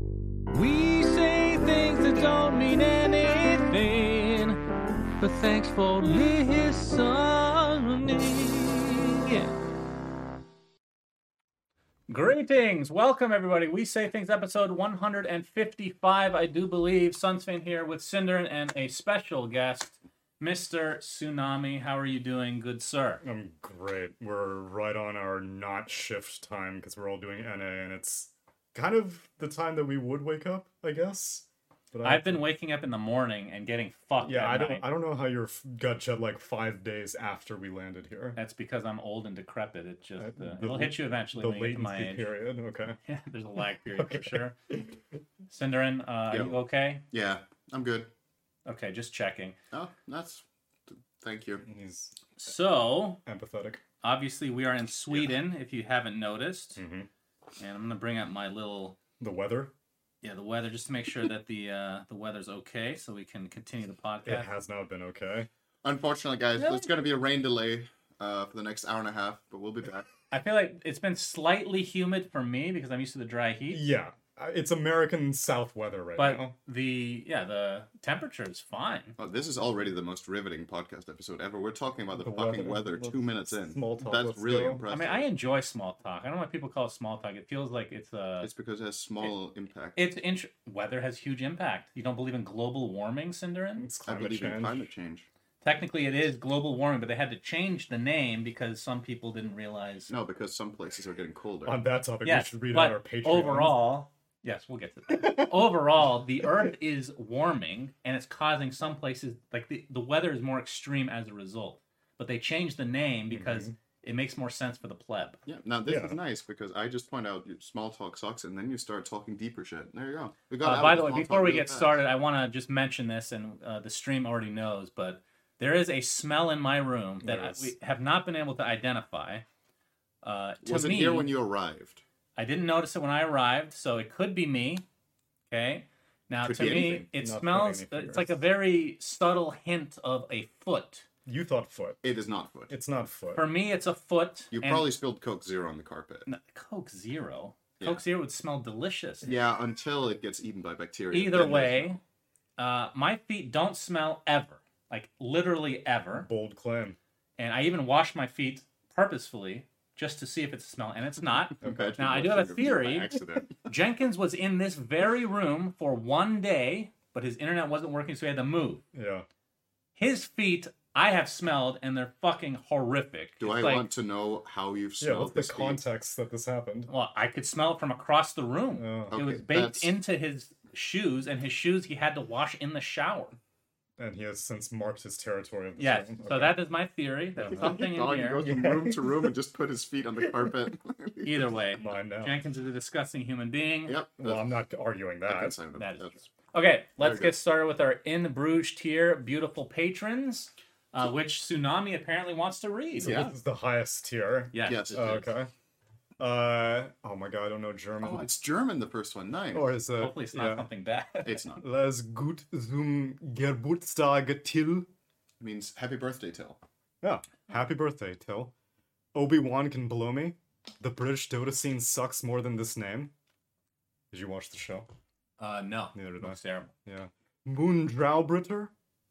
We say things that don't mean anything, but thanks for listening. Yeah. Greetings, welcome everybody. We say things episode 155, I do believe. SUNSfan here with Cinder and a special guest, Mr. Tsunami. How are you doing, good sir? I'm great. We're right on our not shift time because we're all doing NA, and it's kind of the time that we would wake up, I guess. But I- I've been waking up in the morning and getting fucked. Yeah, at I don't. night. I don't know how your gut got jet like five days after we landed here. That's because I'm old and decrepit. It just Uh, uh, the- it'll hit you eventually The when you get to my latency age. period. Okay. Yeah, there's a lag period Okay. for sure. syndereN, uh, are you okay? Yeah, I'm good. Okay, just checking. Oh, that's. Thank you. He's So empathetic. obviously we are in Sweden, if you haven't noticed, hmm and I'm gonna bring up my little The weather. yeah the weather just to make sure that the uh, the weather's okay, so we can continue the podcast. It has not been okay. Unfortunately, guys, Really? there's going to be a rain delay uh, for the next hour and a half, but we'll be back. I feel like it's been slightly humid for me because I'm used to the dry heat. Yeah, it's American South weather right But now. the yeah the temperature is fine. Oh, this is already the most riveting podcast episode ever. We're talking about the, The fucking weather. weather, two minutes in. small talk, That's really go. I impressive. mean, I enjoy small talk. I don't know why people call it small talk. It feels like it's uh It's because it has small impact. it's int- weather has huge impact. You don't believe in global warming, syndereN? It's I climate believe in change. climate change. Technically, it is global warming, but they had to change the name because some people didn't realize. No, because some places are getting colder. On that topic, yes, we should read but out our Patreon. overall, yes, we'll get to that. overall, the Earth is warming, and it's causing some places like the the weather is more extreme as a result. But they changed the name because Mm-hmm. it makes more sense for the pleb. Yeah, now this Yeah. is nice because I just point out your small talk sucks, and then you start talking deeper shit. There you go. We got Uh, out by the way, small before talk we real get fast. started, I want to just mention this, and uh, the stream already knows, but there is a smell in my room that There I, is. we have not been able to identify. Uh, to was it me, here when you arrived? I didn't notice it when I arrived, so it could be me. Okay. Now, Could to me, anything. it Not smells. putting any It's like a very subtle hint of a foot. You thought foot. It is not foot. It's not foot. For me, it's a foot. You and- probably spilled Coke Zero on the carpet. No, Coke Zero. Yeah. Coke Zero would smell delicious. Yeah, until it gets eaten by bacteria. Either Then way, uh, my feet don't smell ever, like literally ever. Bold claim. And I even wash my feet purposefully just to see if it's a smell, and it's not. no- Imagine Now, I do have a washing your feet by theory. Jenkins was in this very room for one day, but his internet wasn't working, so he had to move. Yeah. His feet, I have smelled, and they're fucking horrific. Do It's I like- want to know how you've Yeah, smelled what's the his feet? context that this happened? Well, I could smell it from across the room. Oh. it was baked that's- into his shoes, and his shoes he had to wash in the shower. And he has since marked his territory. Of the Yes, zone. so that is my theory. There's Yeah. something in Dog here. goes from room to room and just put his feet on the carpet. Either way, Mine now. Jenkins is a disgusting human being. yep. Well, I'm not arguing that. sign That is That's- Okay, let's get started with our in Bruges tier beautiful patrons, uh, which Tsunami apparently wants to read. So this is the highest tier. Yes. Yes. it is. okay. Uh, oh my god, I don't know German. Oh, it's German, the first one. Nice. or is it? Hopefully, it's not yeah. something bad. It's not. It Les gut zum Geburtstag Till. means happy birthday, Till. Yeah. Happy birthday, Till. Obi Wan can blow me. The British Dota scene sucks more than this name. Did you watch the show? Uh, no. Neither did I. Looks terrible. Yeah. Moondraubritter?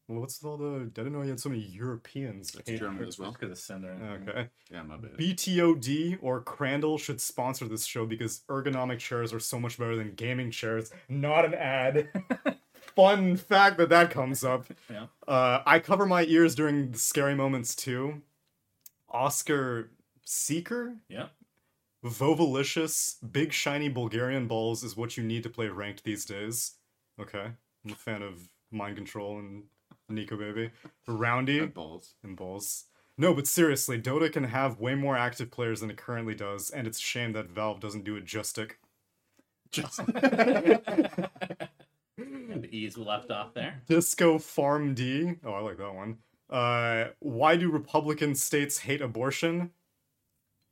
Well, what's all the. I didn't know you had so many Europeans. That's hate- German as well. Because it's Cinder. Okay. Yeah, my bad. BTOD or Crandall should sponsor this show because ergonomic chairs are so much better than gaming chairs. Not an ad. Fun fact that that comes up. Yeah. Uh, I cover my ears during the scary moments too. Oscar Seeker, Yeah. Vovalicious, big shiny Bulgarian balls is what you need to play ranked these days. Okay, I'm a fan of Mind Control and Nico Baby. Roundy And balls. and balls. No, but seriously, Dota can have way more active players than it currently does, and it's a shame that Valve doesn't do it just stick. Just And the E's left off there. Disco Farm D. Oh, I like that one. Uh, why do Republican states hate abortion?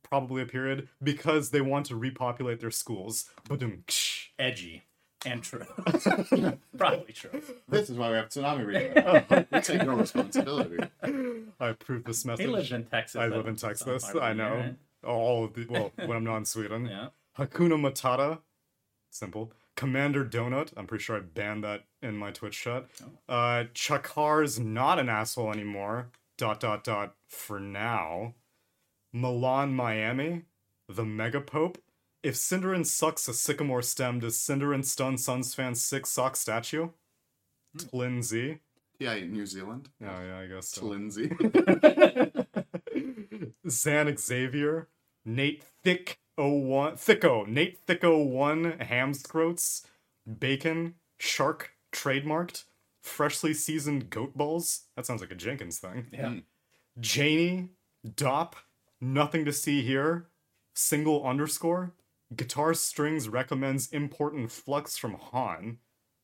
Probably a period because they want to repopulate their schools. Badum, ksh. Edgy and true. Probably true. this is why we have tsunami reading. we take no responsibility. I approve this message. He lives in Texas. I live in Texas. I know. right? All of the well, when I'm not in Sweden. Yeah. Hakuna Matata. Simple. Commander Donut. I'm pretty sure I banned that in my Twitch chat. Oh. Uh, Chakar's not an asshole anymore. Dot dot dot. For now. Milan, Miami. The Mega Pope. If syndereN sucks a sycamore stem, does syndereN stun SUNSfan six sock statue? Hmm. Tlinzy. Yeah, New Zealand. Oh yeah, I guess so. Lindsay. Zan Xavier, Nate Thick 01, Thicko, Nate Thicko 1, Ham's Throats, Bacon, Shark, trademarked, freshly seasoned goat balls. That sounds like a Jenkins thing. Yeah. Janie, Dop, nothing to see here, single underscore, guitar strings recommends important flux from HoN.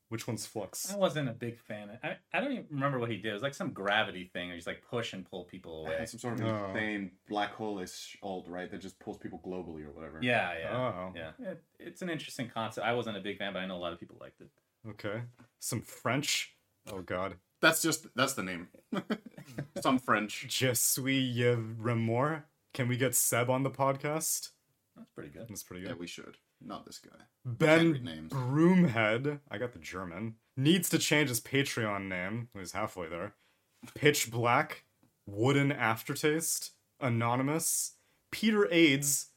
Which one's flux? I wasn't a big fan. I, I don't even remember what he did. It was like some gravity thing. Where he's like push and pull people away. Some sort of Oh. insane black hole-ish alt, right? That just pulls people globally or whatever. Yeah, yeah, Oh. yeah. It, it's an interesting concept. I wasn't a big fan, but I know a lot of people liked it. Okay. Some French. Oh god. That's just that's the name. Some French. Je suis remords. Can we get Seb on the podcast? That's pretty good. That's pretty good. Yeah, we should. Not this guy. ben names. Broomhead, I got the German, needs to change his Patreon name. He's halfway there. Pitch Black, Wooden Aftertaste, Anonymous, Peter AIDS.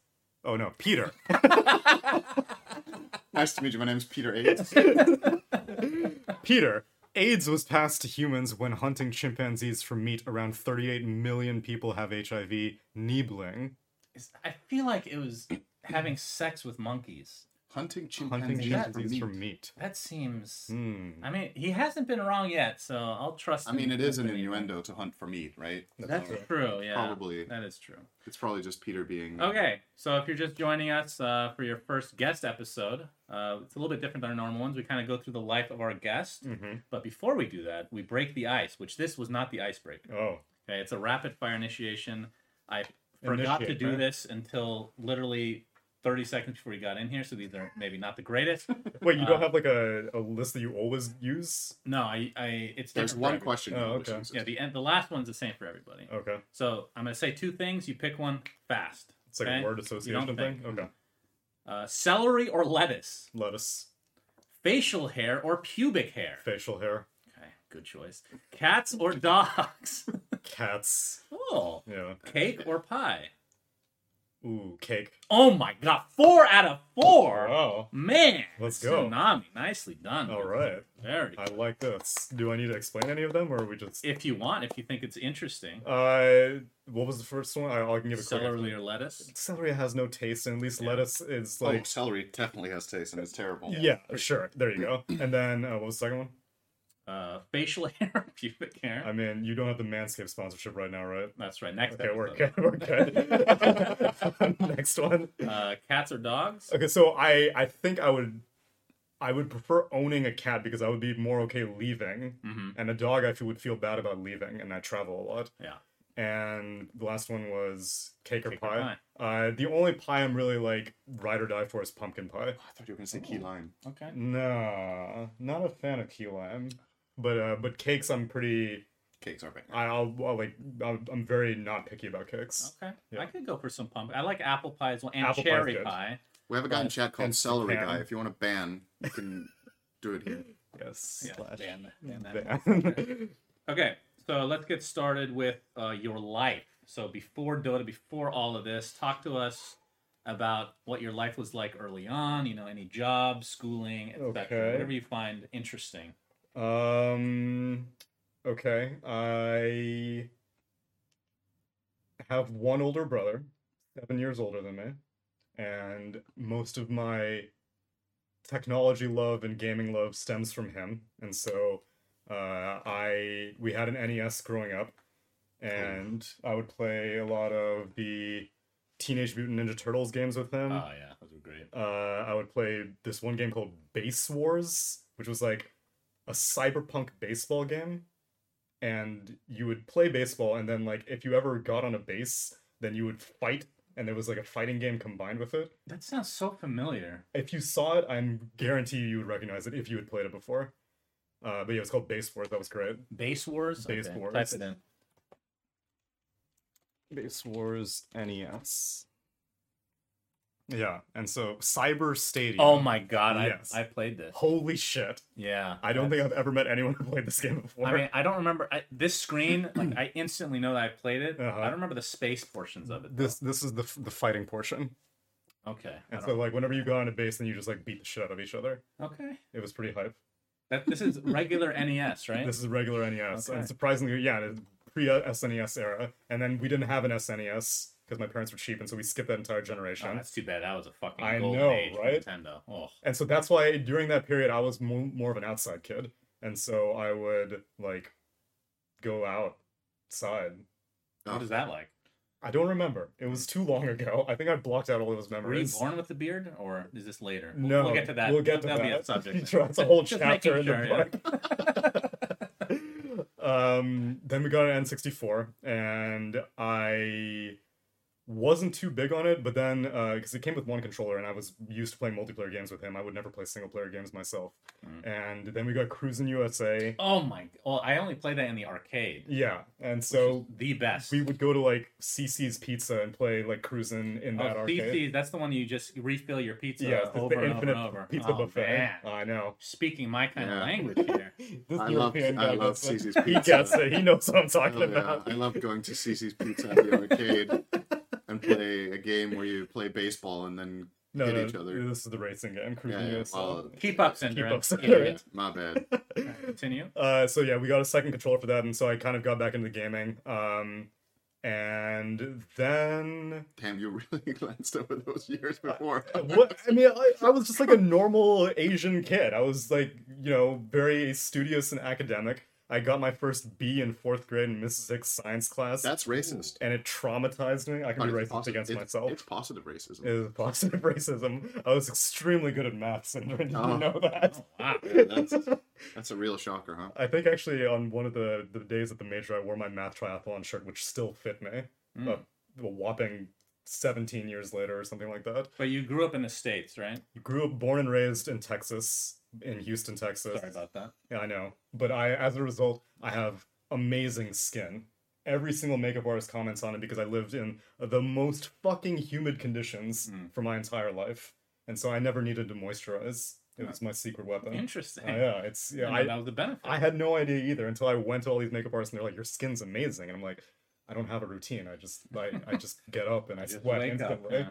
Oh no, Peter. Nice to meet you. My name's Peter Aids. Peter. AIDS was passed to humans when hunting chimpanzees for meat. Around 38 million people have HIV. Niebling. It's- I feel like it was having sex with monkeys. Hunting Hunting chimpanzees chimpanzees for for meat. meat. That seems. Hmm. I mean, he hasn't been wrong yet, so I'll trust. I mean, it is an with anything. innuendo to hunt for meat, right? That's So true. Yeah, Probably. that is true. It's probably just Peter being. Okay, so if you're just joining us uh, for your first guest episode, uh, it's a little bit different than our normal ones. We kind of go through the life of our guest, Mm-hmm. but before we do that, we break the ice, which this was not the icebreaker. Oh. Okay, it's a rapid fire initiation. I forgot to do right? this until literally 30 seconds before we got in here, so these are maybe not the greatest. Wait, you don't Uh, have like a, a list that you always use? No, I, I it's There's one everybody. question. Oh, okay. Yeah, the end, the last one's the same for everybody. Okay. So I'm gonna say two things. You pick one fast. It's like okay? a word association thing? think. Okay. Uh, celery or lettuce, Lettuce, facial hair or pubic hair. facial hair, Okay, good choice. Cats or dogs. cats. oh, Yeah. cake or pie. Ooh, cake. Oh my god, four out of four. Oh, Man, Let's go. Tsunami, nicely done. all right. Very. I like this. Do I need to explain any of them, or are we just? If you want, if you think it's interesting, Uh, what was the first one? I, I can give a celery explanation. or lettuce. Celery has no taste, and at least Yeah. lettuce is Oh, like. celery definitely has taste and it's terrible. yeah, for sure. There you go. And then uh, what was the second one? Uh, facial hair pubic hair. I mean, you don't have the Manscaped sponsorship right now, right? That's right. Next Okay, we're good. We're good. Next one. Uh, cats or dogs? Okay, so I I think I would I would prefer owning a cat because I would be more okay leaving, Mm-hmm. and a dog I feel would feel bad about leaving, and I travel a lot. Yeah. And the last one was cake or Cake or pie. Uh, the only pie I'm really like ride or die for is pumpkin pie. I thought you were gonna say key lime. Okay. No, not a fan of key lime, but uh, but cakes I'm pretty. Cakes are bad. I- I'll, I'll like I'll, I'm very not picky about cakes. Okay. Yeah. I could go for some pumpkin. I like apple pie as well, and Apple cherry pie. We have a guy in chat called Celery Guy. If you want to ban, you can do it here. Yes. Yeah, slash ban ban ban. Okay, so let's get started with uh, your life. So before Dota, before all of this, talk to us about what your life was like early on. You know, any jobs, schooling, etc. Okay. Whatever you find interesting. Um. Okay. I have one older brother, seven years older than me, and most of my technology love and gaming love stems from him. And so, uh, I we had an NES growing up, and I would play a lot of the Teenage Mutant Ninja Turtles games with him. Oh yeah, those were great. Uh, I would play this one game called Base Wars, which was like a cyberpunk baseball game. And you would play baseball, and then like if you ever got on a base, then you would fight, and there was like a fighting game combined with it. That sounds so familiar. If you saw it, I'm guarantee you would recognize it if you had played it before. Uh, but yeah, it was called Base Wars. That was great. Base Wars. Base Okay, Wars. Type it in. Base Wars NES. Yeah, and so Cyber Stadium. Oh my god, Yes. I I played this. Holy shit! Yeah, I don't that's- think I've ever met anyone who played this game before. I mean, I don't remember I, this screen. Like, I instantly know that I played it. Uh-huh. I don't remember the space portions of it. though. this this is the the fighting portion, Okay. And so like whenever you go on a base, then you just like beat the shit out of each other. okay. It was pretty hype. That this is regular NES, right? This is regular NES, Okay. and surprisingly, yeah, it's pre SNES era, and then we didn't have an SNES because my parents were cheap, and so we skipped that entire generation. Oh, that's too bad. That was a fucking I golden know, right? Nintendo. Oh, And so that's why during that period I was mo- more of an outside kid, and so I would like go outside. what is that like? I don't remember. It was too long ago. I think I blocked out all of those memories. Were you born with the beard, or is this later? We'll- No, we'll get to that. We'll get to That'll that. be a subject. That's a whole chapter in the sure, yeah. book. um, then we got an N64, and I wasn't too big on it, but then because it came with one controller, and I was used to playing multiplayer games with him, I would never play single player games myself. Mm. And then we got Cruis'n USA. Oh my! Well, I only played that in the arcade. Yeah, and which so is the best. we would go to like Cici's Pizza and play like Cruis'n in that oh, arcade. Cici, that's the one you just refill your pizza Yeah, over the and over and over. pizza oh, buffet. Man. I know. Speaking my kind Yeah. of language here. This I love- European I love gets it. Cici's He Pizza. gets it. He knows what I'm Oh, talking yeah. about. I love going to Cici's Pizza at the arcade and play a game where you play baseball and then No, hit no, each other. this is the racing game. Cruis'n Yeah, yeah, USA. well, Keep up, Cinder. Keep up, Cinder. Idiot. My bad. Continue. Uh, so yeah, we got a second controller for that, and so I kind of got back into gaming. Um, and then Damn, you really glanced over those years before. what? I mean, I, I was just like a normal Asian kid. I was like, you know, very studious and academic. I got my first B in fourth grade in Mrs. Hick's science class. That's racist. and it traumatized me. I can But be it's racist posi- against it's- myself. It's positive racism. It is positive racism. I was extremely good at math, Cinder. Did Oh. you know that? Wow. That's, that's a real shocker, huh? I think actually on one of the, the days at the major, I wore my math triathlon shirt, which still fit me. Mm. A, a whopping 17 years later or something like that. But you grew up in the states, right? Grew up, born and raised in Texas, in Houston, Texas. Sorry about that. Yeah, I know. But I, as a result, I have amazing skin. Every single makeup artist comments on it because I lived in the most fucking humid conditions Mm. for my entire life, and so I never needed to moisturize. It was my secret weapon. Interesting. Uh, yeah, it's yeah. I I, that was the benefit. I had no idea either until I went to all these makeup artists and they're like, "Your skin's amazing," and I'm like, "I don't have a routine. I just I, I just get up and I sweat wake up, yeah.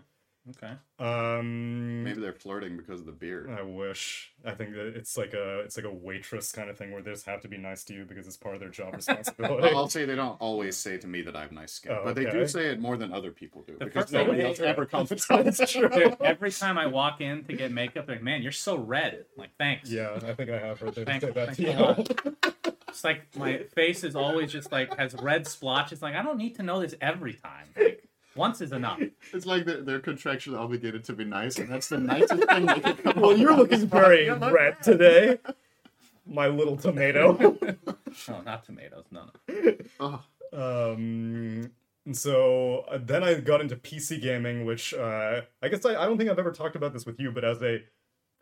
Okay. Um, Maybe they're flirting because of the beard. I wish. I think that it's like a it's like a waitress kind of thing where they just have to be nice to you because it's part of their job responsibility. Well, I'll say they don't always say to me that I have nice skin, Oh, but they do say it more than other people do The because nobody they- else ever comes. That's true. Dude, every time I walk in to get makeup, they're like, man, you're so red. I'm like, thanks. Yeah, I think I have heard them Thanks- say that thanks to you. It's like my face is always just like has red splotches. Like I don't need to know this every time. Like once is enough. It's like they're, they're contractually obligated to be nice, and that's the nicest thing they can come Well, up you're looking very red today, my little tomato. No, not tomatoes. No, no. Oh, um, and so uh, then I got into PC gaming, which uh, I guess I, I don't think I've ever talked about this with you, but as a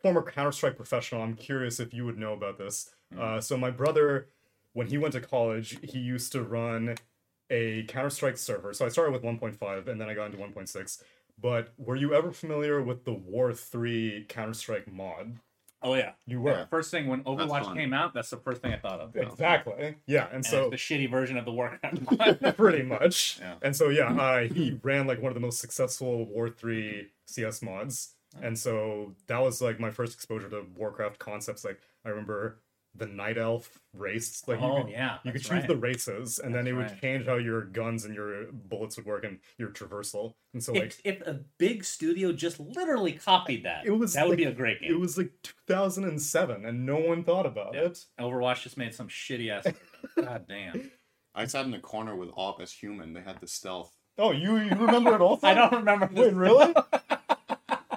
former Counter Strike professional, I'm curious if you would know about this. Uh, so my brother, when he went to college, he used to run a Counter Strike server. So I started with 1.5 and then I got into 1.6. But were you ever familiar with the War 3 Counter Strike mod? Oh yeah. You were. Yeah. First thing when Overwatch came out, that's the first thing I thought of. Exactly. Yeah, and And so the shitty version of the Warcraft. pretty much. Yeah. And so yeah, uh, he ran like one of the most successful War 3 CS mods. And so that was like my first exposure to Warcraft concepts. Like I remember the Night Elf race. Like you oh could, yeah. you could choose right. the races, and then That's it would change how your guns and your bullets would work and your traversal. And so like If, if a big studio just literally copied that, it was that would like- be a great game. it was like 2007, and no one thought about Yeah. it. Overwatch just made some shitty ass. God damn. I sat in the corner with Op as human. They had the stealth, Oh, you you remember it also? I don't remember. This. Wait, really?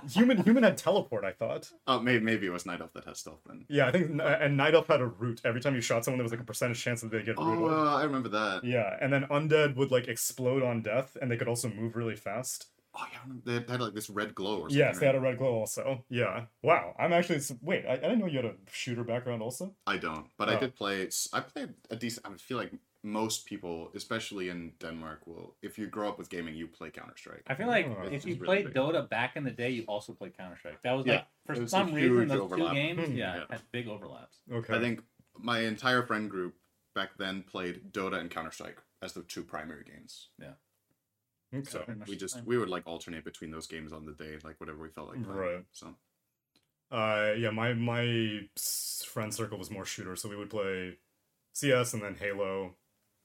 human human had teleport. I thought. Oh, maybe maybe it was Night Elf that has stealth then. Yeah, I think and Night Elf had a root. Every time you shot someone, there was like a percentage chance that they get Oh, uh, I remember that. Yeah, and then undead would like explode on death, and they could also move really fast. Oh, yeah, I remember- they had, had like this red glow or something. Yes, they had a red glow also. Yeah. Wow. I'm actually wait. I, I didn't know you had a shooter background also. I don't, but I Oh. did play. I played a decent. I feel like most people, especially in Denmark, will if you grow up with gaming, you play Counter Strike. I feel like Oh, if you really played big. Dota back in the day, you also played Counter Strike. That was Yeah, like for was some reason huge those overlap. two games, Hmm. yeah, Yeah. had big overlaps. Okay. I think my entire friend group back then played Dota and Counter Strike as the two primary games. Yeah. Okay. So we just we would like alternate between those games on the day, like whatever we felt like. playing. Right. So Uh, yeah, my my friend circle was more shooter, so we would play CS and then Halo,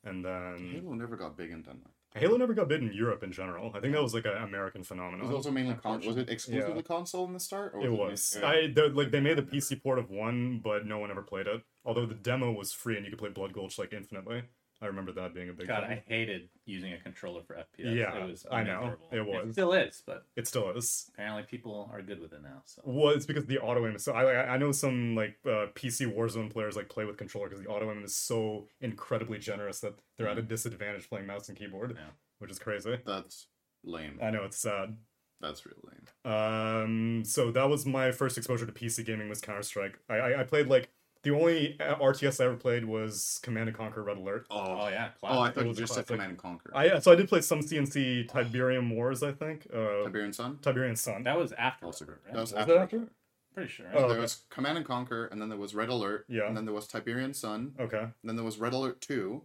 and then Halo never got big in Denmark. Halo never got big in Europe in general. I think that was like an American It phenomenon. was also mainly con- was it exclusively Yeah. console in the start? Or It was was. yeah. I like they made the PC port of one, but no one ever played it. Although the demo was free and you could play Blood Gulch like infinitely. I remember that being a big God, thing. I hated using a controller for FPS. Yeah, it was I know. It was. still is, but It still is. apparently people are good with it now. So Well, it's because the auto aim is so. I I I know some like uh, PC Warzone players like play with controller because the auto aim is so incredibly generous that they're at a disadvantage playing mouse and keyboard, Yeah. which is crazy. That's lame. I know it's sad. That's real lame. Um, so that was my first exposure to PC gaming was Counter Strike. I, I I played like the only uh, RTS I ever played was Command and Conquer Red Alert. oh yeah, Oh, I classic. thought you was a just said classic. Command and Conquer. I so I did play some CNC Tiberium Wars. I think. Uh, Tiberian Sun. Tiberian Sun. that was after, Also, right? that was Was after. that after? pretty sure. Oh, So okay. there was Command and Conquer, and then there was Red Alert. Yeah. And then there was Tiberian Sun. Okay. And then there was Red Alert Two.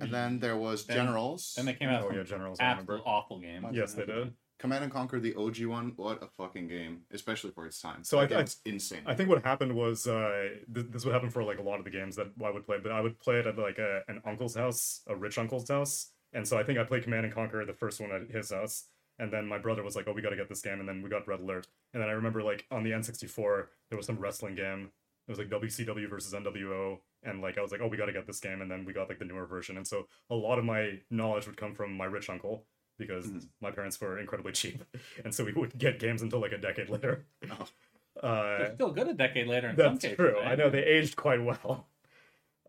And then there was Then- Generals. Then they came out Oh with yeah, some Generals. I remember. awful game. Yes, they did. Command and Conquer, the OG one. What a fucking game, especially for its time. So That I- I- game's insane. I think what happened was uh, th- this would happen for like a lot of the games that I would play, but I would play it at like a, an uncle's house, a rich uncle's house, and so I think I played Command and Conquer the first one at his house, and then my brother was like, "Oh, we got to get this game," and then we got Red Alert, and then I remember like on the N64 there was some wrestling game. It was like WCW versus NWO, and like I was like, "Oh, we got to get this game," and then we got like the newer version, and so a lot of my knowledge would come from my rich uncle because Mhm. my parents were incredibly cheap, and so we would get games until like a decade later. Oh. They're Uh, still good a decade later. In some that's cases, true. right? I know they aged quite well.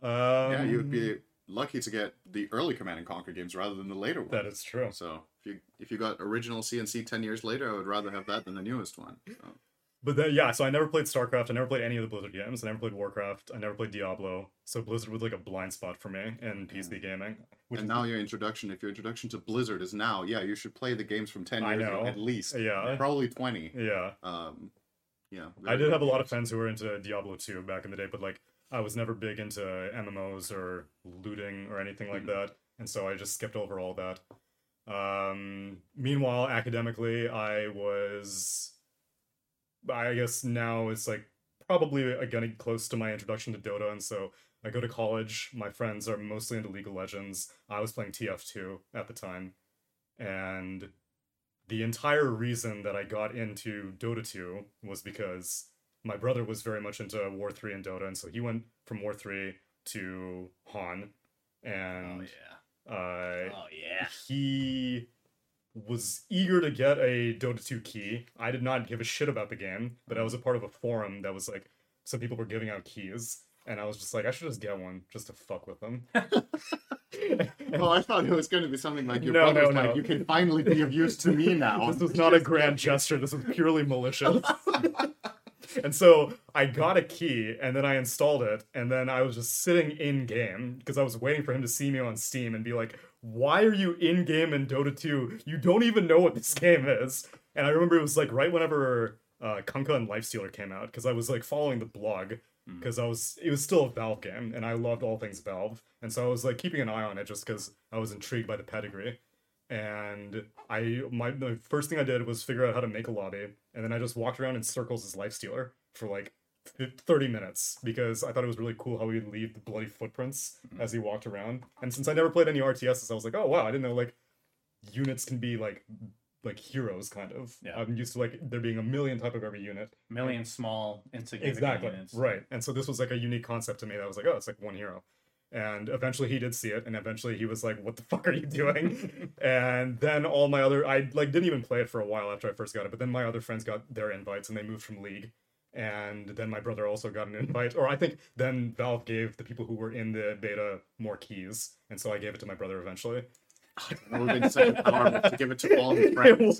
Um, yeah, you would be lucky to get the early Command and Conquer games rather than the later ones. That is true. So if you if you got original CNC ten years later, I would rather have that than the newest one. So. But then, yeah, so I never played StarCraft. I never played any of the Blizzard games. I never played Warcraft. I never played Diablo. So Blizzard was like a blind spot for me in PC gaming. Which and now your introduction, if your introduction to Blizzard is now, yeah, you should play the games from ten I years ago at least. Yeah. Probably twenty. yeah, Um, yeah. I did have a lot of friends who were into Diablo 2 back in the day, but like I was never big into MMOs or looting or anything like Mhm. that, and so I just skipped over all that. Um, meanwhile, academically, I was, I guess now it's like probably getting close to my introduction to Dota, and so I go to college. My friends are mostly into League of Legends. I was playing TF2 at the time, and the entire reason that I got into Dota 2 was because my brother was very much into War 3 and Dota, and so he went from War 3 to HoN, Oh and yeah. uh, Oh yeah. he was eager to get a Dota 2 key. I did not give a shit about the game, but I was a part of a forum that was like some people were giving out keys, and I was just like, I should just get one just to fuck with them. Oh, I thought it was going to be something like your No, brother's no, like, no. you can finally be of use to me now. this was not a grand gesture. This was purely malicious. and so I got a key, and then I installed it, and then I was just sitting in game because I was waiting for him to see me on Steam and be like, "Why are you in game in Dota 2? You don't even know what this game is." And I remember it was like right whenever uh, Kunkka and Lifestealer came out because I was like following the blog because I was it was still a Valve game and I loved all things Valve, and so I was like keeping an eye on it just because I was intrigued by the pedigree and I my the first thing I did was figure out how to make a lobby, and then I just walked around in circles as life stealer for like 30 minutes because I thought it was really cool how he would leave the bloody footprints mm-hmm. as he walked around. And since I never played any RTSs, I was like, oh wow, I didn't know like units can be like like heroes kind of. Yeah. I'm used to like there being a million type of every unit. Million small insignificant Exactly. units. Right. And so this was like a unique concept to me that was like, oh, it's like one hero. And eventually he did see it, and eventually he was like, "What the fuck are you doing?" and then all my other, I like didn't even play it for a while after I first got it, but then my other friends got their invites and they moved from League, and then my brother also got an invite, or I think then Valve gave the people who were in the beta more keys, and so I gave it to my brother eventually. Would have been such a to give it to all his friends.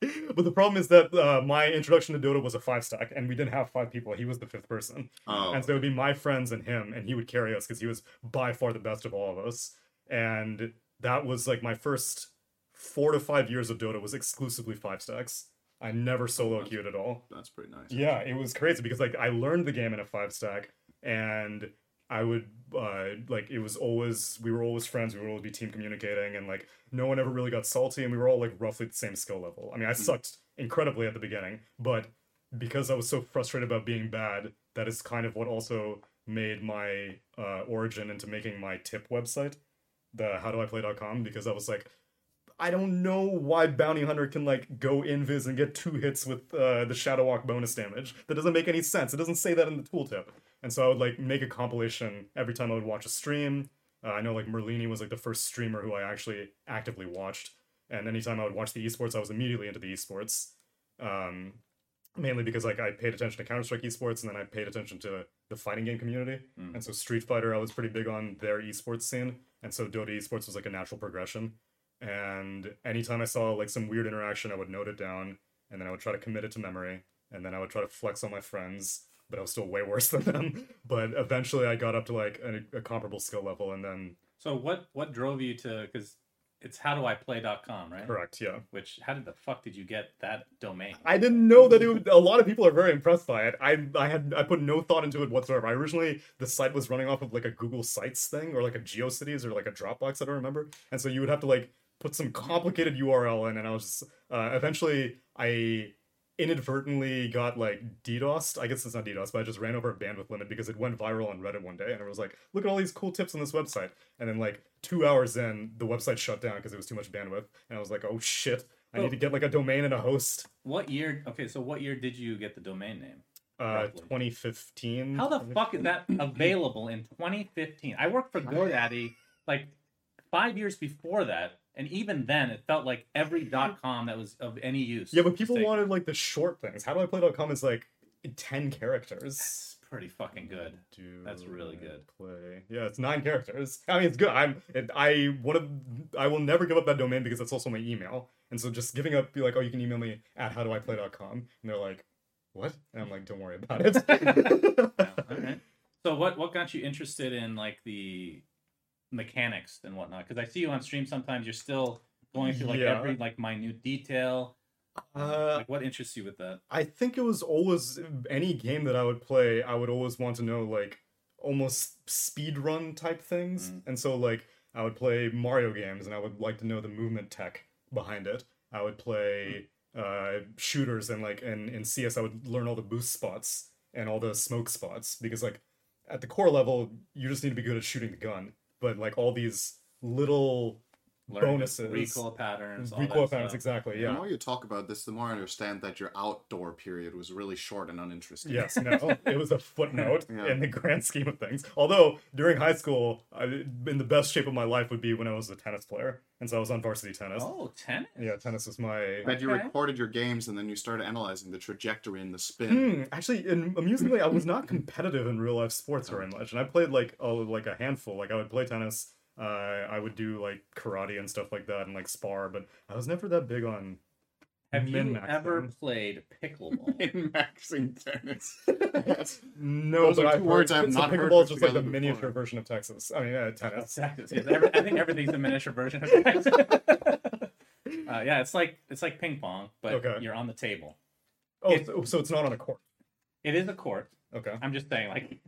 But the problem is that uh, my introduction to Dota was a five stack, and we didn't have five people. He was the fifth person, Oh. and so it would be my friends and him, and he would carry us because he was by far the best of all of us. And that was like my first four to five years of Dota was exclusively five stacks. I never solo queued at all. That's pretty nice. Yeah, it was crazy because like I learned the game in a five stack, and I would uh like it was always we were always friends. We would always be team communicating, and like no one ever really got salty, and we were all like roughly the same skill level. I mean, I sucked incredibly at the beginning, but because I was so frustrated about being bad, that is kind of what also made my uh, origin into making my tip website, the howdoiplay.com, because I was like, I don't know why Bounty Hunter can like go invis and get two hits with uh, the Shadow Walk bonus damage. That doesn't make any sense. It doesn't say that in the tooltip. And so I would like make a compilation every time I would watch a stream. Uh, I know like Merlini was like the first streamer who I actually actively watched. And anytime I would watch the esports, I was immediately into the esports. Um, mainly because like I paid attention to Counter Strike esports, and then I paid attention to the fighting game community. And so Street Fighter, I was pretty big on their esports scene, and so Dota esports was like a natural progression. And anytime I saw like some weird interaction, I would note it down, and then I would try to commit it to memory, and then I would try to flex on my friends. But I was still way worse than them. But eventually, I got up to like a, a comparable skill level, and then So what what drove you to because it's howdoiplay.com, right? correct, yeah. Which how did the fuck did you get that domain? I didn't know that it would, a lot of people are very impressed by it. I I had I put no thought into it whatsoever. I originally the site was running off of like a Google Sites thing or like a GeoCities or like a Dropbox. I don't remember. And so you would have to like put some complicated URL in, and I was just, uh, eventually I inadvertently got like DDoSed. I guess it's not DDoS, but I just ran over a bandwidth limit because it went viral on Reddit one day, and it was like, look at all these cool tips on this website. And then like two hours in, the website shut down because it was too much bandwidth, and I was like, oh shit. I Oh. need to get like a domain and a host. What year? Okay, so what year did you get the domain name? Uh, Roughly. 2015. How the fuck is that available in 2015? I worked for GoDaddy like five years before that, and even then, it felt like every mm-hmm. dot .com that was of any use. Yeah, but people taken. wanted like the short things. How do I play dot com is like 10 characters. That's pretty fucking good. Do That's really good. Play. Yeah, it's nine characters. I mean, it's good. I'm. It, I want to. I will never give up that domain because that's also my email. And so just giving up, be like, oh, you can email me at howdoiplay.com, and they're like, what? And I'm like, don't worry about it. Yeah, all right. So what what got you interested in like the mechanics and whatnot? Because I see you on stream sometimes. You're still going through like Yeah. every like minute detail. uh, like what interests you with that? I think it was always any game that I would play, I would always want to know like almost speed run type things. Mm. And so like I would play Mario games and I would like to know the movement tech behind it. I would play uh shooters and like in, in CS I would learn all the boost spots and all the smoke spots because like at the core level you just need to be good at shooting the gun. But like all these little bonuses. recoil patterns, all recoil that patterns stuff. exactly, The yeah. more you talk about this, the more I understand that your outdoor period was really short and uninteresting. Yes, no, it was a footnote Yeah. in the grand scheme of things. Although during high school, I, in the best shape of my life would be when I was a tennis player, and so I was on varsity tennis. Oh, tennis. Yeah, tennis was my. That you recorded your games and then you started analyzing the trajectory and the spin. Hmm, actually, and amusingly, I was not competitive in real life sports very much, and I played like a like a handful. Like I would play tennis, uh, I would do like karate and stuff like that, and like spar, but I was never that big on. Have you min-maxing. ever played pickleball? In maxing tennis. Yes. No, Those but are I've two words heard, I have so not heard pickleball put is just like the together miniature before. version of Texas. I mean, uh, tennis. Exactly. Yes, every- I think everything's a miniature version of Texas. uh, yeah, it's like it's like ping pong, but Okay. you're on the table. Oh, It- so, so it's not on a court. It is a court. Okay. I'm just saying, like,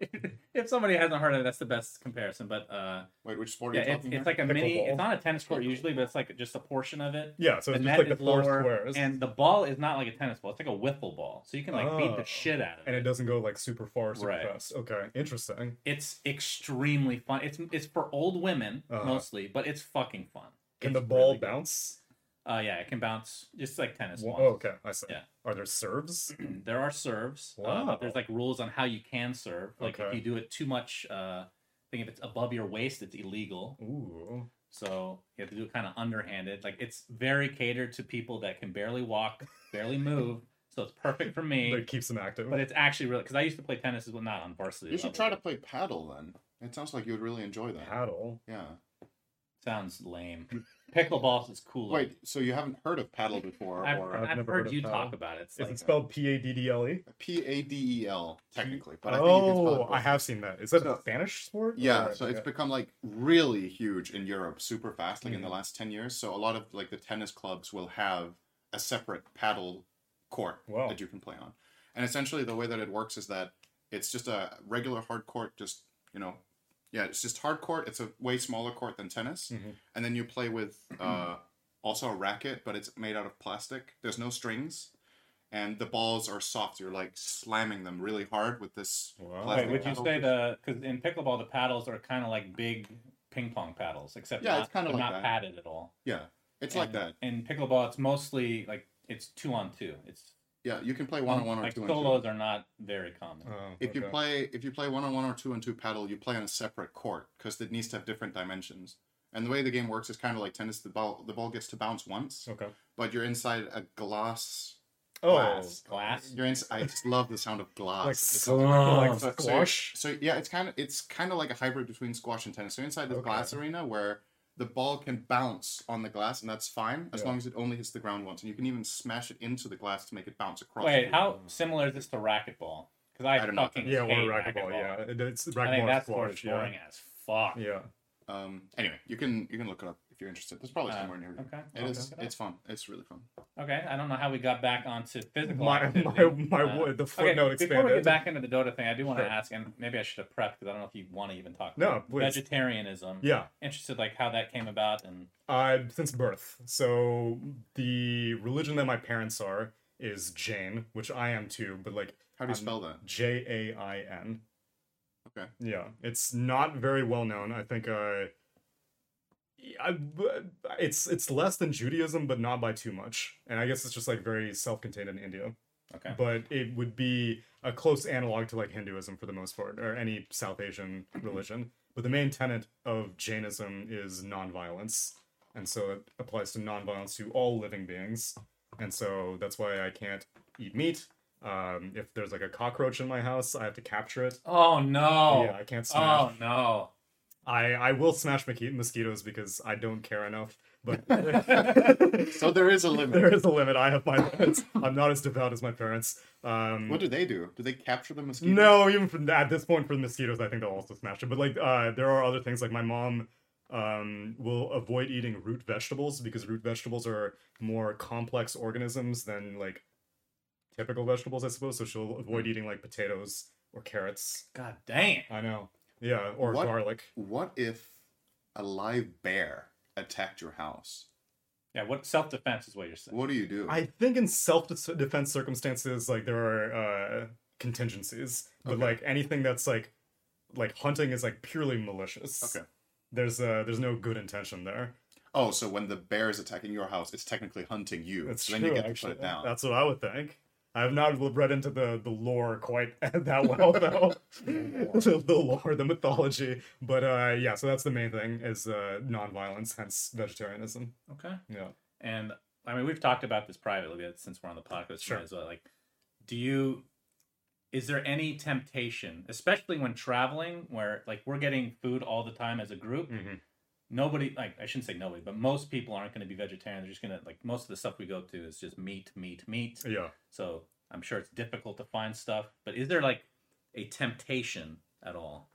if somebody hasn't heard of it, that's the best comparison. But uh, Wait, which sport are yeah, you it's, talking it's about? like a mini. Pickleball. It's not a tennis court usually, but it's like just a portion of it. Yeah, so it's net just like the four lower, squares. and the ball is not like a tennis ball. It's like a wiffle ball, so you can like beat Oh. the shit out of it, and it. it doesn't go like super far, super Right. fast. Okay, interesting. It's extremely fun. It's it's for old women Uh-huh. mostly, but it's fucking fun. Can It's the ball really good. bounce? Uh, yeah, it can bounce just like tennis. Wha- Oh, okay, I see. Yeah. Are there serves? there are serves. Uh, Wow. but there's like rules on how you can serve. Like if you do it too much, uh, think if it's above your waist, it's illegal. Ooh. So you have to do it kind of underhanded. Like it's very catered to people that can barely walk, barely move. So it's perfect for me. It keeps them active. but it's actually really because I used to play tennis as well, not on varsity. You should try to play padel then. It sounds like you would really enjoy that. padel. Yeah. Sounds lame. Pickleball is cool. Wait, so you haven't heard of padel before, I've, or I've, I've never heard, heard of you paddle. talk about it. It's Is like it spelled P A D D L E? P A D E L technically? But I think you can Oh, I have seen that. Is that So- a Spanish sport? Yeah, so it's become like really huge in Europe, super fast, like in the Mhm. last ten years. So a lot of like the tennis clubs will have a separate padel court Wow. that you can play on. And essentially, the way that it works is that it's just a regular hard court, just you know, yeah, it's just hard court. It's a way smaller court than tennis, Mhm. and then you play with uh, also a racket, but it's made out of plastic. There's no strings. And the balls are soft. You're like slamming them really hard with this. Wow. Wait, would you paddle. say the because in pickleball the paddles are kind of like big ping pong paddles, except Yeah, not, it's kinda like not that. padded at all. Yeah, it's like that. In pickleball, it's mostly like it's two on two. It's Yeah, you can play mm-hmm. one on one or like two on two. solos are not very common. Oh, If you play if you play one on one or two on two padel, you play on a separate court because it needs to have different dimensions. And the way the game works is kind of like tennis. The ball the ball gets to bounce once, Okay. but you're inside a glass. Oh, Glass, glass. You're in. I just love the sound of glass. like, It's- so, like Oh. so- so- squash. So, yeah, it's kind of it's kind of like a hybrid between squash and tennis. So inside this Okay. glass arena where the ball can bounce on the glass and that's fine as Yeah. long as it only hits the ground once, and you can even smash it into the glass to make it bounce across. Wait, the- how similar is this to racquetball? Because I, I don't know. fucking Yeah, or hate racquetball. Yeah, It- it's I racquetball. think or that sport is squash. boring Yeah. as fuck. Yeah. Um. Anyway, you can you can look it up if you're interested. There's probably Uh, somewhere near you. okay, It I'll is. look. It's fun. It's really fun. Okay, I don't know how we got back onto physical. My- activity. my- my Uh, wo- the okay, footnote Before we get expanded. back into the Dota thing, I do want to Sure. ask, and maybe I should have prepped because I don't know if you want to even talk. No, about please. vegetarianism. Yeah. Interested, like how that came about, and Uh, since birth. So the religion that my parents are is Jain, which I am too, but like How do you I'm- spell that? J A I N. Okay. Yeah, it's not very well known. I think uh, I, it's it's less than Judaism, but not by too much. And I guess it's just like very self-contained in India. okay, But it would be a close analog to like Hinduism for the most part, or any South Asian religion. But the main tenet of Jainism is nonviolence, and so it applies to nonviolence to all living beings. And so that's why I can't eat meat. Um, if there's like a cockroach in my house, I have to capture it. Oh no! Yeah, I can't smash. oh no! I I will smash mosquitoes because I don't care enough. But So there is a limit. there is a limit. I have my limits. I'm not as devout as my parents. Um, What do they do? Do they capture the mosquitoes? no, even from at this point for the mosquitoes, I think they'll also smash it. But like, uh, there are other things like my mom um will avoid eating root vegetables because root vegetables are more complex organisms than like typical vegetables, I suppose. So she'll avoid eating like potatoes or carrots. God damn! I know. Yeah, or What? garlic. What if a live bear attacked your house? Yeah, what self defense is what you're saying? What do you do? I think in self-defense circumstances, like there are uh, contingencies, but Okay. like anything that's like, like hunting is like purely malicious. Okay. There's uh, there's no good intention there. Oh, so when the bear is attacking your house, it's technically hunting you. That's so true. then you get to actually, put it down. that's what I would think. I have not read into the the lore quite that well though. the, the lore, the mythology, but uh, yeah. So that's the main thing is uh, non-violence, hence vegetarianism. Okay. Yeah. And I mean, we've talked about this privately but since we're on the podcast Sure. as well. Like, do you? Is there any temptation, especially when traveling, where like we're getting food all the time as a group? Mm-hmm. Nobody, like I shouldn't say nobody, but most people aren't going to be vegetarian. They're just gonna like most of the stuff we go to is just meat, meat, meat. Yeah. So I'm sure it's difficult to find stuff. But is there like a temptation at all?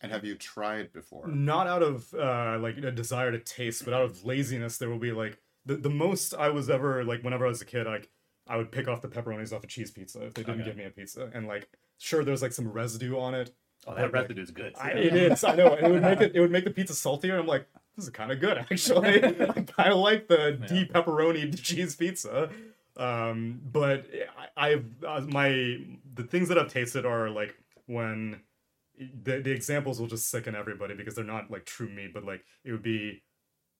And have you tried before? not out of uh like a desire to taste but out of laziness there will be like the, the most i was ever like whenever i was a kid like i would pick off the pepperonis off a cheese pizza if they didn't Okay. give me a pizza and like sure there's like some residue on it Oh, But, that like, residue is good. I, it is i know. It would make it it would make the pizza saltier. I'm like this is kind of good actually. I kind of like the Yeah. deep pepperoni cheese pizza. Um but I, i've uh, my the things that i've tasted are like when the, the examples will just sicken everybody because they're not like true meat but like it would be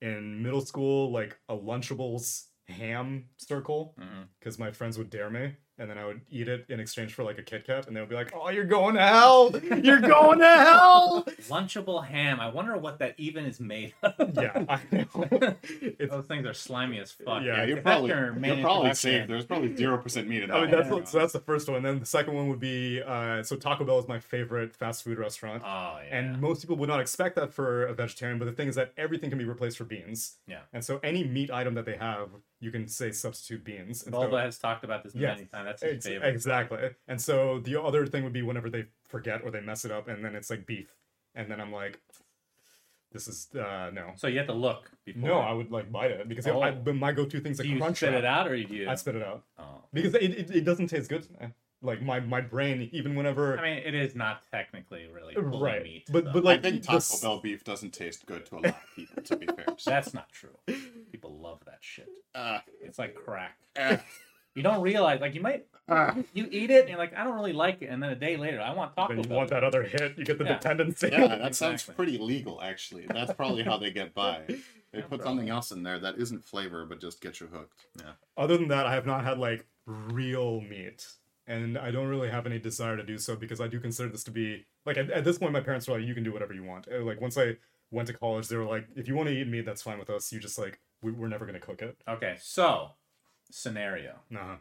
in middle school like a lunchables ham circle because my friends would dare me and then I would eat it in exchange for like a Kit Kat, and they would be like, "Oh, you're going to hell! You're going to hell!" Lunchable ham. I wonder what that even is made of. yeah, I know. It's, Those things are slimy as fuck. Yeah, Yeah, you're If probably your main you're probably safe. There's probably zero percent meat in that. I mean, that's one. what, so that's the first one. Then the second one would be uh, so Taco Bell is my favorite fast food restaurant. Oh yeah. And most people would not expect that for a vegetarian, but the thing is that everything can be replaced for beans. Yeah. And so any meat item that they have, you can say substitute beans. And so- Bulba has talked about this Yes, many times. That's his favorite. Exactly. And so the other thing would be whenever they forget or they mess it up, and then it's like beef, and then I'm like, this is uh no. So you have to look before. No, I would like bite it because Oh. I, but my go-to thing's do like you crunch spit it out or do you? I spit it out Oh. because it, it, it doesn't taste good. Like my my brain, even whenever I mean, it is not technically really right, meat. but so but I like think the Taco s- Bell beef doesn't taste good to a lot of people. To be fair, So, that's not true. People love that shit. uh, It's like crack. eh, You don't realize, like you might, uh, you eat it and you're like, I don't really like it, and then a day later, I want Taco Then you Bell. want that other hit. You get the Yeah. dependency. yeah, that sounds pretty legal. Actually, that's probably how they get by. They put something else in there that isn't flavor, but just gets you hooked. Yeah. Other than that, I have not had like real meat, and I don't really have any desire to do so because I do consider this to be like at, at this point, my parents were like, "You can do whatever you want." Uh, Like once I went to college, they were like, "If you want to eat meat, that's fine with us. You just like we, we're never gonna cook it." Okay, so scenario Nah,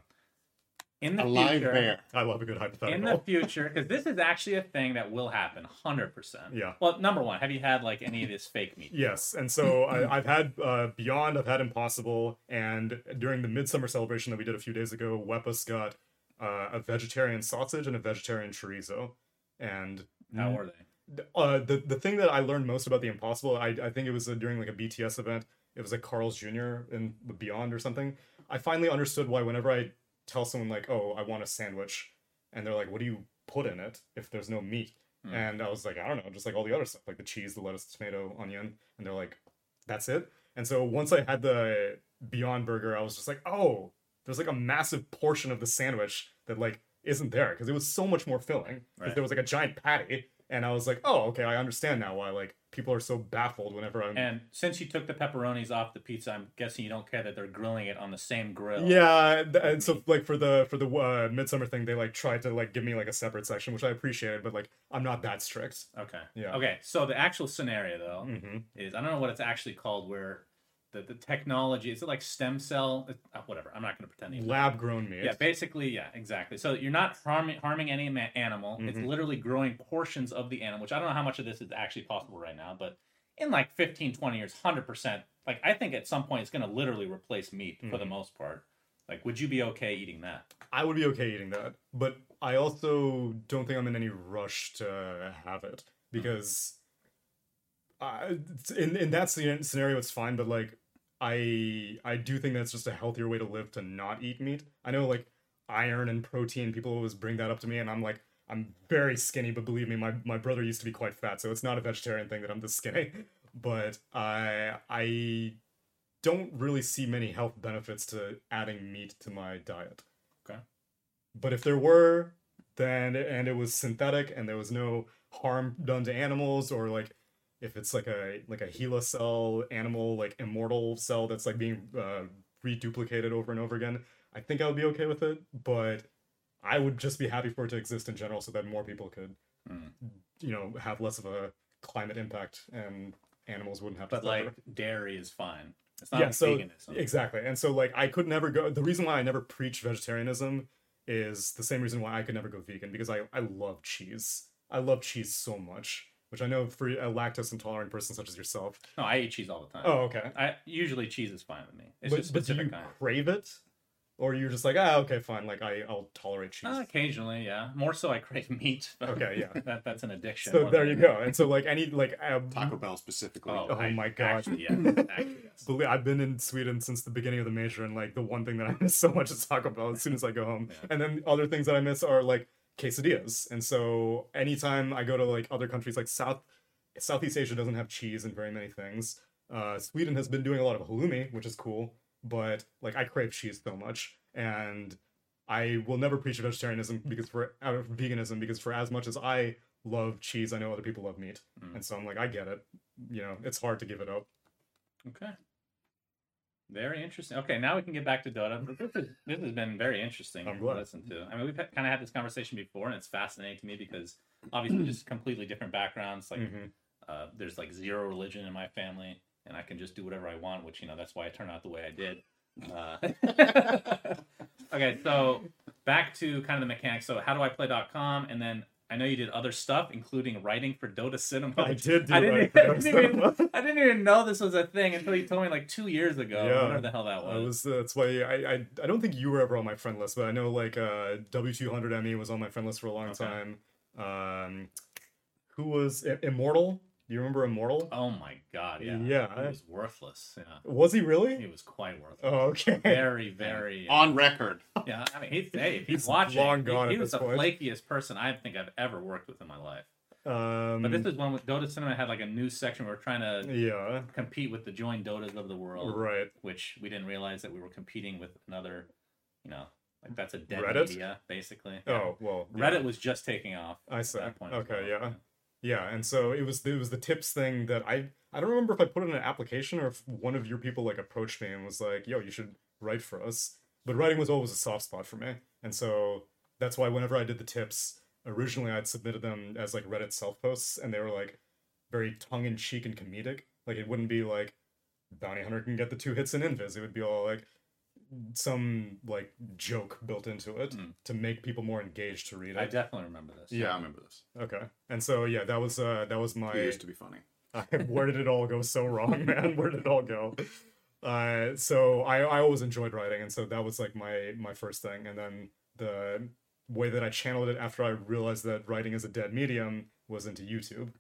in the A live future. bear. I love a good hypothetical. In the future, because this is actually a thing that will happen, hundred percent. Yeah. Well, number one, have you had like any of this fake meat? Yes, and so I, I've had uh, Beyond, I've had Impossible, and during the Midsummer celebration that we did a few days ago, Weppus got uh, a vegetarian sausage and a vegetarian chorizo, and How were they? uh, the the thing that I learned most about the Impossible, I I think it was uh, during like a BTS event. It was like Carl's Jr. in Beyond or something. I finally understood why whenever I tell someone like, "Oh, I want a sandwich," and they're like, "What do you put in it if there's no meat?" Hmm. And I was like, "I don't know, just like all the other stuff, like the cheese, the lettuce, the tomato, onion." And they're like, "That's it." And so once I had the Beyond Burger, I was just like, "Oh, there's like a massive portion of the sandwich that like isn't there because it was so much more filling. Right. There was like a giant patty, and I was like, "Oh, okay, I understand now why like people are so baffled whenever I'm." And since you took the pepperonis off the pizza, I'm guessing you don't care that they're grilling it on the same grill. Yeah, and so like for the for the uh, midsummer thing, they like tried to like give me like a separate section, which I appreciated, but like I'm not that strict. Okay. Yeah. Okay. So the actual scenario though hmm is I don't know what it's actually called where the, the technology is it like stem cell uh, whatever I'm not going to pretend. Lab grown meat. Yeah, basically, yeah, exactly. So you're not harming harming any ma- animal. It's Mhm. literally growing portions of the animal, which I don't know how much of this is actually possible right now, but in like 15, 20 years, 100%, like I think at some point it's going to literally replace meat for the Mhm. most part. Like, would you be okay eating that? I would be okay eating that, but I also don't think I'm in any rush to have it because I, in in that scenario it's fine, but like I I do think that's just a healthier way to live to not eat meat. I know like iron and protein, people always bring that up to me, and I'm like I'm very skinny, but believe me, my my brother used to be quite fat, so it's not a vegetarian thing that I'm this skinny. But I I don't really see many health benefits to adding meat to my diet. Okay. But if there were, then and it was synthetic and there was no harm done to animals or like if it's like a like a HeLa cell animal like immortal cell that's like being uh, reduplicated over and over again, I think I would be okay with it. But I would just be happy for it to exist in general so that more people could, Mm. you know, have less of a climate impact and animals wouldn't have to. But suffer like dairy is fine. It's not yeah, like so veganism. exactly, and so like I could never go. The reason why I never preach vegetarianism is the same reason why I could never go vegan because I I love cheese. I love cheese so much, which I know for a lactose intolerant person such as yourself. No, I eat cheese all the time. Oh, okay. I usually cheese is fine with me. It's but, just but do specific you kind. crave it, or you're just like ah okay fine like I I'll tolerate cheese. Uh, occasionally, yeah. More so, I crave meat. Okay, yeah. that that's an addiction. so there you go. And so like any like um, Taco Bell specifically. Oh, Oh I- my God. Actually, yes. Actually, yes. Believe, I've been in Sweden since the beginning of the major, and like the one thing that I miss so much is Taco Bell as soon as I go home. Yeah. And then other things that I miss are like quesadillas. And so anytime I go to like other countries, like South Southeast Asia doesn't have cheese and very many things. Uh, Sweden has been doing a lot of halloumi, which is cool, but like I crave cheese so much, and I will never preach vegetarianism because for out of veganism because for as much as I love cheese, I know other people love meat, Mm. and so I'm like I get it. You know, it's hard to give it up. Okay. Very interesting. Okay, now we can get back to Dota. This, is, this has been very interesting I'm to glad. listen to. I mean, we've kind of had this conversation before, and it's fascinating to me because obviously just completely different backgrounds. Like, Mhm. uh, there's like zero religion in my family, and I can just do whatever I want, which you know that's why I turned out the way I did. Uh, okay, so back to kind of the mechanics. So, how do I play.com, and then I know you did other stuff, including writing for Dota Cinema. I did do I didn't, even, for I, didn't even, I didn't even know this was a thing until you told me like two years ago. Yeah. Whatever the hell that I was. was that's why I, I I don't think you were ever on my friend list, but I know like uh W200 ME was on my friend list for a long Okay. time. Um, who was I- Immortal? Do you remember Immortal? Oh my god, yeah. Yeah. He was worthless. Yeah. Was he really? He was quite worthless. Oh, okay. Very, very. On record. yeah, I mean, he's, hey, if he's, He's watching, long he- gone he, at was the point. flakiest person I think I've ever worked with in my life. Um, But this is one with Dota Cinema had like a new section where we're trying to yeah, compete with the JoinDOTAs of the world, right. which we didn't realize that we were competing with another, you know, like that's a dead Reddit? media, basically. Oh well, yeah. Reddit was just taking off. I at see. that point Okay, well. yeah. Yeah, and so it was it was the tips thing that I I don't remember if I put in an application or if one of your people like approached me and was like, "Yo, you should write for us." But writing was always a soft spot for me, and so that's why whenever I did the tips, originally I'd submitted them as like Reddit self posts, and they were like very tongue in cheek and comedic. Like it wouldn't be like bounty hunter can get the two hits in invis. It would be all like some like joke built into it Hmm. to make people more engaged to read it. I definitely remember this. Yeah, I remember this. Okay. And so yeah, that was uh that was It my used to be funny. where did it all go so wrong, man? Where did it all go? Uh so I I always enjoyed writing and so that was like my my first thing and then the way that I channeled it after I realized that writing is a dead medium was into YouTube.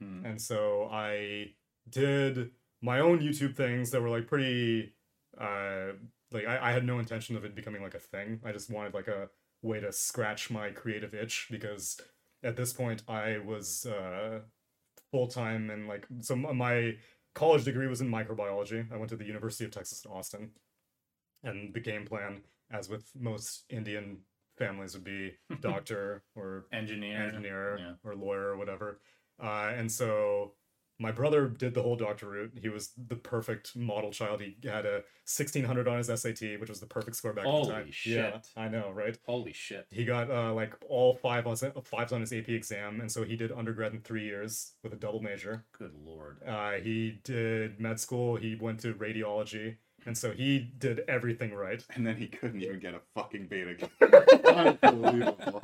Hmm. And so I did my own YouTube things that were like pretty uh like I, I had no intention of it becoming like a thing. I just wanted like a way to scratch my creative itch because at this point I was uh full time and like so my college degree was in microbiology. I went to the University of Texas at Austin. And the game plan, as with most Indian families, would be doctor or Engineer. engineer Yeah. or lawyer or whatever. Uh, and so my brother did the whole doctor route. He was the perfect model child. He had a 1600 on his SAT, which was the perfect score back at the time. Yeah, shit. I know, right? Holy shit. He got uh, like all five on his, fives on his AP exam, and so he did undergrad in three years with a double major. Good lord. Uh, he did med school. He went to radiology, and so he did everything right. And then he couldn't even get a fucking beta. Unbelievable.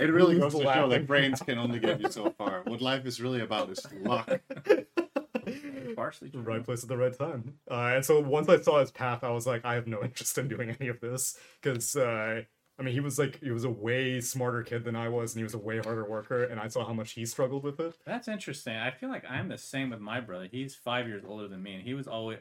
It really goes to show Laughing. that brains can only get you so far. What life is really about is luck. Partially true. right place at the right time. Uh, and so once I saw his path, I was like, I have no interest in doing any of this because uh, I mean, he was like, he was a way smarter kid than I was, and he was a way harder worker, and I saw how much he struggled with it. That's interesting. I feel like I'm the same with my brother. He's five years older than me, and he was always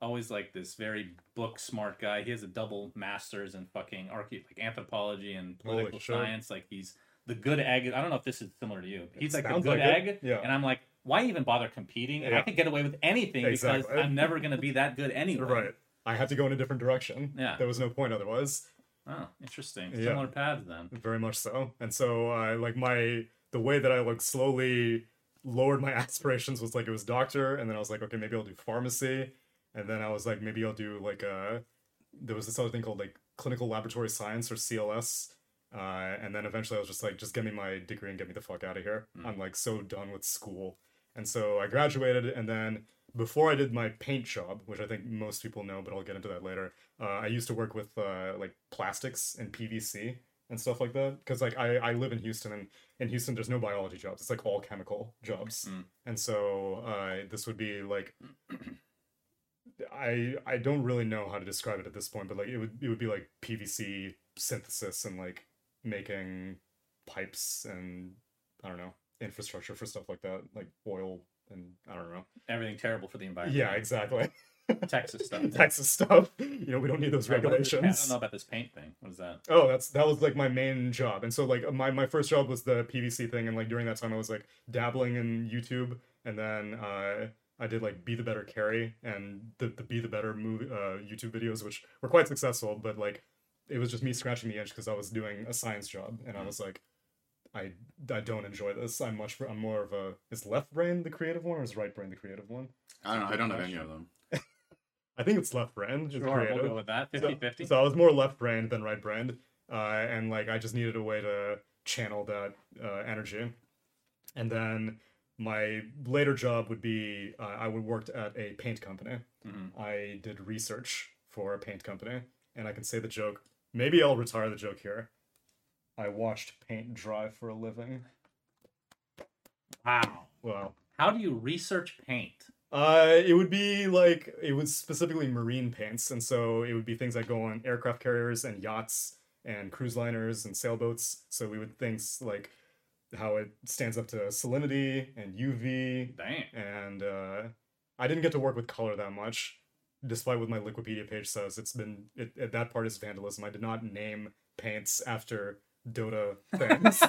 always like this very book smart guy. He has a double masters in fucking archae- like anthropology and Holy political shit. science. Like he's the good egg. I don't know if this is similar to you. But he's like the good like it. egg, Yeah. and I'm like, why even bother competing? And I Yeah. could get away with anything because I'm never gonna be that good anyway. Right. I had to go in a different direction. Yeah. There was no point otherwise. Oh, interesting. Yeah. Similar paths then. Very much so. And so, uh, like my the way that I like slowly lowered my aspirations was like it was doctor, and then I was like, okay, maybe I'll do pharmacy, and then I was like, maybe I'll do like uh there was this other thing called like clinical laboratory science or CLS. Uh, and then eventually I was just like, just get me my degree and get me the fuck out of here. I'm like so done with school. And so I graduated, and then before I did my paint job, which I think most people know, but I'll get into that later, uh, I used to work with uh, like plastics and PVC and stuff like that. Because like I, I live in Houston, and in Houston there's no biology jobs. It's like all chemical jobs. Mm. And so uh, this would be like I I don't really know how to describe it at this point, but like it would it would be like PVC synthesis and like making pipes and I don't know infrastructure for stuff like that, like oil and I don't know. Everything terrible for the environment. Yeah, exactly. Texas stuff. Texas stuff. You know, we don't need those Right, what is this paint- I don't know about this paint thing. What is that? Oh, that's that was like my main job, and so like my my first job was the PVC thing, and like during that time I was like dabbling in YouTube, and then uh, I did like Be the Better Carry and the the Be the Better movie uh, YouTube videos, which were quite successful, but like it was just me scratching the itch because I was doing a science job, and I was like, I I don't enjoy this. I'm much I'm more of a is left brain the creative one or is right brain the creative one? I don't know. I don't have any of them. I think it's left brain. It's Sure, creative. we'll go with that. So- 50 50. So, I was more left brain than right brain, uh, and like I just needed a way to channel that uh, energy. And then my later job would be uh, I would worked at a paint company. Mhm. I did research for a paint company, and I can say the joke. Maybe I'll retire the joke here. I watched paint dry for a living. Wow. Well, How do you research paint? Uh, it would be like it was specifically marine paints, and so it would be things that go on aircraft carriers and yachts and cruise liners and sailboats. So we would things like how it stands up to salinity and UV, Dang. and uh, I didn't get to work with color that much, despite what my Liquipedia page says. It's been it, it, that part is vandalism. I did not name paints after Dota things.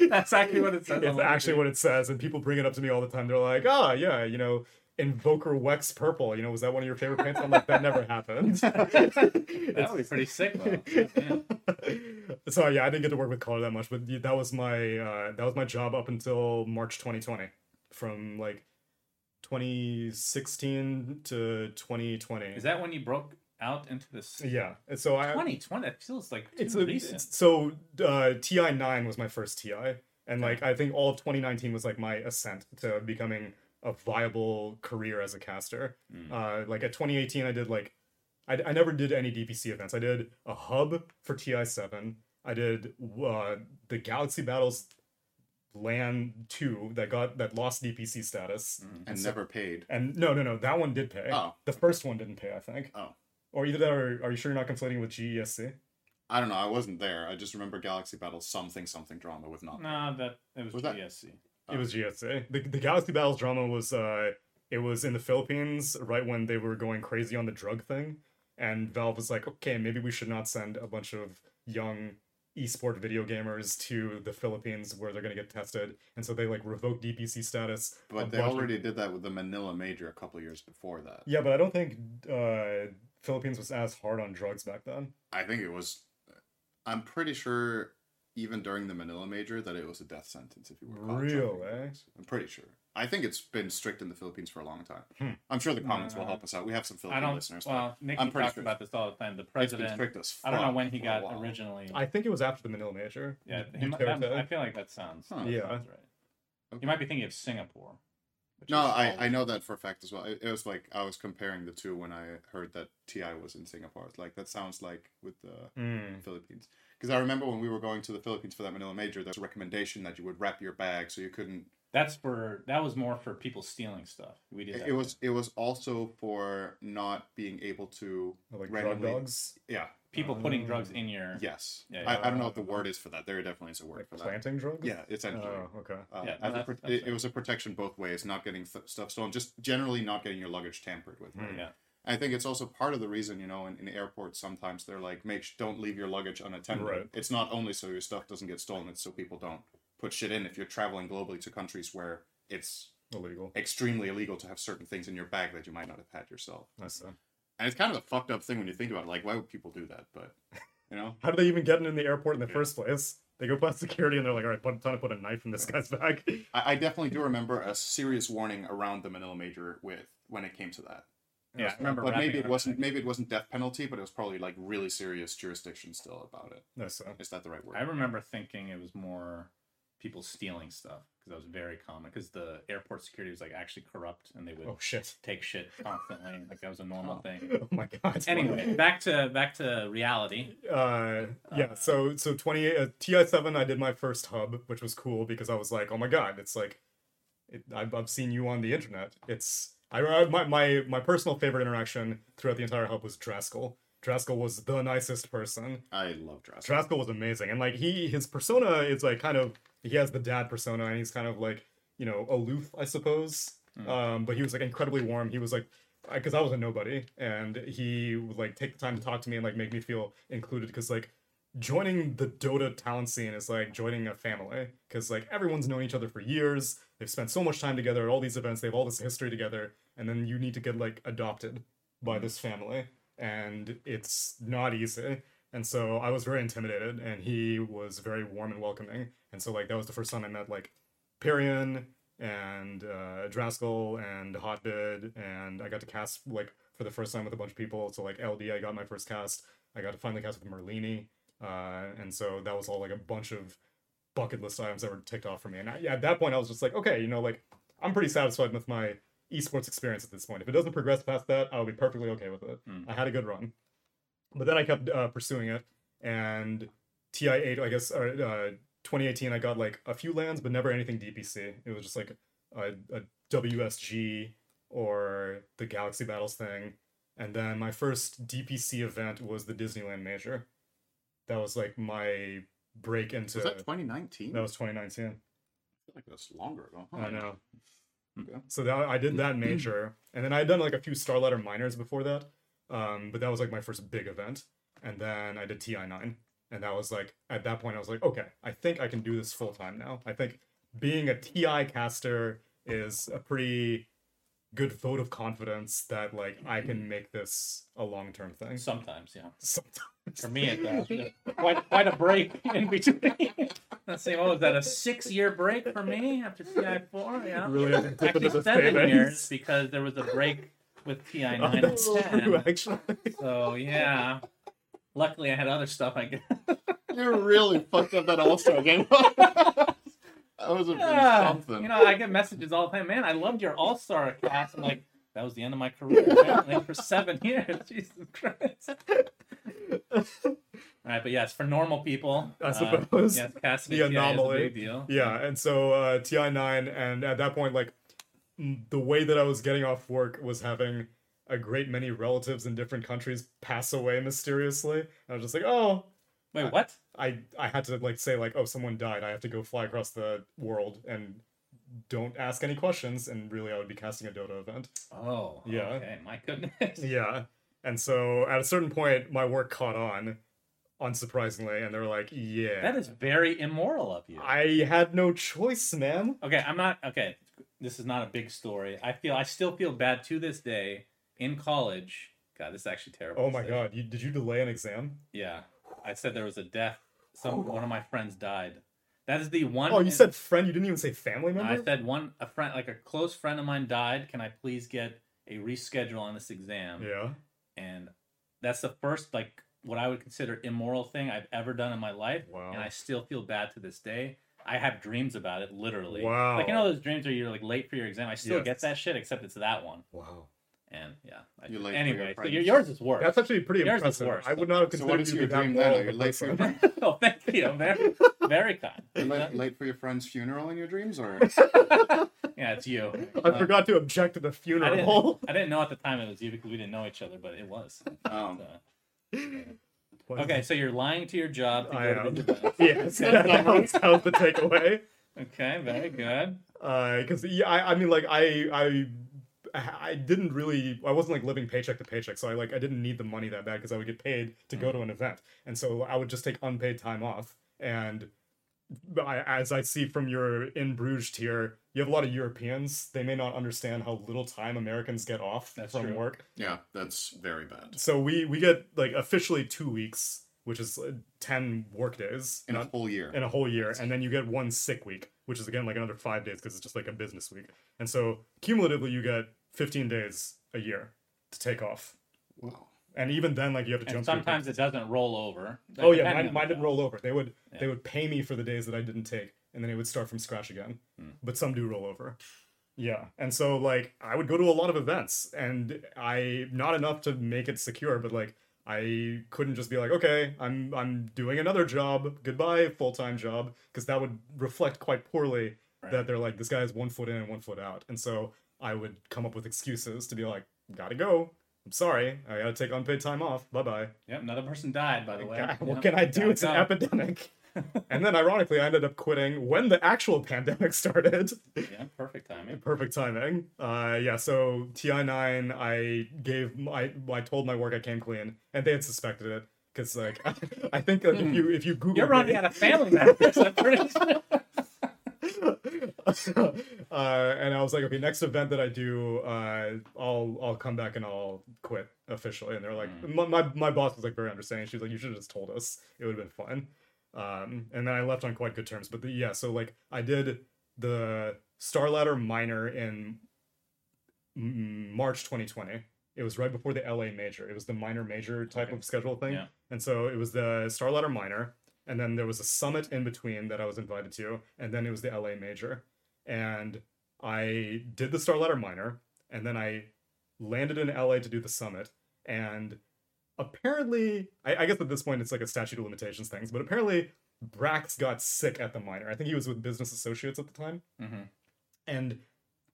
That's actually what it says. It's actually what it says, and people bring it up to me all the time. They're like, "Ah, yeah, you know, Invoker Wex Purple. You know, was that one of your favorite pants? I'm like, "That never happened." That would be pretty sick, though. So yeah, I didn't get to work with color that much, but that was my uh, that was my job up until March 2020, from like 2016 to 2020. Is that when you broke out into this? yeah? and So I 2020. That feels like too it's a, recent. it's, so uh, TI nine was my first TI, and like I think all of 2019 was like my ascent to becoming a viable career as a caster. Mm. Uh, like at 2018, I did like I, I never did any DPC events. I did a hub for TI seven. I did uh, the Galaxy Battles LAN two that got that lost DPC status. and never paid. And no, no, no, that one did pay. Oh. The first one didn't pay, I think. Oh. Or either that, or are you sure you're not conflating with E GESC? I don't know. I wasn't there. I just remember Galaxy Battle something something drama with not. No, that it was, Was that- GSC. It was GSA. The, the Galaxy Battles drama was uh it was in the Philippines right when they were going crazy on the drug thing. And Valve was like, okay, maybe we should not send a bunch of young esport video gamers to the Philippines where they're gonna get tested. And so they like revoked DPC status. But they bunch of- already did that with the Manila Major a couple years before that. Yeah, but I don't think uh Philippines was as hard on drugs back then. I think it was. I'm pretty sure even during the Manila Major that it was a death sentence if you were caught Really? jumping drugs. I'm pretty sure. I think it's been strict in the Philippines for a long time. Hmm. I'm sure the comments will Uh, help us out. We have some I Filipino don't. listeners. Well, Nicky I'm pretty talks sure about this all the time. The but it's been president. strict as I don't know when he got originally. I think it was after the Manila Major. yeah, Du- he, might- Duterte. that- I feel like that sounds. Huh. Yeah. sounds right. You might be thinking of Singapore. No, I, I know that for a fact as well. It, it was like I was comparing the two when I heard that Ti was in Singapore. It's like that sounds like with the Hmm. Philippines. Because I remember when we were going to the Philippines for that Manila Major, there was a recommendation that you would wrap your bag so you couldn't. That's for that was more for people stealing stuff. We did. It, That it was it was also for not being able to Like drug randomly- dogs. Yeah. people putting drugs in your. Yes. Yeah, I, yeah. I don't know what the word is for that. There definitely is a word Like for that. planting drugs? Yeah, it's essentially. Oh, okay. Uh, Yeah, no, a that's- pro- that's it, it was a protection both ways, not getting th- stuff stolen, just generally not getting your luggage tampered with. right? Yeah. I think it's also part of the reason, you know, in, in airports sometimes they're like, make don't leave your luggage unattended. Right. It's not only so your stuff doesn't get stolen; it's so people don't put shit in. If you're traveling globally to countries where it's Illegal. extremely illegal to have certain things in your bag that you might not have had yourself, I see. and it's kind of a fucked up thing when you think about it. Like, why would people do that? But you know, How do they even get in the airport in the first place? They go past security and they're like, all right, put, time to put a knife in this guy's bag. I, I definitely do remember a serious warning around the Manila Major with when it came to that. Yeah, I remember. but maybe it wasn't maybe it wasn't death penalty, but it was probably like really serious jurisdiction still about it. I see. Is that the right word? I remember thinking it was more people stealing stuff because that was very common. Because the airport security was like actually corrupt, and they would Oh, shit. take shit constantly. like that was a normal thing. Oh my god. Anyway, back to back to reality. Uh, yeah, so so 28 uh, TI7 I did my first hub, which was cool because I was like, "Oh my god, it's like it, I've, I've seen you on the internet." It's I I- my my my personal favorite interaction throughout the entire hub was Draskyl. Draskyl was the nicest person. I love Jurassic. Draskyl was amazing, and like he his persona is like kind of he has the dad persona, and he's kind of like you know aloof, I suppose. Um, but he was like incredibly warm. He was like because I was a nobody, and he would like take the time to talk to me and like make me feel included. Because like joining the Dota talent scene is like joining a family, because like everyone's known each other for years. They've spent so much time together at all these events. They have all this history together, and then you need to get like adopted by this family, and it's not easy. And so I was very intimidated, and he was very warm and welcoming. And so like that was the first time I met like Perion and uh, and Hotbid, and I got to cast like for the first time with a bunch of people. So like LD, I got my first cast. I got to finally cast with Merlini, uh, and so that was all like a bunch of bucket list items that were ticked off for me. And I, at that point, I was just like, okay, you know, like I'm pretty satisfied with my esports experience at this point. If it doesn't progress past that, I'll be perfectly okay with it. Mm. I had a good run, but then I kept uh, pursuing it, and TI8, I guess, uh, uh, 2018, I got like a few lands, but never anything DPC. It was just like a, a WSG or the Galaxy Battles thing. And then my first DPC event was the Disneyland Major. That was like my break into. Was that 2019? that was 2019. I feel like that's longer ago. Huh? I know. Okay. So that I did that major, and then I had done like a few Star Ladder minors before that. Um, but that was like my first big event, and then I did TI nine, and that was like at that point I was like, okay, I think I can do this full time now. I think being a TI caster is a pretty good vote of confidence that like I can make this a long term thing. Sometimes, yeah. Sometimes. For me, it does. quite quite a break in between. Let's see, what was that? A six-year break for me after TI four? Yeah, Really had to dip actually seven savings. years because there was a break with TI Oh, nine and that's true, actually. So yeah, luckily I had other stuff I could. You really fucked up that All Star game. that was a Yeah, something. you know, I get messages all the time. Man, I loved your All Star cast. I'm like, that was the end of my career apparently, for seven years. Jesus Christ. All right, but yes, for normal people, I uh, suppose. yes, casting The a TI is a anomaly. big deal. Yeah, and so uh, TI9, and at that point, like, the way that I was getting off work was having a great many relatives in different countries pass away mysteriously. And I was just like, oh, Wait, what? I I had to like say like, oh, someone died. I have to go fly across the world and don't ask any questions. And really, I would be casting a Dota event. Oh, Yeah. Okay, my goodness. Yeah, and so at a certain point, my work caught on, unsurprisingly, and they were like, yeah, That is very immoral of you. I had no choice, man. Okay, I'm not okay. This is not a big story. I feel I still feel bad to this day in college. God, this is actually terrible. Oh my god, you, did you delay an exam? Yeah, I said there was a death. Some one of my friends died. That is the one. Oh, you said friend. You didn't even say family member. I said one a friend like a close friend of mine died. Can I please get a reschedule on this exam? Yeah. And that's the first like what I would consider immoral thing I've ever done in my life. Wow. And I still feel bad to this day. I have dreams about it, literally. Wow. Like you know those dreams where you're like late for your exam. I still Yes. get that shit, except it's that one. Wow. And yeah. I, You're late anyway, so yours is worse. That's actually pretty Yours is impressive. worse, I would not have So considered is you your to be that dream moral then? of Are late for your person. oh, thank you. Very, very kind. You're late, late for your friend's funeral in your dreams, or Yeah, it's you. I Uh, forgot to object to the I funeral. didn't, I didn't know at the time it was you because we didn't know each other, but it was. um, So- okay, so you're lying to your job to I go am. to the yes, that was, that was the takeaway. Okay, very good. Because yeah, I, I mean, like I, I, I didn't really, I wasn't like living paycheck to paycheck, so I like I didn't need the money that bad because I would get paid to go to an event, and so I would just take unpaid time off. And I, as I see from your in Bruges tier, you have a lot of Europeans. They may not understand how little time Americans get off That's from true. work. yeah, that's very bad. So we we get like officially two weeks, which is uh, ten work days In a whole year. in a whole year, and then you get one sick week, which is again like another five days because it's just like a business week. And so cumulatively, you get fifteen days a year to take off, Wow. and even then, like you have to And jump. through sometimes it doesn't roll over. Oh yeah, mine, mine didn't roll over. They would they would pay me for the days that I didn't take, and then it would start from scratch again. Hmm. But some do roll over. Yeah, and so like I would go to a lot of events, and I not enough to make it secure, but like I couldn't just be like, okay, I'm I'm doing another job, goodbye full time job, because that would reflect quite poorly Right. that they're like this guy is one foot in and one foot out, and so I would come up with excuses to be like, gotta go. I'm sorry, I gotta take unpaid time off. Bye bye. Yep, another person died, by the way. God, what Yep, can I do? It's an go. epidemic. and then, ironically, I ended up quitting when the actual pandemic started. Yeah, perfect timing. Perfect timing. Uh, yeah. So TI9, I gave, I, I told my work I came clean, and they had suspected it because, like, I think like, if you if you Google, Hmm. You're running me- out of family members. I'm pretty sure. uh, and I was like, okay, next event that I do, uh, I'll I'll come back and I'll quit officially. And they're like, Mm. my, my my boss was like very understanding. She was like, you should have just told us. It would have been fun. Um, and then I left on quite good terms. But the, yeah, so like I did the Star Ladder Minor in March 2020. It was right before the LA Major. It was the minor major type Okay. of schedule thing. Yeah. And so it was the Star Ladder Minor, and then there was a summit in between that I was invited to, and then it was the LA Major. And I did the Star Ladder Minor, and then I landed in LA to do the summit. And apparently, I, I guess at this point it's like a statute of limitations things, but apparently Brax got sick at the minor. I think he was with Business Associates at the time hmm and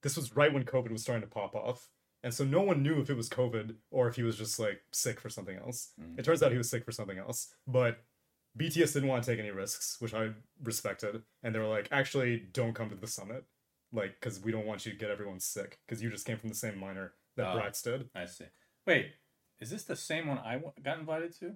this was right when COVID was starting to pop off. And so no one knew if it was COVID or if he was just like sick for something else. Mm. It turns out he was sick for something else. But BTS didn't want to take any risks, which I respected. And they were like, actually, don't come to the summit. Like, because we don't want you to get everyone sick. Because you just came from the same minor that Oh. Brax did. I see. Wait, is this the same one I w- got invited to?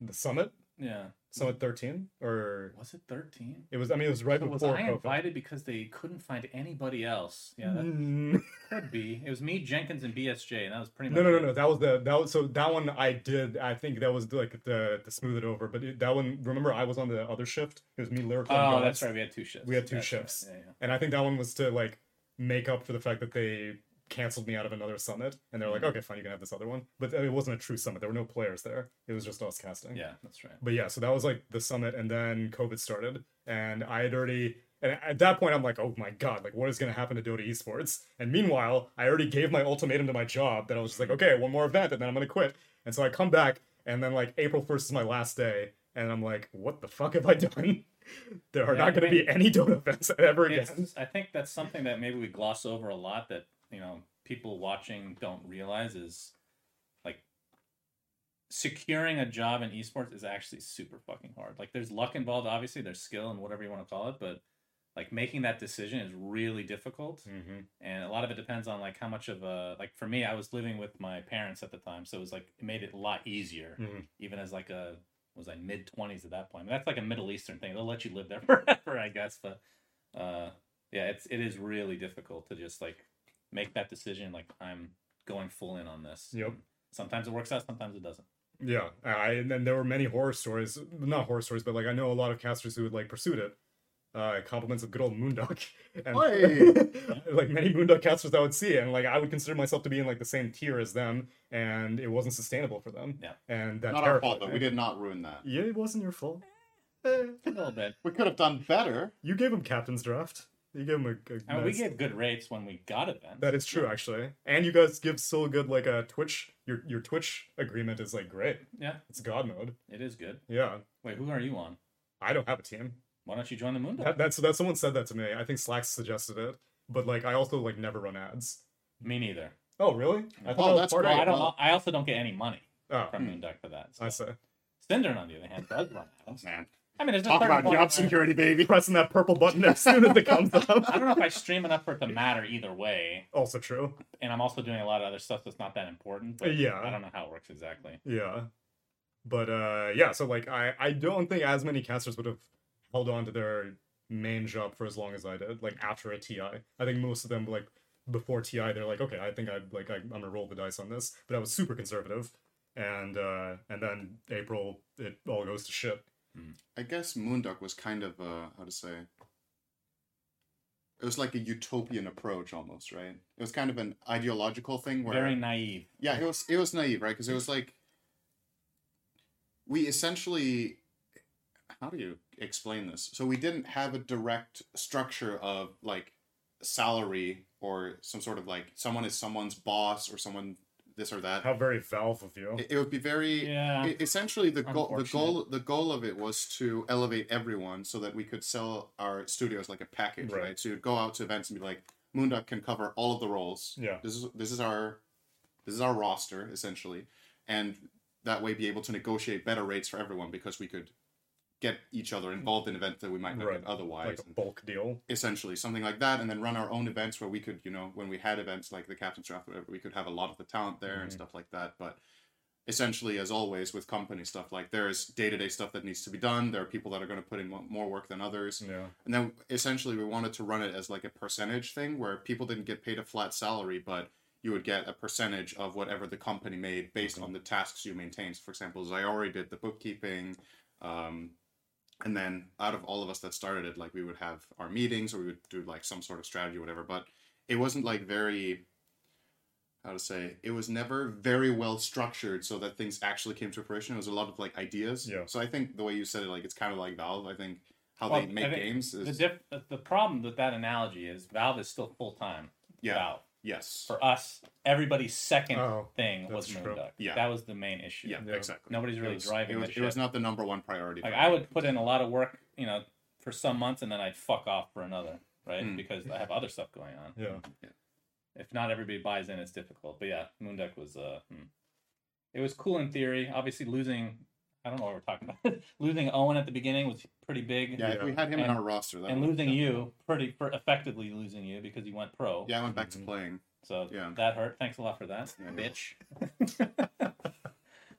The summit? Yeah. So at 13? Or Was it 13? it was, I mean, it was right So was before I COVID. invited because they couldn't find anybody else? Yeah, that Mm, could be. It was me, Jenkins, and BSJ, and that was pretty much. No, no, no, it. no. That was the that was so that one I did. I think that was like the to smooth it over. But it, that one, remember, I was on the other shift. It was me, lyrical. Oh, that's right. We had two shifts. We had two That's right. shifts. Yeah, yeah. And I think that one was to like make up for the fact that they canceled me out of another summit. And they're like, Mhm. okay, fine, you can have this other one. But it wasn't a true summit. There were no players there. It was just us casting. Yeah, that's right. But yeah, so that was like the summit, and then COVID started, and I had already. And at that point, I'm like, oh my god, like what is going to happen to Dota Esports? And meanwhile, I already gave my ultimatum to my job that I was just like, okay, one more event, and then I'm going to quit. And so I come back, and then like April 1st is my last day, and I'm like, what the fuck have I done? there are Yeah, not going to be any Dota events ever again. I think that's something that maybe we gloss over a lot that you know people watching don't realize is like securing a job in esports is actually super fucking hard. Like there's luck involved, obviously, there's skill and whatever you want to call it, but like making that decision is really difficult. Mhm. and a lot of it depends on like how much of a like for me i was living with my parents at the time so it was like it made it a lot easier Mhm. even as like a was i mid 20s at that point that's like a middle eastern thing they'll let you live there forever i guess but uh yeah it's it is really difficult to just like make that decision like i'm going full in on this Yep. sometimes it works out sometimes it doesn't Yeah, I, and then there were many horror stories. Not horror stories, but like I know a lot of casters who had like pursued it. Uh, compliments of good old Moonduck, and like many Moonduck casters I would see, and like I would consider myself to be in like the same tier as them, and it wasn't sustainable for them. Yeah. and that's Not our fault though. We did not ruin that. Yeah, it wasn't your fault. Eh, a little bit We could have done better. you gave him captain's draft. You give them a. a I mean, we nice- gave good rates when we got events That is true, actually, and you guys give still good like a Twitch. Your your Twitch agreement is like great. yeah It's God mode. it is good Yeah, wait who are you on I don't have a team. why don't you join the moon That, that's that. Someone said that to me. I think Slacks suggested it, but like I also like never run ads. me neither Oh really? I Oh, thought that was that's part Well, of I it. don't. I also don't get any money Oh, from Moonduck for that. So. I say. syndereN, on the other hand, does run ads. Man, I mean, there's a talk about job where- security, baby. Pressing that purple button as soon as it comes up. I don't know if I stream enough for it to matter either way, Also true. and I'm also doing a lot of other stuff that's not that important. But Yeah. I don't know how it works exactly. Yeah. But uh yeah, so like I I don't think as many casters would have held on to their main job for as long as I did, like after a TI. I think most of them like before TI they're like, okay, I think I like I, I'm gonna roll the dice on this. But I was super conservative. And uh and then April it all goes to shit. I guess Moonduck was kind of uh how to say it was like a utopian approach almost, right? It was kind of an ideological thing where Very naive. yeah, it was it was naive, right? Because it was like we essentially how do you explain this? So we didn't have a direct structure of like salary or some sort of like someone is someone's boss or someone this or that. How very Valve of you. It, it would be very Yeah. E- essentially the goal the goal the goal of it was to elevate everyone so that we could sell our studios like a package Right. right, so you'd go out to events and be like moonduck can cover all of the roles Yeah. this is this is our this is our roster essentially and that way be able to negotiate better rates for everyone because we could get each other involved in events that we might not Right. get otherwise Like a bulk deal. essentially something like that and then run our own events where we could you know when we had events like the captain's draft whatever we could have a lot of the talent there and Mhm. stuff like that but essentially as always with company stuff like there's day-to-day stuff that needs to be done there are people that are going to put in more work than others Yeah. and then essentially we wanted to run it as like a percentage thing where people didn't get paid a flat salary but you would get a percentage of whatever the company made based Mhm. on the tasks you maintained. For example, Zyori did the bookkeeping, um, and then out of all of us that started it, like we would have our meetings or we would do like some sort of strategy, or whatever. But it wasn't like very how to say it was never very well structured so that things actually came to fruition. It was a lot of like ideas. Yeah. So I think the way you said it, like it's kind of like Valve. I think how Well, they make I think games The diff- the problem with that analogy is Valve is still full time. Yeah. Valve. Yes. For us, everybody's second Oh, thing was that's true. Yeah. That was the main issue. yeah, Yeah. exactly. Nobody's really it was, driving It was, it was not the number one priority. Like I would put in a lot of work, you know, for some months, and then I'd fuck off for another, right? Mm. Because I have other stuff going on. Yeah. If not everybody buys in, it's difficult. But yeah, Moonduck was uh, hmm. it was cool in theory. Obviously, losing, I don't know what we're talking about. losing Owen at the beginning was pretty big. Yeah, if we had him in And- our roster, that and losing you pretty for effectively losing you because you went pro. Yeah, I went back to Mhm. playing. So Yeah. that hurt. Thanks a lot for that, Yeah. bitch.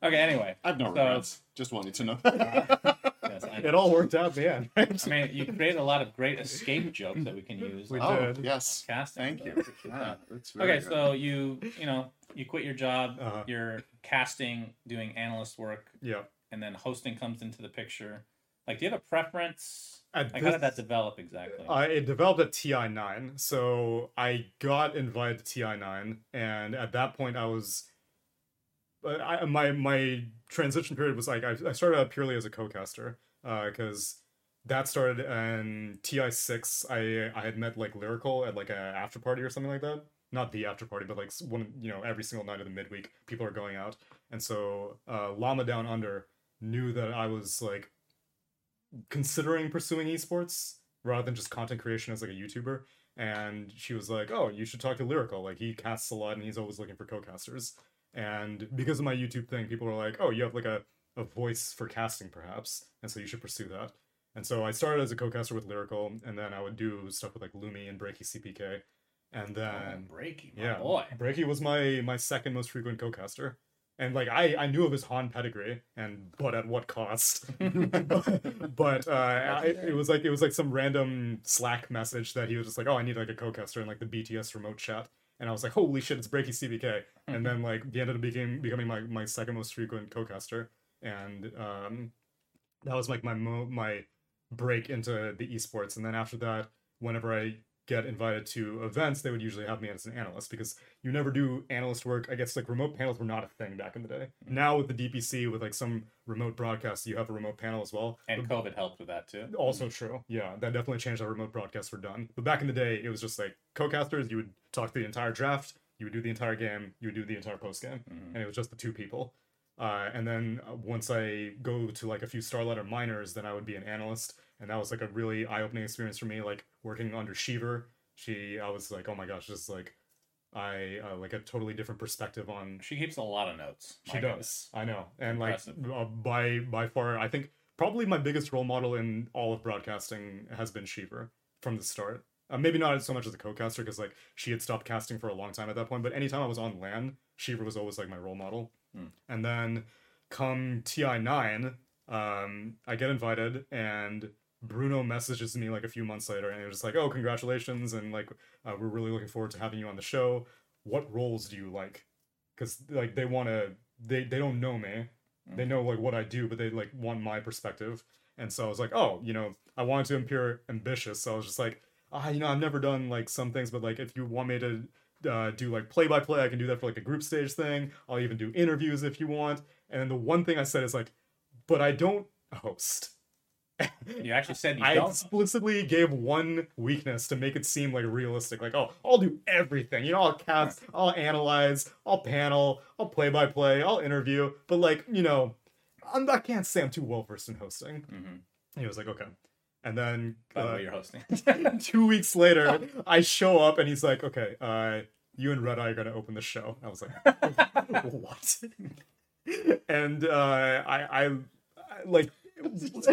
okay. Anyway, I have no So- regrets. Just wanted to know. yes, I, It all worked out in the end, right? I mean, you created a lot of great escape jokes that we can use. We on oh, did. yes. casting. Thank so you. Yeah, very Okay, good. so you you know you quit your job, Uh-huh. you're casting, doing analyst work, Yeah. And then hosting comes into the picture. Like, do you have a preference? At Like, how did that develop exactly? Uh, it developed at TI9, so I got invited to TI9, and at that point I was, uh, I, my my transition period was like I, I started out purely as a co-caster, because that started in TI6. I I had met like Lyrical at like a after party or something like that. Not the after party, but like one you know every single night of the midweek people are going out, and so uh, Llama Down Under knew that I was like considering pursuing esports rather than just content creation as like a YouTuber. And she was like, "Oh, you should talk to Lyrical. Like he casts a lot, and he's always looking for co-casters." And because of my YouTube thing, people were like, "Oh, you have like a a voice for casting, perhaps, and so you should pursue that." And so I started as a co-caster with Lyrical, and then I would do stuff with like Lumi and Breaky CPK, and oh, then oh, breaky, my yeah, boy. Breaky was my my second most frequent co-caster, and like I I knew of his HoN pedigree, and but at what cost? but uh, I, it was like it was like some random Slack message that he was just like, oh, I need like a co-caster in like the BTS remote chat, and I was like, holy shit, it's Breaky CPK, and then like he ended up became becoming my my second most frequent co-caster, and um, that was like my mo- my break into the esports, and then after that, whenever I get invited to events, they would usually have me as an analyst because you never do analyst work. I guess like remote panels were not a thing back in the day. Now with the DPC, with like some remote broadcasts, you have a remote panel as well. And COVID helped with that too. Also true. Yeah, that definitely changed how remote broadcasts were done. But back in the day, it was just like co-casters. You would talk the entire draft. You would do the entire game. You would do the entire post game, Mhm. and it was just the two people. Uh, and then uh, once I go to like a few Star Ladder minors, then I would be an analyst, and that was like a really eye-opening experience for me. Like working under Sheever, she, I was like, oh my gosh, just like I uh, like a totally different perspective on She keeps a lot of notes. she does. goodness. I know, and like uh, by by far, I think probably my biggest role model in all of broadcasting has been Sheever from the start. Uh, maybe not so much as a co-caster because like she had stopped casting for a long time at that point. But anytime I was on LAN, Sheever was always like my role model. Hmm. And then come TI nine, um, I get invited and. Bruno messages me like a few months later, and it was just like, "Oh, congratulations!" and like, uh, "We're really looking forward to having you on the show. What roles do you like?" because like they want to they they don't know me they know like what i do but they like want my perspective and so i was like oh you know i wanted to appear ambitious so i was just like ah you know i've never done like some things but like if you want me to uh, do like play by play i can do that for like a group stage thing i'll even do interviews if you want and then the one thing i said is like but i don't host You actually said you I don't. explicitly gave one weakness to make it seem like realistic. Like, oh, I'll do everything. You know, I'll cast, I'll analyze, I'll panel, I'll play by play, I'll interview. But like, you know, I'm, I can't say I'm too well versed in hosting. Mhm. He was like, okay. And then By the uh, way, you're hosting. two weeks later, I show up and he's like, okay, uh, you and Red Eye are gonna open the show. I was like, what? and uh, I, I, I like.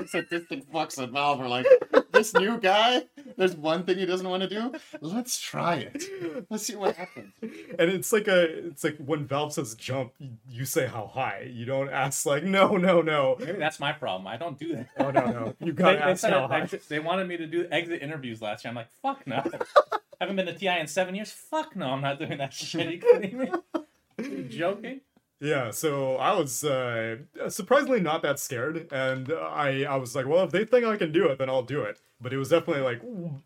Sadistic fucks at Valve are like, this new guy, there's one thing he doesn't want to do. Let's try it. Let's see what happens. and it's like a it's like when valve says jump you, you say how high you don't ask like no no no Maybe that's my problem. I don't do that. oh no no you gotta they, ask said how it- high exit- they wanted me to do exit interviews last year. I'm like, fuck no. Haven't been to TI in seven years. Fuck no, I'm not doing that shit. Are you kidding me? Are you joking? Yeah, so I was uh, surprisingly not that scared, and I I was like, well, if they think I can do it, then I'll do it. But it was definitely like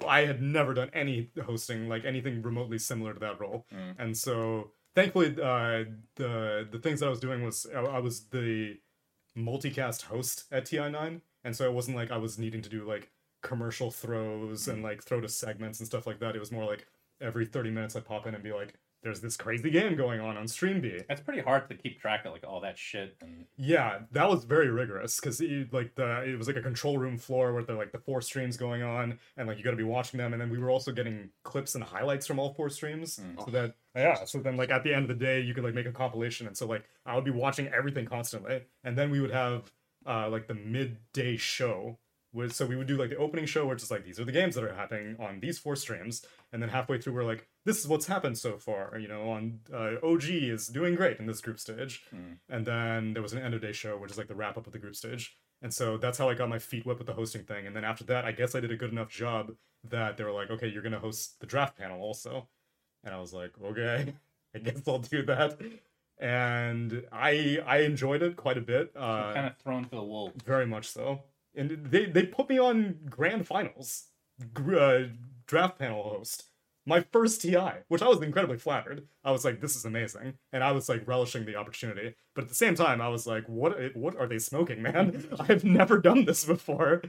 I had never done any hosting, like anything remotely similar to that role, and so thankfully, uh, the the things that I was doing was I, I was the multicast host at TI9, and so it wasn't like I was needing to do like commercial throws and like throw to segments and stuff like that. It was more like every 30 minutes I pop in and be like, there's this crazy game going on on StreamB. It's pretty hard to keep track of like all that shit. And Yeah, that was very rigorous because like the it was like a control room floor where there like the four streams going on and like you got to be watching them and then we were also getting clips and highlights from all four streams so that yeah so then like at the end of the day you could like make a compilation and so like I would be watching everything constantly and then we would have uh like the midday show so we would do like the opening show where it's just like these are the games that are happening on these four streams and then halfway through we're like this is what's happened so far you know on uh, og is doing great in this group stage. And then there was an end of day show which is like the wrap up of the group stage. And so that's how i got my feet wet with the hosting thing. And then after that i guess i did a good enough job that they were like okay you're gonna host the draft panel also. And i was like okay i guess i'll do that. And i i enjoyed it quite a bit uh kind of thrown to the wolves. very much so. And they they put me on grand finals, uh, draft panel host, my first TI, which I was incredibly flattered. I was like, this is amazing, and I was like relishing the opportunity. But at the same time, I was like, what what are they smoking, man? I've never done this before.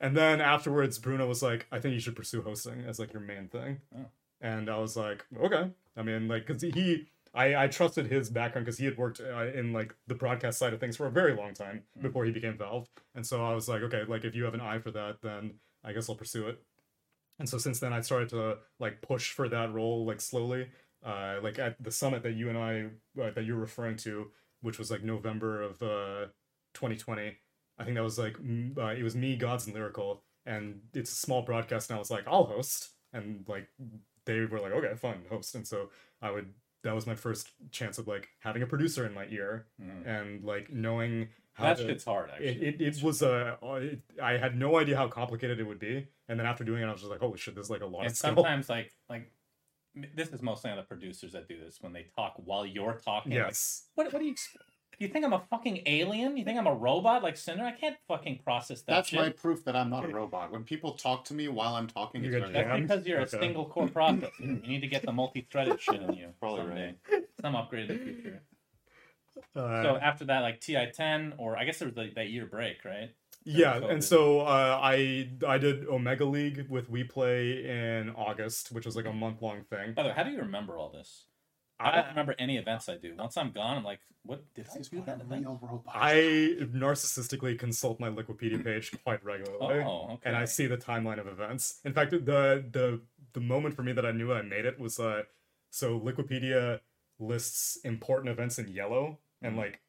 And then afterwards, Bruno was like, I think you should pursue hosting as like your main thing. Oh. And I was like, okay. I mean, like, cause he, I, I trusted his background because he had worked uh, in like the broadcast side of things for a very long time before he became Valve. And so I was like, okay, like if you have an eye for that, then I guess I'll pursue it. And so since then, I started to like push for that role like slowly. Uh, like at the summit that you and I uh, that you're referring to, which was like November of uh 2020. I think that was like uh, it was me, GoDz and Lyrical, and it's a small broadcast. And I was like, I'll host, and like they were like, okay, fine, host. And so I would. That was my first chance of like having a producer in my ear mm-hmm. and like knowing how That to- shit's hard, actually. it, it, it was a it, I had no idea how complicated it would be, and then after doing it, I was just like, holy shit, this is like a lot and of skill. sometimes like like this is mostly on the producers that do this when they talk while you're talking. like, yes, what what do you ex- you think I'm a fucking alien? You think I'm a robot like Cinder? I can't fucking process that That's shit. my proof that I'm not a robot. When people talk to me while I'm talking, You it's very That's because you're Okay. a single core processor. You need to get the multi-threaded shit in you. Probably someday. Some upgrade in the future. uh, So after that, like TI-10, or I guess there was like that year break, right? yeah, and so uh, I I did Omega League with WePlay in August, which was like a month long thing. By the way, how do you remember all this? I don't remember any events I do. Once I'm gone, I'm like, what did I He's do that a event? real. I narcissistically consult my Wikipedia page quite regularly, Oh, okay. and I see the timeline of events. In fact, the the the moment for me that I knew I made it was uh, so Wikipedia lists important events in yellow and Mhm. like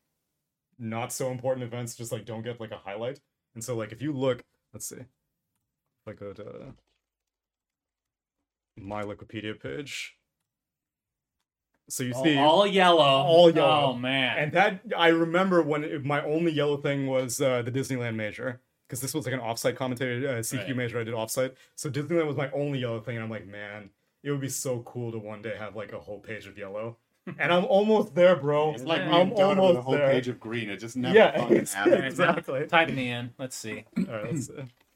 not so important events just like don't get like a highlight. And so like if you look, let's see, if I go to my Wikipedia page, so you All, see all yellow. All yellow. Oh man. and that I remember when it, my only yellow thing was uh, the Disneyland major because this was like an offsite commentated uh, CQ Right. major I did offsite. So Disneyland was my only yellow thing, and I'm like, man, it would be so cool to one day have like a whole page of yellow. and I'm almost there, bro. It's like I'm and Dota with a whole there. page of green. It just never Yeah, fucking happens. exactly. Type me in. Let's see. All right, let's see.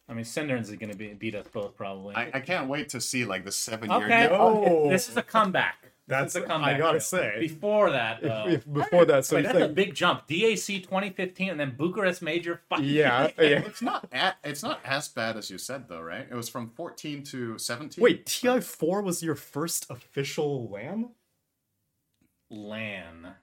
I mean, Cinder's is going to be beat us both probably. I, I can't wait to see like the seven year okay. No. This is a comeback. This That's is a comeback. I gotta show. say. Before that, though. if before that, so Wait, you that's a big jump. DAC 2015 and then Bucharest Major. Yeah, yeah. It's not at, it's not as bad as you said though, right? It was from 14 to 17. Wait, TI four was your first official LAN? LAN.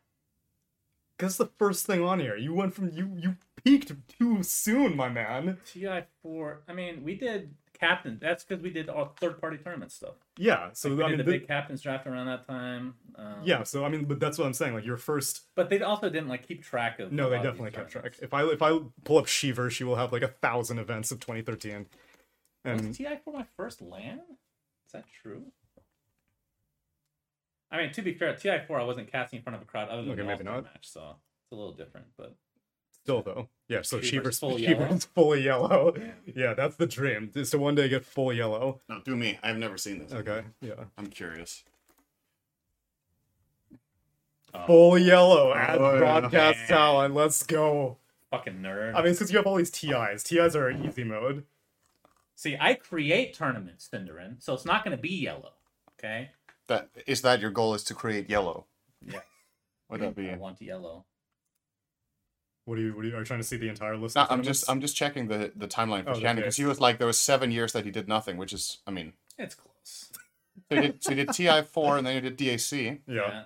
Because the first thing on here, you went from you you peaked too soon, my man. TI4. I mean, we did captain. That's because we did all third party tournament stuff. Yeah, so we I did mean, the big captains draft around that time. Um, yeah, so I mean, but that's what I'm saying. Like your first, But they also didn't like keep track of. no, they definitely kept track. If I if I pull up Sheever, she will have like a thousand events of 2013. And Was TI for my first LAN? Is that true? I mean, to be fair, TI4 I wasn't casting in front of a crowd other than Okay, the maybe not. match, so it's a little different. But still though, yeah. So Sheever's Sheever's full Sheever's fully yellow. Yeah, that's the dream. is to one day get full yellow. No, do me. I've never seen this. Okay, yeah. I'm curious. Oh. Full yellow as Oh, broadcast Man. talent. Let's go. Fucking nerd. I mean, since you have all these TIs, TIs are easy mode. See, I create tournaments, syndereN, so it's not going to be yellow. Okay. That is that your goal is to create yellow. Yeah. What would that be? I want yellow. What are you? What are you? Are you trying to see the entire list? No, of I'm just? I'm just checking the the timeline for Oh, Shannon okay. because he was like there was seven years that he did nothing, which is I mean It's close. so he did, so he did TI four and then he did DAC yeah.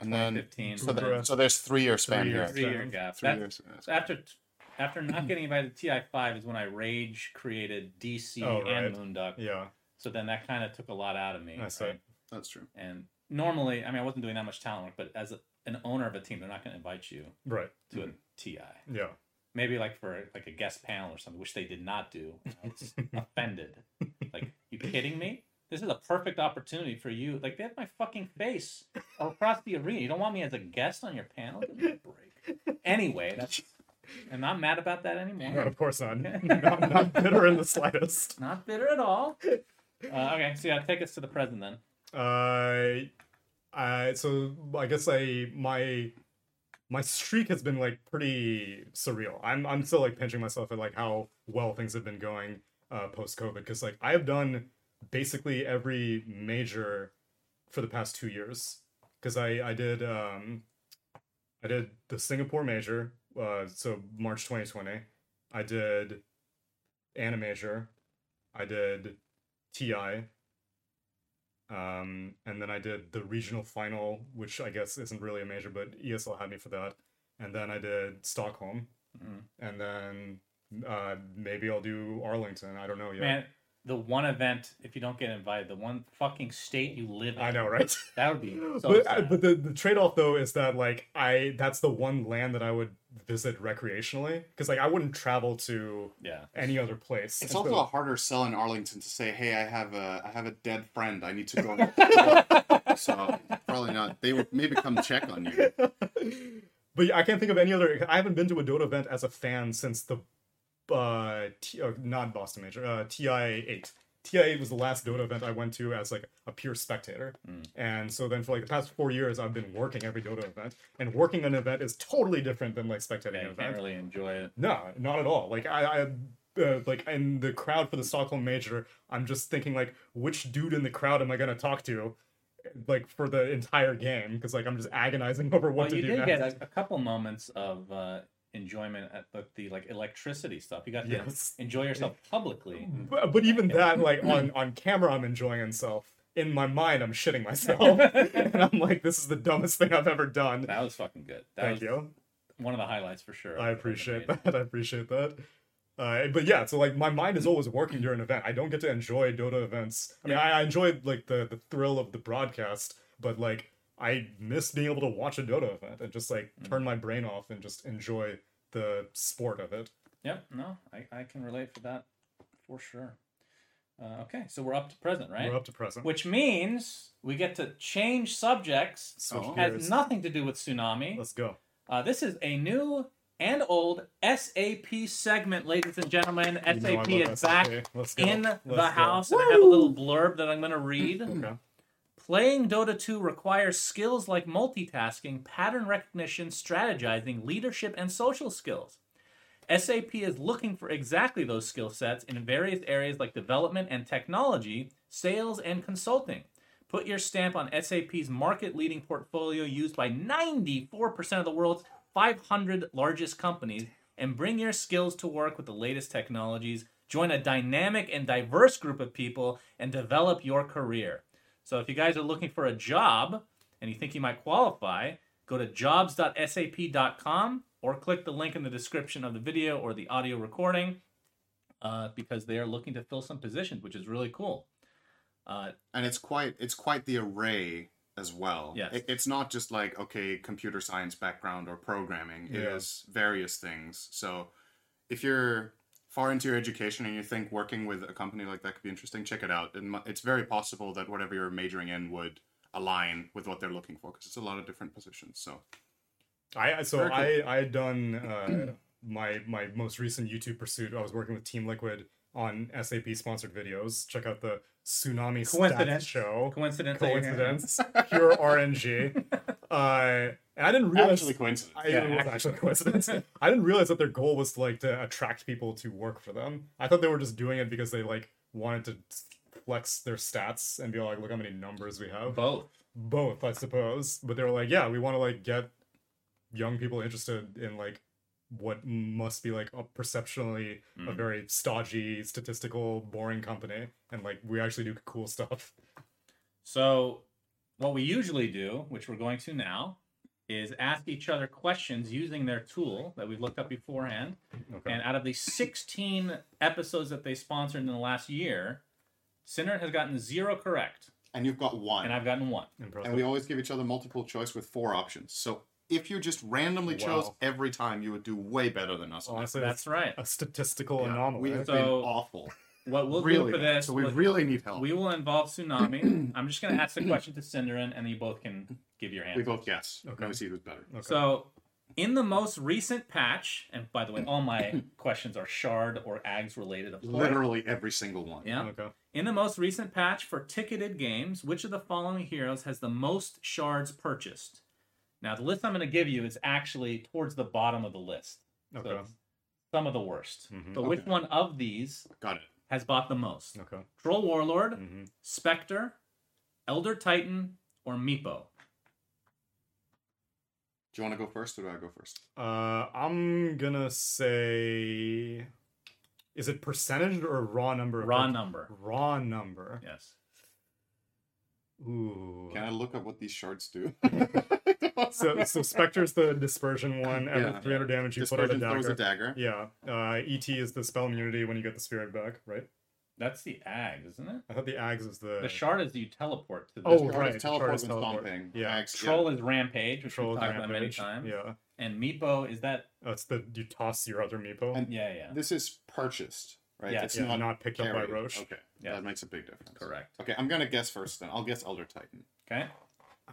and then so, the, so there's three year span Three here. Three year gap. Three That- years. so after after not getting invited to TI five is when I rage created DC Oh, right. and Moonduck. Yeah. So then that kind of took a lot out of me. I see. right? That's true. And normally, I mean, I wasn't doing that much talent work, but as a, an owner of a team, they're not going to invite you Right. to a TI. Yeah. Maybe like for like a guest panel or something, which they did not do. I was offended. Like, you kidding me? This is a perfect opportunity for you. Like, they have my fucking face across the arena. You don't want me as a guest on your panel? Give me a break. Anyway, that's. I'm not mad about that No, anymore. of course not. not, not bitter in the slightest. Not bitter at all. Uh, okay, so yeah, take us to the present then. Uh, uh, so I guess I my my streak has been like pretty surreal. I'm I'm still like pinching myself at like how well things have been going uh, post COVID because like I have done basically every major for the past two years. Because I I did um I did the Singapore major uh so March 2020 I did AniMajor. I did TI um, and then I did the regional final, which I guess isn't really a major, but ESL had me for that. And then I did Stockholm, Mhm. and then uh, maybe I'll do Arlington. I don't know yet. Man, the one event, if you don't get invited, the one fucking state you live in. I know, right? That would be so but sad. but the, the trade off though is that like I that's the one LAN that I would visit recreationally because like I wouldn't travel to yeah. any other place. It's also a harder sell in Arlington to say, "Hey, I have a I have a dead friend. I need to go." so probably not. They would maybe come check on you. But yeah, I can't think of any other. I haven't been to a Dota event as a fan since the, uh, T, uh not Boston Major, uh, TI eight. TI eight was the last Dota event I went to as like a pure spectator, and so then for like the past four years, I've been working every Dota event, and working an event is totally different than like spectating Yeah, an event. can't really enjoy it. No, not at all. Like I, I uh, like in the crowd for the Stockholm Major, I'm just thinking like, which dude in the crowd am I gonna talk to, like for the entire game? Because like I'm just agonizing over what Well, to you do did next. get a, a couple moments of uh, enjoyment at the, the like electricity stuff. You got to Yes. enjoy yourself publicly. But, but even that, like on on camera, I'm enjoying myself. In my mind, I'm shitting myself, and I'm like, "This is the dumbest thing I've ever done." That was fucking good. That Thank was you. one of the highlights for sure. I appreciate that. I appreciate that. Uh, but yeah, so like my mind is always working during an event. I don't get to enjoy Dota events. I mean, I, I enjoyed like the the thrill of the broadcast, but like I miss being able to watch a Dota event and just like Mm. turn my brain off and just enjoy the sport of it. Yep. No, I, I can relate for that for sure. Uh, okay, so we're up to present, right? We're up to present. Which means we get to change subjects. Switch Oh. Has nothing to do with tsunami. Let's go. Uh, this is a new and old SAP segment, ladies and gentlemen. You SAP love is SAP. back Let's go. in Let's the go. house, and I have a little blurb that I'm going to read. Okay. Playing Dota 2 requires skills like multitasking, pattern recognition, strategizing, leadership, and social skills. SAP is looking for exactly those skill sets in various areas like development and technology, sales, and consulting. Put your stamp on SAP's market leading portfolio used by 94% of the world's 500 largest companies and bring your skills to work with the latest technologies. Join a dynamic and diverse group of people and develop your career. So if you guys are looking for a job and you think you might qualify, go to jobs.sap.com or click the link in the description of the video or the audio recording uh, because they are looking to fill some positions, which is really cool. Uh, and it's quite it's quite the array as well. Yes. It- it's not just like okay, computer science background or programming. Yeah. It is various things. So if you're far into your education and you think working with a company like that could be interesting, check it out. And It's very possible that whatever you're majoring in would align with what they're looking for because it's a lot of different positions. So I so cool. I I had done uh, my my most recent YouTube pursuit. I was working with Team Liquid on SAP sponsored videos. Check out the Tsunami Coincidence. Show. coincidence. that you're here. Coincidence, pure RNG. Uh, and I didn't realize. Actually, coincidence. I, Yeah, it was actually. actually coincidence. I didn't realize that their goal was to, like to attract people to work for them. I thought they were just doing it because they like wanted to flex their stats and be like, look how many numbers we have. Both. Both, I suppose. But they were like, yeah, we want to like get young people interested in like what must be like a perceptually a Mhm. very stodgy, statistical, boring company, and like we actually do cool stuff. So, what we usually do, which we're going to now, is ask each other questions using their tool that we've looked up beforehand. Okay. And out of the 16 episodes that they sponsored in the last year, Sinner has gotten zero correct, And you've got one. and I've gotten one. Impressive. And we always give each other multiple choice with four options. So if you just randomly chose every time, you would do way better than us. Honestly, That's right. a statistical Yeah, anomaly. We have So- been awful. What we'll really. do for this, so we really need help. we will involve Tsunami. I'm just going to ask the question to syndereN, and you both can give your answer. We both guess. Okay. Let me see who's better. Okay. So, in the most recent patch, and by the way, all my questions are shard or ags related, of. Literally every single one. Yeah. Okay. In the most recent patch for ticketed games, which of the following heroes has the most shards purchased? Now, the list I'm going to give you is actually towards the bottom of the list. So Okay. it's some of the worst. Mhm. But which one of these Got it. has bought the most? Okay. Troll Warlord, hmm Spectre, Elder Titan, or Meepo? Do you want to go first or do I go first? Uh, I'm gonna say, is it percentage or raw number? Raw purch- number. Raw number. Yes. Ooh. Can I look up what these shards do? So, so Spectre's the dispersion one. Every Yeah. 300 damage you put out a Dispersion throws dagger. a dagger. Yeah. Uh, ET is the spell immunity when you get the spirit back, right? That's the ag, isn't it? I thought the Ags is the. The shard is you teleport to the Oh, Shard is right. Teleport Shard is and teleport. stomping. Yeah. Axe, Troll is Rampage, which Troll we've is talked about many rampage. times. Yeah. And Meepo, is that That's the you toss your other meepo. And- yeah, yeah. This is purchased, right? Yeah, it's yeah, not, not, picked up by. Rosh. Okay. Yeah. That makes a big difference. Correct. Okay, I'm gonna guess first then. I'll guess Elder Titan. Okay.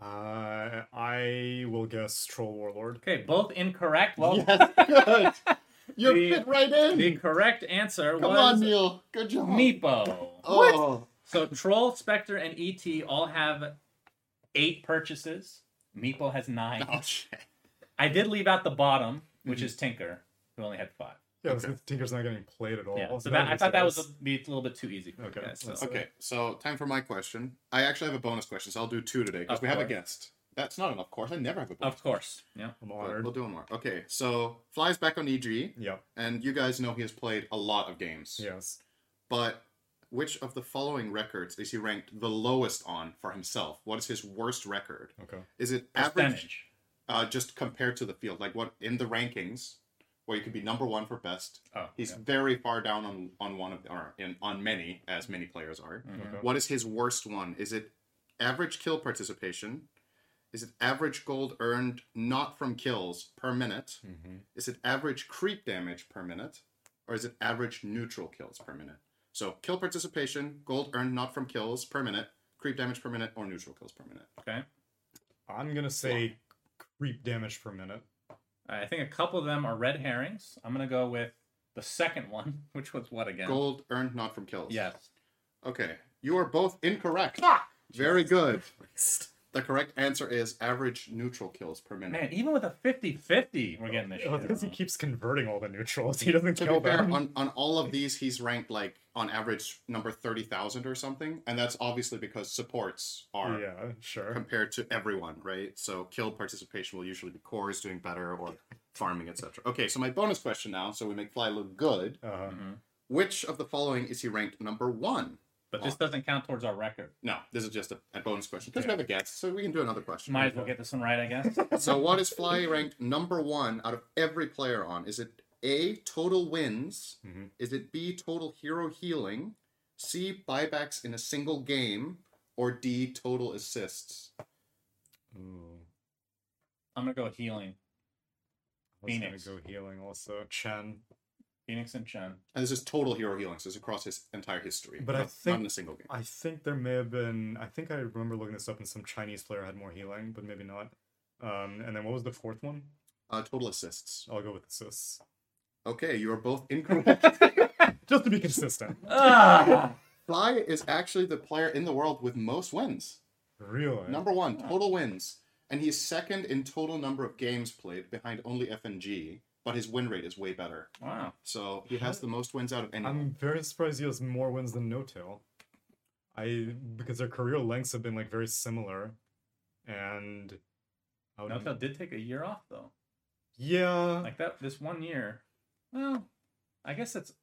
Uh, I will guess Troll Warlord. Okay, both incorrect. Well, yes, good. You The- fit right in. the correct answer Come was on, Neil. Good job. Meepo. Oh, So Troll, Spectre, and ET all have eight purchases. Meepo has nine. oh shit. I did leave out the bottom, which Mhm. is Tinker, who only had five. Yeah, Okay. because Tinker's not getting played at all. Yeah. So That that, I makes thought that was a, be a little bit too easy Okay, guys. So. Okay, so time for my question. I actually have a bonus question, so I'll do two today because Of we have a guest. That's not enough, of course. I never have a bonus. Of course. Yeah. I'm but honored. We'll do one more. Okay, so Fly's back on EG, Yeah. and you guys know he has played a lot of games. Yes. But which of the following records is he ranked the lowest on for himself? What is his worst record? Okay. Is it average, uh, just compared to the field? Like what in the rankings, where you could be number one for best? Oh, He's yeah. very far down on on one of the, or in on many, as many players are. Mhm. Okay. What is his worst one? Is it average kill participation? Is it average gold earned not from kills per minute? Mm-hmm. Is it average creep damage per minute? Or is it average neutral kills per minute? So kill participation, gold earned not from kills per minute, creep damage per minute, or neutral kills per minute. Okay. I'm gonna say creep damage per minute. I think a couple of them are red herrings. I'm gonna go with the second one, which was what again? Gold earned not from kills. Yes. Okay. You are both incorrect. Very good. The correct answer is average neutral kills per minute. Man, even with a 50-50, we're getting this shit. Because he keeps converting all the neutrals. He doesn't To kill be fair, them. on, on all of these, he's ranked like on average number 30,000 or something. And that's obviously because supports are Yeah, sure. compared to everyone, right? So kill participation will usually be cores doing better or farming, etc. Okay, so my bonus question now, so we make Fly look good. Uh, Mhm. Which of the following is he ranked number one? But this doesn't count towards our record. No, this is just a, a bonus question because we have a guest, so we can do another question. Might as well get this one right, I guess. so what is Fly ranked number one out of every player on? Is it A, total wins? Mhm. Is it B, total hero healing? C, buybacks in a single game? Or D, total assists? ooh, I'm gonna go healing. I was Phoenix. gonna go healing also. Chen. Phoenix and Chen. And this is total hero healing, so it's across his entire history. But I not, think- not in a single game. I think there may have been. I think I remember looking this up, and some Chinese player had more healing, but maybe not. Um, and then what was the fourth one? Uh, total assists. I'll go with assists, Okay, you are both incorrect. just to be consistent. Ah! Fly is actually the player in the world with most wins. Really? Number one, total wins. and he's second in total number of games played, behind only FNG. But his win rate is way better. Wow. So he has the most wins out of anyone. I'm very surprised he has more wins than N0tail. I because their career lengths have been like very similar, and I would- N0tail did take a year off though. yeah, Like that this one year. Well, I guess it's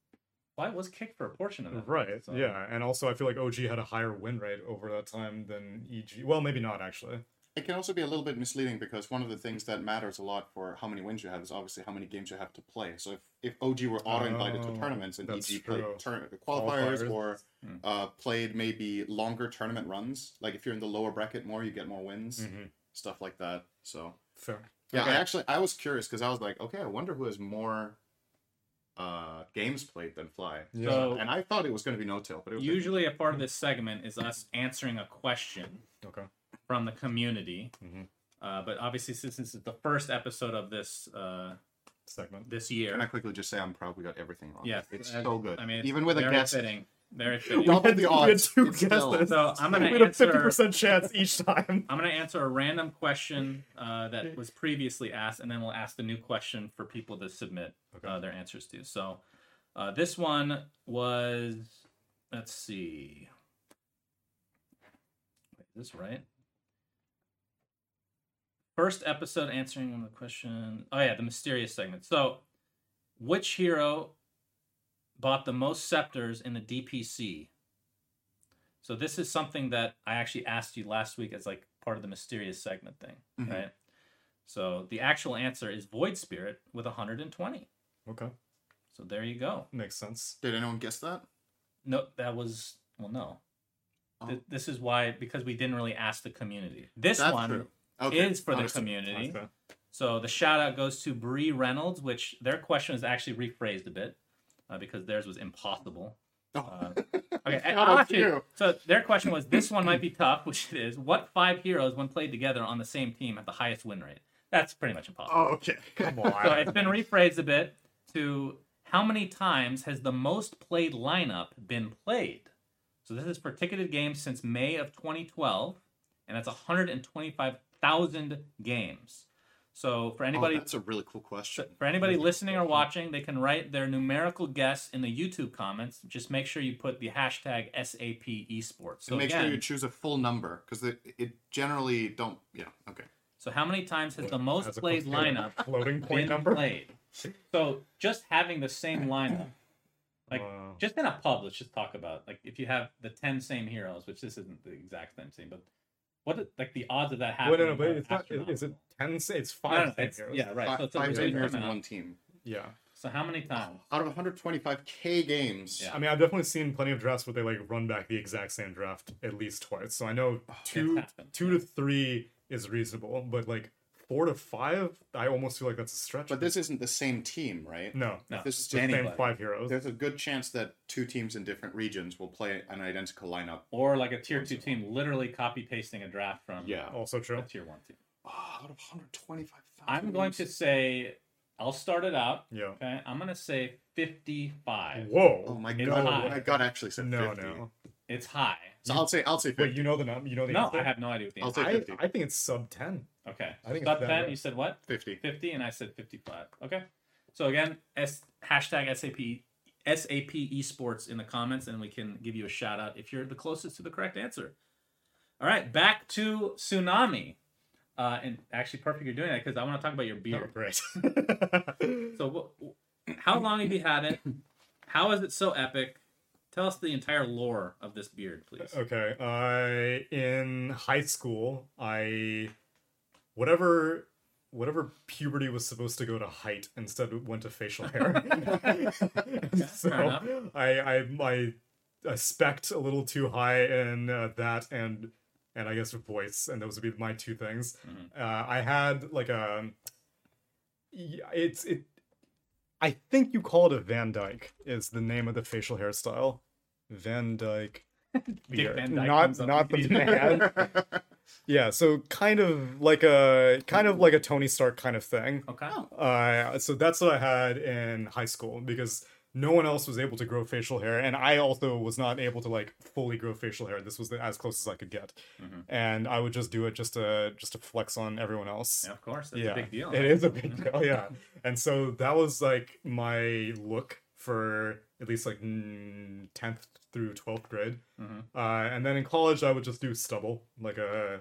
why it was kicked for a portion of it. right, So- yeah, and also I feel like OG had a higher win rate over that time than EG. Well, maybe not actually. It can also be a little bit misleading because one of the things that matters a lot for how many wins you have is obviously how many games you have to play. So if, if OG were auto invited Oh, to tournaments and that's EG played tur- qualifiers, Qualifiers. or Hmm. uh, played maybe longer tournament runs, like if you're in the lower bracket more, you get more wins, Mhm. stuff like that. So Fair. yeah, Okay. I actually I was curious because I was like, okay, I wonder who has more uh, games played than Fly. Yeah. So And I thought it was going to be N0tail, but it was usually a part of this segment is us answering a question okay. From the community. Mhm. Uh, but obviously, since this is the first episode of this uh, Segment. this year, Can I quickly just say I'm proud we got everything wrong? yes, it's uh, so good. I mean, it's even with a very guest, fitting, very fitting. Double the We had odds. two it's still- guesses. So I'm gonna we had a fifty percent chance each time. I'm going to answer a random question uh, that was previously asked, and then we'll ask the new question for people to submit Okay. uh, their answers to. So uh, this one was, let's see. Wait, is this right? First episode answering one of the question. Oh, yeah, the mysterious segment. So, which hero bought the most scepters in the DPC? So this is something that I actually asked you last week as like part of the mysterious segment thing, Mhm. right? So the actual answer is Void Spirit with 120. Okay, So there you go. makes sense. Did anyone guess that? No, that was well, no. Oh. Th- This is why because we didn't really ask the community. This That's one true. Okay, is for the understood. community. Okay. So the shout out goes to Bree Reynolds, which their question is actually rephrased a bit uh, because theirs was impossible. Oh. Uh, Okay, Shout I'll out to actually- so their question was this one might be tough, which it is what five heroes, when played together on the same team, have the highest win rate? That's pretty much impossible. Oh, okay. Come on. So on. it's been rephrased a bit to how many times has the most played lineup been played? So this is for ticketed games since May of 2012, and that's 125,000 games. So for oh, anybody oh, that's a really cool question. for anybody listening or watching, they can write their numerical guess in the YouTube comments. Just make sure you put the hashtag SAP Esports. So and make again, sure you choose a full number because it, it generally don't. Yeah. Okay. so how many times has the most As played opposed to a lineup floating point been number. played? So just having the same lineup, like Wow. just in a pub, let's just talk about like if you have the ten same heroes, which this isn't the exact same thing, but what are- like the odds of that Wait, happening? no, no, but it's not. Is it ten? It's five. no, no, it's- yeah, right. Fi- so it's five big seniors in one team. Yeah. So how many times? Out of 125k games. Yeah. I mean, I've definitely seen plenty of drafts where they like run back the exact same draft at least twice. So I know oh, two, two to three is reasonable, but like four to five, I almost feel like that's a stretch. But this isn't the same team, right? no, No, This is it's the same anybody. five heroes. There's a good chance that two teams in different regions will play an identical lineup. Or like a tier two team, literally copy pasting a draft from Yeah. Also a true. tier one team. Oh, out of 125,000. I'm going to say, I'll start it out. Yeah. Okay, I'm gonna say 55. Whoa. Oh my It's god! high. My gut actually said No, 50. no. It's high. So I'll say I'll say 50. Wait, you know the number? You know the No, answer? I have no idea what the I'll answer. say I, 50. I think it's sub ten. Okay, I think sub it's that 10. You said what? 50. 50, and I said 55. Okay. So again, S hashtag SAP SAP Esports in the comments, and we can give you a shout out if you're the closest to the correct answer. All right, back to tsunami. Uh, and actually, perfect you're doing that because I want to talk about your Oh, beard. great. So, wh- how long have you had it? How is it so epic? Tell us the entire lore of this beard, please. Okay. Uh, in high school, I whatever whatever puberty was supposed to go to height instead went to facial hair. so. I I I I spec'd a little too high in uh, that and and I guess with voice, and those would be my two things. Mm-hmm. Uh, I had like a yeah, it's it. I think you call it a Van Dyke is the name of the facial hairstyle. Van Dyke. Dick Van Dyke not not the with- man. yeah, so kind of like a kind of like a Tony Stark kind of thing. Okay. Oh. Uh, so that's what I had in high school because no one else was able to grow facial hair, and I also was not able to like fully grow facial hair. This was the, as close as I could get, Mhm. and I would just do it just to just to flex on everyone else. Yeah, of course, that's yeah, a big deal. It is a big deal, yeah. And so that was like my look for at least like tenth through twelfth grade. Mhm. Uh, and then in college, I would just do stubble, like a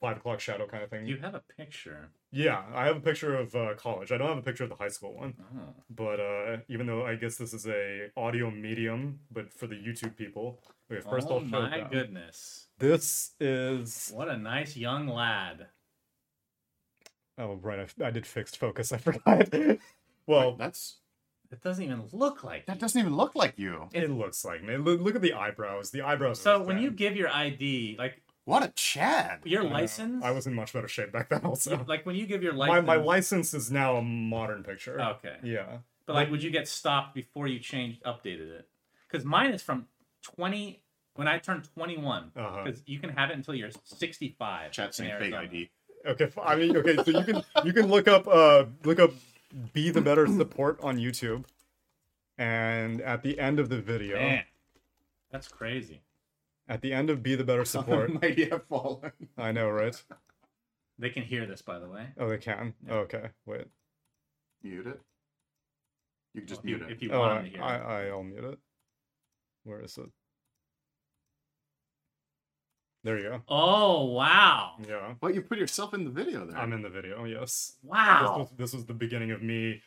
five o'clock shadow kind of thing. You have a picture. Yeah, I have a picture of uh, college. I don't have a picture of the high school one, Oh. but uh, even though I guess this is a audio medium, but for the YouTube people, okay, first oh I'll show my goodness! This is What a nice young lad. oh right, I, I did fixed focus. I forgot. well, That's It doesn't even look like that you. doesn't even look like you. it looks like me. Look, look at the eyebrows. The eyebrows. So when you give your ID, like What a Chad. your I know. license, I was in much better shape back then. Also, like when you give your my license, my license is now a modern picture. Okay. Yeah. But like, would you get stopped before you changed, updated it? Because mine is from twenty when I turned twenty one. Uh-huh. Because you can have it until you're sixty five. Chat saying fake ID. Okay, f- I mean, okay, so you can you can look up uh look up be the better support on YouTube, and at the end of the video, Man, that's crazy. at the end of be the better support, Might have fallen. I know, right? They can hear this, by the way. Oh, they can. Oh, okay, wait. Mute it. You can just if you, mute it. if you Oh, want I, them to hear. it. I I'll mute it. Where is it? There you go. Oh wow! Yeah, Well, you put yourself in the video there. I'm in the video. Yes. This Wow! was, this was the beginning of me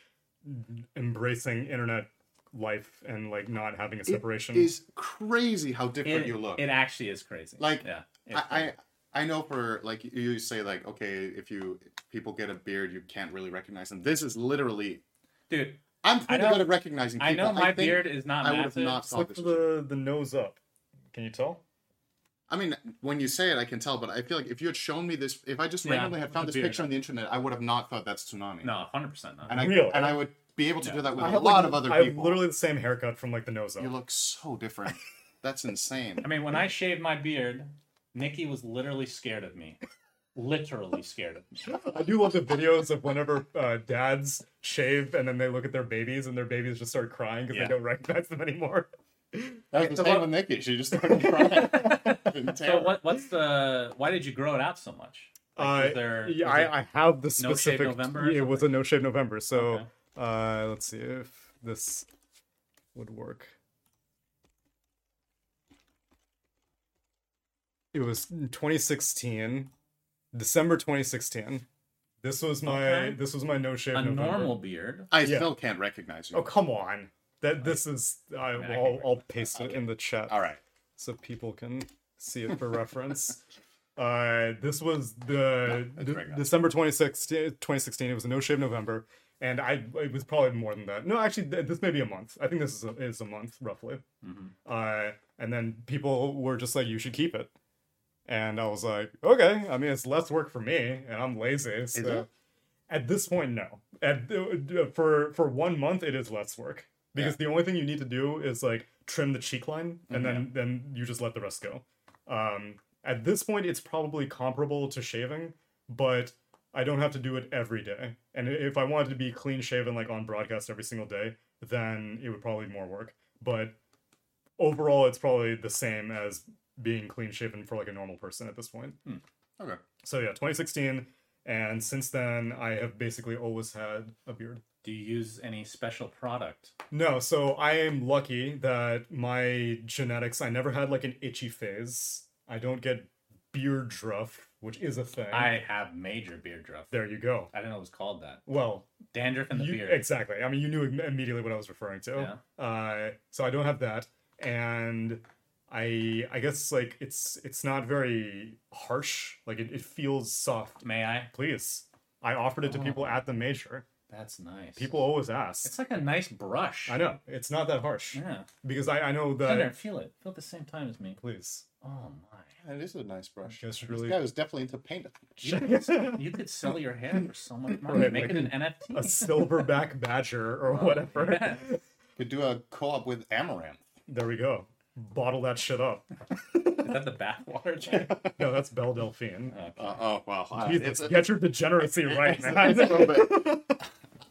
embracing internet life and like not having a It separation. is crazy how different It, you look. it actually is crazy. Like, yeah, I, I I know for like you say like okay if you people get a beard you can't really recognize them. This is literally dude. I'm pretty know- good at recognizing. I know my think beard is not I would have not thought Flip this. the the nose up. Can you tell? I mean, when you say it, I can tell, but I feel like if you had shown me this, if I just Yeah, randomly had found this beard. picture on the internet, I would have not thought that's tsunami. No, hundred percent not. and I Really? and I would be able to Yeah. do that with I a lot like, of other I have people. literally the same haircut from like the nose up. You look so different. That's insane. I mean, when I shaved my beard, Nikki was literally scared of me. literally scared of me. I do love the videos of whenever uh, dads shave and then they look at their babies and their babies just start crying because Yeah. they don't recognize them anymore. That was So the same what- with Nikki. She just started crying. So what? What's the? Why did you grow it out so much? Like, Uh, there, yeah, it- I, I have the specific. No Shave. November it was a no shave November. So Okay. uh, let's see if this would work. It was 2016, December 2016. This was my Okay. this was my no shave a November. normal beard. I yeah. still can't recognize you. Oh come on! That this is I, can I'll, I'll paste it in the chat All right. so people can see it for reference. Uh, this was the de- December 2016, 2016. It was a no shave November, and I it was probably more than that. No, actually, th- this may be a month. I think this is a, is a month roughly. Mhm. Uh, and then people were just like, "You should keep it," and I was like, "Okay." I mean, it's less work for me, and I'm lazy. So at this point, no. At uh, for for one month, it is less work because the only thing you need to do is like trim the cheek line, and then then you just let the rest go. Um, at this point, it's probably comparable to shaving, but I don't have to do it every day. And if I wanted to be clean shaven, like on broadcast every single day, then it would probably be more work. But overall, it's probably the same as being clean shaven for like a normal person at this point. Okay. So yeah, 2016, and since then I have basically always had a beard. Do you use any special product? No, so I am lucky that my genetics, I never had like an itchy phase. I don't get beard druff, which is a thing. I have major beard druff. There you go. I didn't know it was called that. Well, Dandruff in the you- beard. exactly. I mean, you knew immediately what I was referring to. Yeah. Uh, so I don't have that, and I I guess like it's it's not very harsh. Like it, it feels soft. May I? Please, I offered it to people at the major. That's nice. People always ask. It's like a nice brush. I know it's not that harsh Yeah. because I I know that. Thunder, feel it. Feel it the same time as me. Please. Oh my. That is a nice brush. Guess This guy was definitely into paint. You could, you could sell your hair for so much money. Right, Make like it an NFT. a silverback badger or whatever. Yeah. Could do a co-op with Amouranth. There we go. Bottle that shit up. Is that the bathwater? Jack? No, that's Belle Delphine. Okay. Uh, oh wow! Jesus, it's a- get your degeneracy right, it's a little man.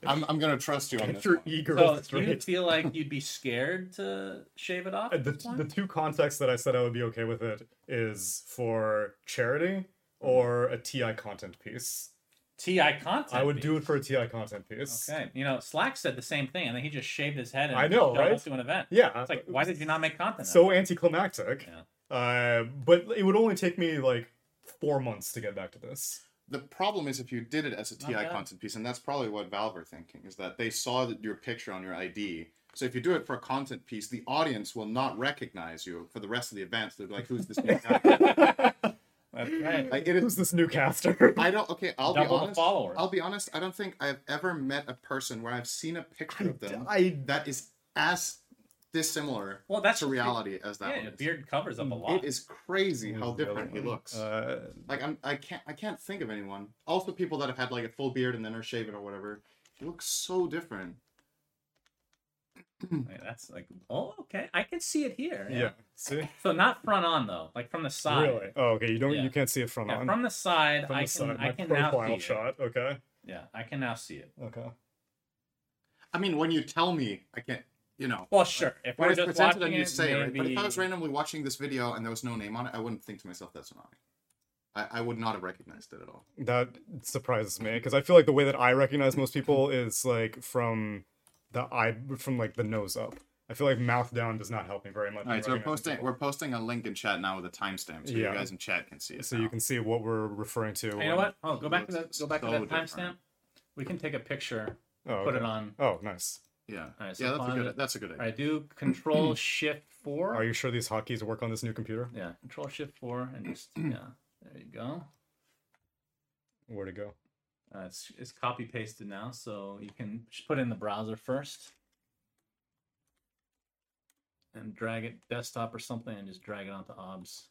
Bit- I'm, I'm gonna trust you on this. Your one. e-girl So do you straight. feel like you'd be scared to shave it off? Uh, at the, the two contexts that I said I would be okay with it is for charity Mm-hmm. or a TI content piece. Ti content. I would piece. do it for a TI content piece. Okay, you know, Slack said the same thing, and then he just shaved his head and I know, showed right? up to an event. Yeah. It's like, why did you not make content? So anticlimactic. Yeah. Uh, but it would only take me like four months to get back to this. The problem is if you did it as a TI bad. content piece, and that's probably what Valve are thinking, is that they saw that your picture on your ID. So if you do it for a content piece, the audience will not recognize you for the rest of the events. They're like, "Who's this new guy?" That's right. like, it Who's this new caster? I don't. Okay, I'll Double be the honest. followers. I'll be honest. I don't think I've ever met a person where I've seen a picture of them I that is as dissimilar Well, that's to reality as that Yeah, one. the beard covers up a lot. It is crazy how different he looks. Uh, Like I'm, I can't, I can't think of anyone. Also, people that have had like a full beard and then are shaven or whatever, he looks so different. Like, that's like, oh, okay, I can see it here. yeah. See? So not front on though, like from the side. Really? Oh, okay. You don't. Yeah. You can't see it from Yeah, on. from the side, From I the can, side. I My can now profile see it. shot. Okay. Yeah, I can now see it. Okay. I mean, when you tell me, I can't, you know. Well, sure. If When we're it's just presented watching and you it, say, right? But if I was randomly watching this video and there was no name on it, I wouldn't think to myself that's Tsunami. I, I would not have recognized it at all. That surprises me because I feel like the way that I recognize most people is like from the eye, from like the nose up. I feel like mouth down does not help me very much. All right, so we're posting, people. we're posting a link in chat now with a timestamp, so Yeah. you guys in chat can see it. so now. you can see what we're referring to. Hey, you know what? Oh, go back to that. Go back to that timestamp. We can take a picture. Oh, Put it on. Oh, nice. Yeah, Alright, so yeah, that's a good, that's a good idea. I do Control Shift Four. Are you sure these hotkeys work on this new computer? Yeah, Control Shift Four, and just yeah, there you go. Where to go? Uh, it's it's copy pasted now, so you can just put it in the browser first, and drag it desktop or something, and just drag it onto OBS.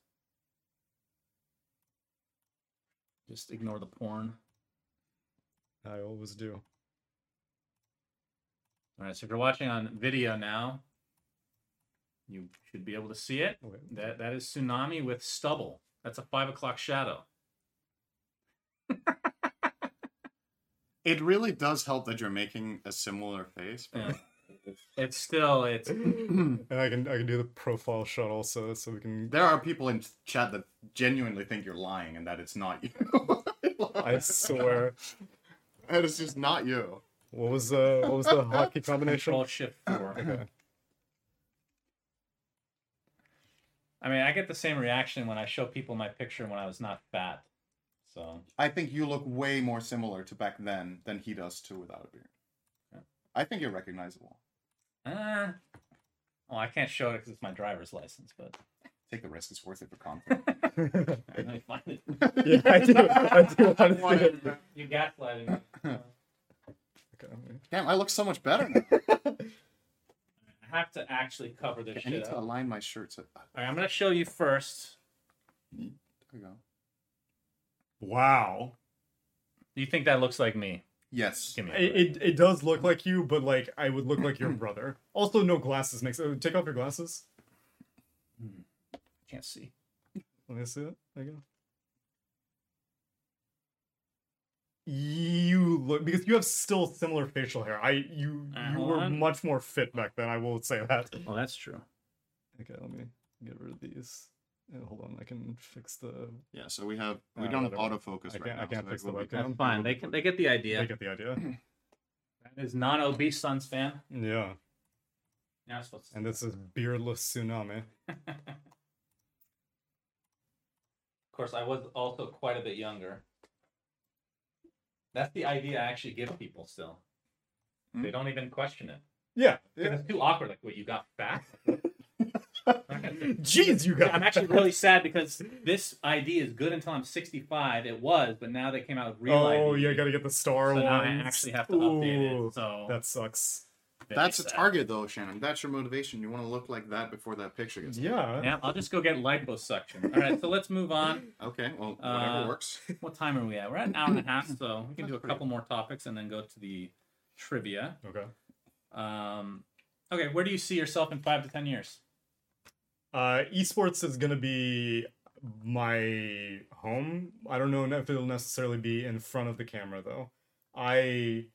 Just ignore the porn. I always do. All right, so if you're watching on video now, you should be able to see it. That that is tsunami with stubble. That's a five o'clock shadow. It really does help that you're making a similar face. but- Yeah. It's still it's and I can I can do the profile shot also, so we can. There are people in chat that genuinely think you're lying and that it's not you. I swear. That is just not you. What was uh what was the hotkey combination? Control Shift Four. Okay. I mean, I get the same reaction when I show people my picture when I was not fat. So I think you look way more similar to back then than he does too without a beard. Yeah. I think you're recognizable. Uh, well, I can't show it because it's my driver's license, but Take the risk; it's worth it for content. let me find it. yeah, I do. I do want to see it. You gaslighting me. Damn, I look so much better now. I have to actually cover this I need shit to up. Align my shirts. At... right, I'm gonna show you first. There we go. Wow. Do you think that looks like me? Yes. Give me. A It, break. it, it does look like you, but like I would look like your brother. Also, no glasses makes. Uh, take off your glasses. I can't see. Let me see it. There you go. You look because you have still similar facial hair. I you Uh, you were on. much more fit back then. I will say that. Well, that's true. Okay, let me get rid of these. Uh, hold on, I can fix the. Yeah. So we have we Uh, don't have autofocus I right now. I can't so fix it will the be- webcam. That's fine. They can. They get the idea. I get the idea. That is non-obese SUNSfan. Yeah, Now I'm supposed to. and this is beardless tsunami. of course, I was also quite a bit younger. That's the idea I actually give people still. Hmm? They don't even question it. Yeah. yeah. It's too awkward. Like, what, you got fat? Jeez, you got. I'm actually really sad because this ID is good until I'm 65. It was, but now they came out with real Oh, ID. yeah, gotta get the star so now I actually have to update it. So That sucks. Very That's a sad. target though, Shannon. That's your motivation. You want to look like that before that picture gets. taken. Yeah. Yeah, I'll just go get liposuction. All right, so let's move on. Okay. Well, whatever Uh, works. What time are we at? We're at an hour and a half, so we can do a couple more topics and then go to the trivia. Okay. Um, okay, where do you see yourself in five to ten years? Uh, esports is gonna be my home. I don't know if it'll necessarily be in front of the camera though. I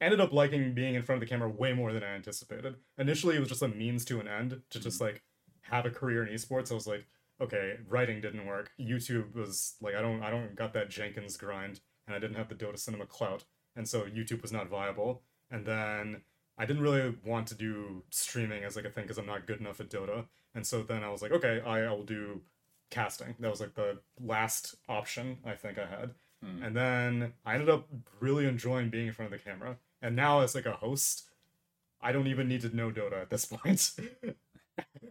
ended up liking being in front of the camera way more than I anticipated. Initially, it was just a means to an end to just like have a career in esports. I was like, okay, writing didn't work. YouTube was like, I don't, I don't got that Jenkins grind, and I didn't have the Dota Cinema clout, and so YouTube was not viable. And then I didn't really want to do streaming as like a thing because I'm not good enough at Dota. And so then I was like, okay, I, I will do casting. That was like the last option I think I had. Hmm. And then I ended up really enjoying being in front of the camera. And now as like a host, I don't even need to know Dota at this point.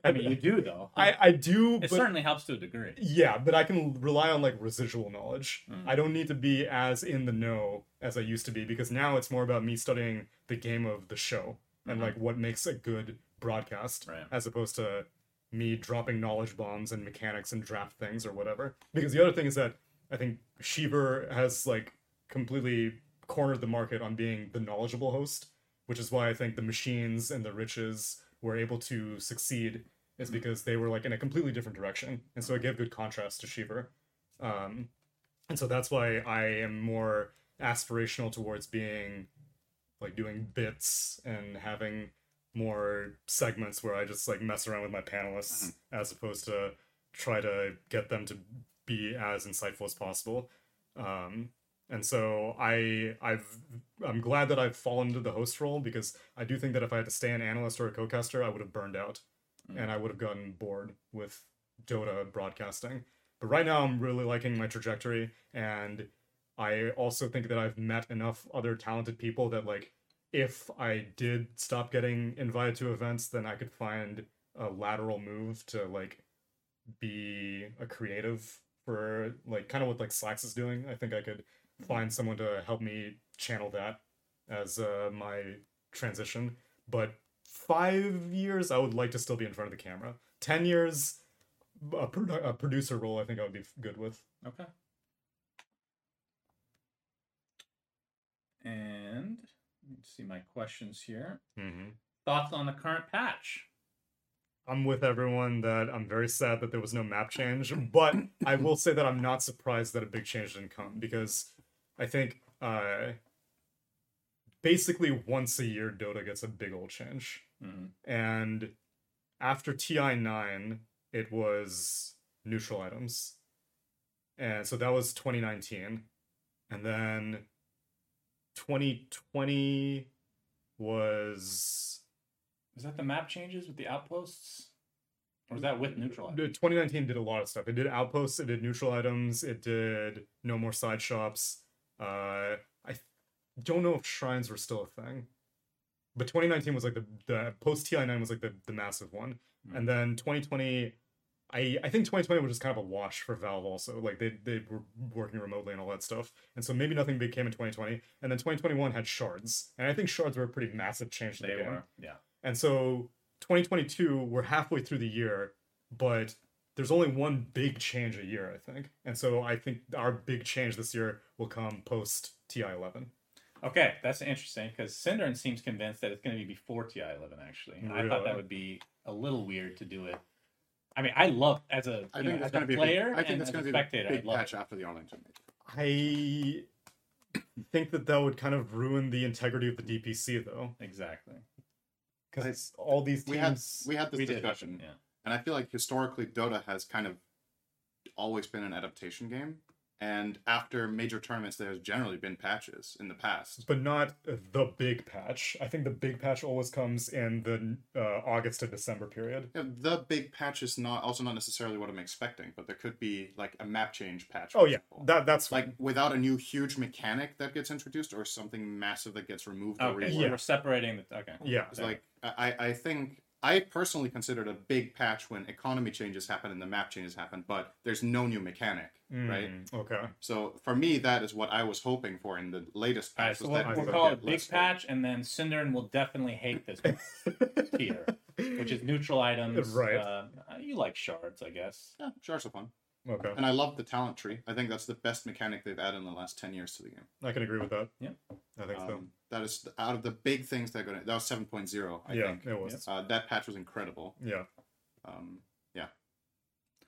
I mean, you do though. I, I do, it but certainly helps to a degree. yeah, but I can rely on like residual knowledge. Mm. I don't need to be as in the know as I used to be because now it's more about me studying the game of the show and Mhm. like what makes a good broadcast Right. as opposed to me dropping knowledge bombs and mechanics and draft things or whatever. Because the other thing is that I think Sheever has like completely cornered the market on being the knowledgeable host, which is why I think the machines and the riches were able to succeed is because they were like in a completely different direction. And so it gave good contrast to Sheever. Um, and so that's why I am more aspirational towards being like doing bits and having more segments where I just like mess around with my panelists as opposed to try to get them to be as insightful as possible. Um, and so I I've I'm glad that I've fallen into the host role because I do think that if I had to stay an analyst or a co-caster, I would have burned out mm. and I would have gotten bored with Dota broadcasting. But right now I'm really liking my trajectory and I also think that I've met enough other talented people that like if I did stop getting invited to events, then I could find a lateral move to like be a creative for like kind of what like Slacks is doing. I think I could find someone to help me channel that as uh, my transition. But five years, I would like to still be in front of the camera. Ten years, a, produ- a producer role, I think I would be f- good with. Okay. And let me see my questions here. Mm-hmm. Thoughts on the current patch? I'm with everyone that I'm very sad that there was no map change, but I will say that I'm not surprised that a big change didn't come because I think uh, basically once a year Dota gets a big old change. Mhm. And after TI9, it was neutral items. And so that was 2019. And then 2020 was was that the map changes with the outposts? Or was that with neutral? Uh, 2019 did a lot of stuff. It did outposts, it did neutral items, it did no more side shops. Uh, I don't know if shrines were still a thing, but 2019 was like the the post TI9 was like the the massive one, Mm. and then 2020. I, I think 2020 was just kind of a wash for Valve also. Like they, they were working remotely and all that stuff. And so maybe nothing big came in 2020. And then 2021 had shards. And I think shards were a pretty massive change to the They game. were, yeah. And so 2022, we're halfway through the year, but there's only one big change a year, I think. And so I think our big change this year will come post TI11. Okay, that's interesting because syndereN seems convinced that it's going to be before TI 11. Actually, And I thought that would be a little weird to do it. I mean, I love as a I think know, it's as going a to be. A player big, I think and it's going to be spectator. a big patch it. after the online tournament. I think that that would kind of ruin the integrity of the DPC, though, Exactly. because all these teams. We had we had this We did, discussion, Yeah. And I feel like historically Dota has kind of always been an adaptation game. And after major tournaments, there's generally been patches in the past. but not the big patch. I think the big patch always comes in the uh, August to December period. Yeah, the big patch is not also not necessarily what I'm expecting, but there could be like a map change patch. Oh yeah, example. that that's like without a new huge mechanic that gets introduced or something massive that gets removed or Okay, reworked. yeah. we're separating the. Okay. yeah. It's like I, I think I personally considered a big patch when economy changes happen and the map changes happen, but there's no new mechanic, right? Mm, Okay. So for me, that is what I was hoping for in the latest All right, patch. so we'll, that we'll call it big patch, and then syndereN will definitely hate this tier, which is neutral items. Right. Uh, you like shards, I guess. Yeah, shards are fun, Okay. and I love the talent tree. I think that's the best mechanic they've added in the last ten years to the game. I can agree with that. Yeah. I think so. Um, that is the- out of the big things that are going. to That was seven I yeah, think. it was. Uh, that patch was incredible. Yeah. Um, yeah.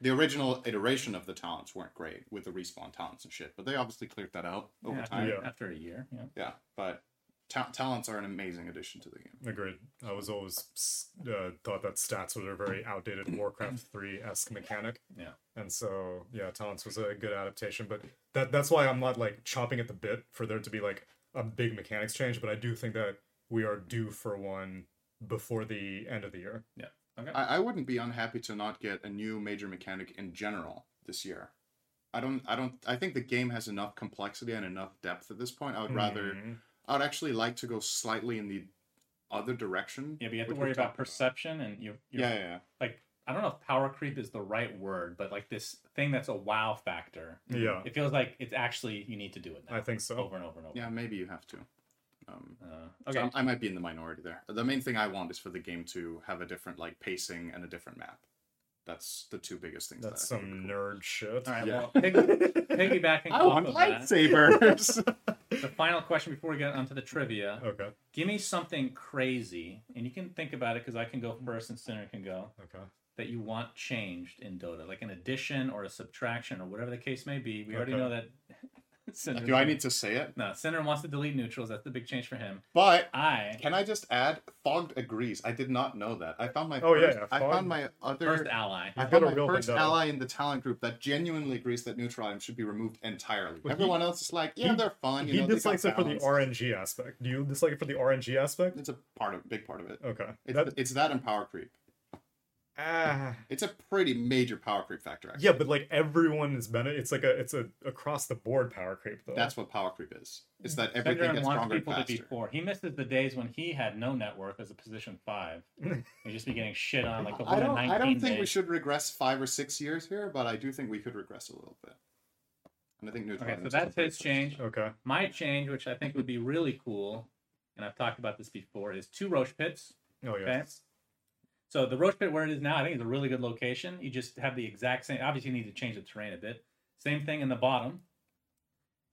The original iteration of the talents weren't great with the respawn talents and shit, but they obviously cleared that out over Yeah, time. Yeah. After a year, yeah. Yeah, but Ta- talents are an amazing addition to the game. Agreed. I was always uh, thought that stats was a very outdated Warcraft 3 esque mechanic. Yeah. And so, yeah, talents was a good adaptation. But that that's why I'm not like chopping at the bit for there to be like a big mechanics change. But I do think that we are due for one before the end of the year. Yeah. Okay. I, I wouldn't be unhappy to not get a new major mechanic in general this year. I don't. I don't. I think the game has enough complexity and enough depth at this point. I would rather. Mhm. I would actually like to go slightly in the other direction. yeah, but you have to worry about talked perception and you. you're- Yeah, yeah, yeah. Like I don't know if power creep is the right word, but like this thing that's a wow factor. Yeah. It feels like it's actually you need to do it now. I think so. over and over and over. Yeah, maybe you have to. Um, Uh, so okay. I might be in the minority there. The main thing I want is for the game to have a different like pacing and a different map. That's the two biggest things. That's that some would nerd shit. All right. Yeah. Well, pig, piggybacking cool. I off want of that, lightsabers. the final question before we get onto the trivia. Okay. Give me something crazy, and you can think about it because I can go mm-hmm. first and Sinner can go. Okay. That you want changed in Dota, like an addition or a subtraction or whatever the case may be. We already know that. Sinner, Do I need to say it? No, Sinner wants to delete neutrals. That's the big change for him. But I can I just add? Fogged agrees. I did not know that. I found my Oh, yeah, first, yeah, I Fogged- found my other first ally. I found got a my real first vendetta. ally in the talent group that genuinely agrees that neutral items should be removed entirely. Well, he- Everyone else is like, yeah, he- they're fun. You he know, they got dislikes it for the balance. RNG aspect. Do you dislike it for the RNG aspect? It's a part of big part of it. Okay. It's, That- it's that and power creep. Ah. It's a pretty major power creep factor. Actually. Yeah, but like everyone is better. It's like a it's a across the board power creep though. that's what power creep is. It's that everything Syndrome gets wants stronger and people to faster. be poor. He misses the days when he had no network as a position five. He'd just be getting shit on like the I one don't. 19 I don't think we should regress five or six years here, but I do think we could regress a little bit. And I think neutral. Okay, so that's his change. sense. okay. My change, which I think would be really cool, and I've talked about this before, is two Rosh pits. Oh yeah. Okay. So the Rosh pit where it is now, I think is a really good location. You just have the exact same. Obviously, you need to change the terrain a bit. Same thing in the bottom.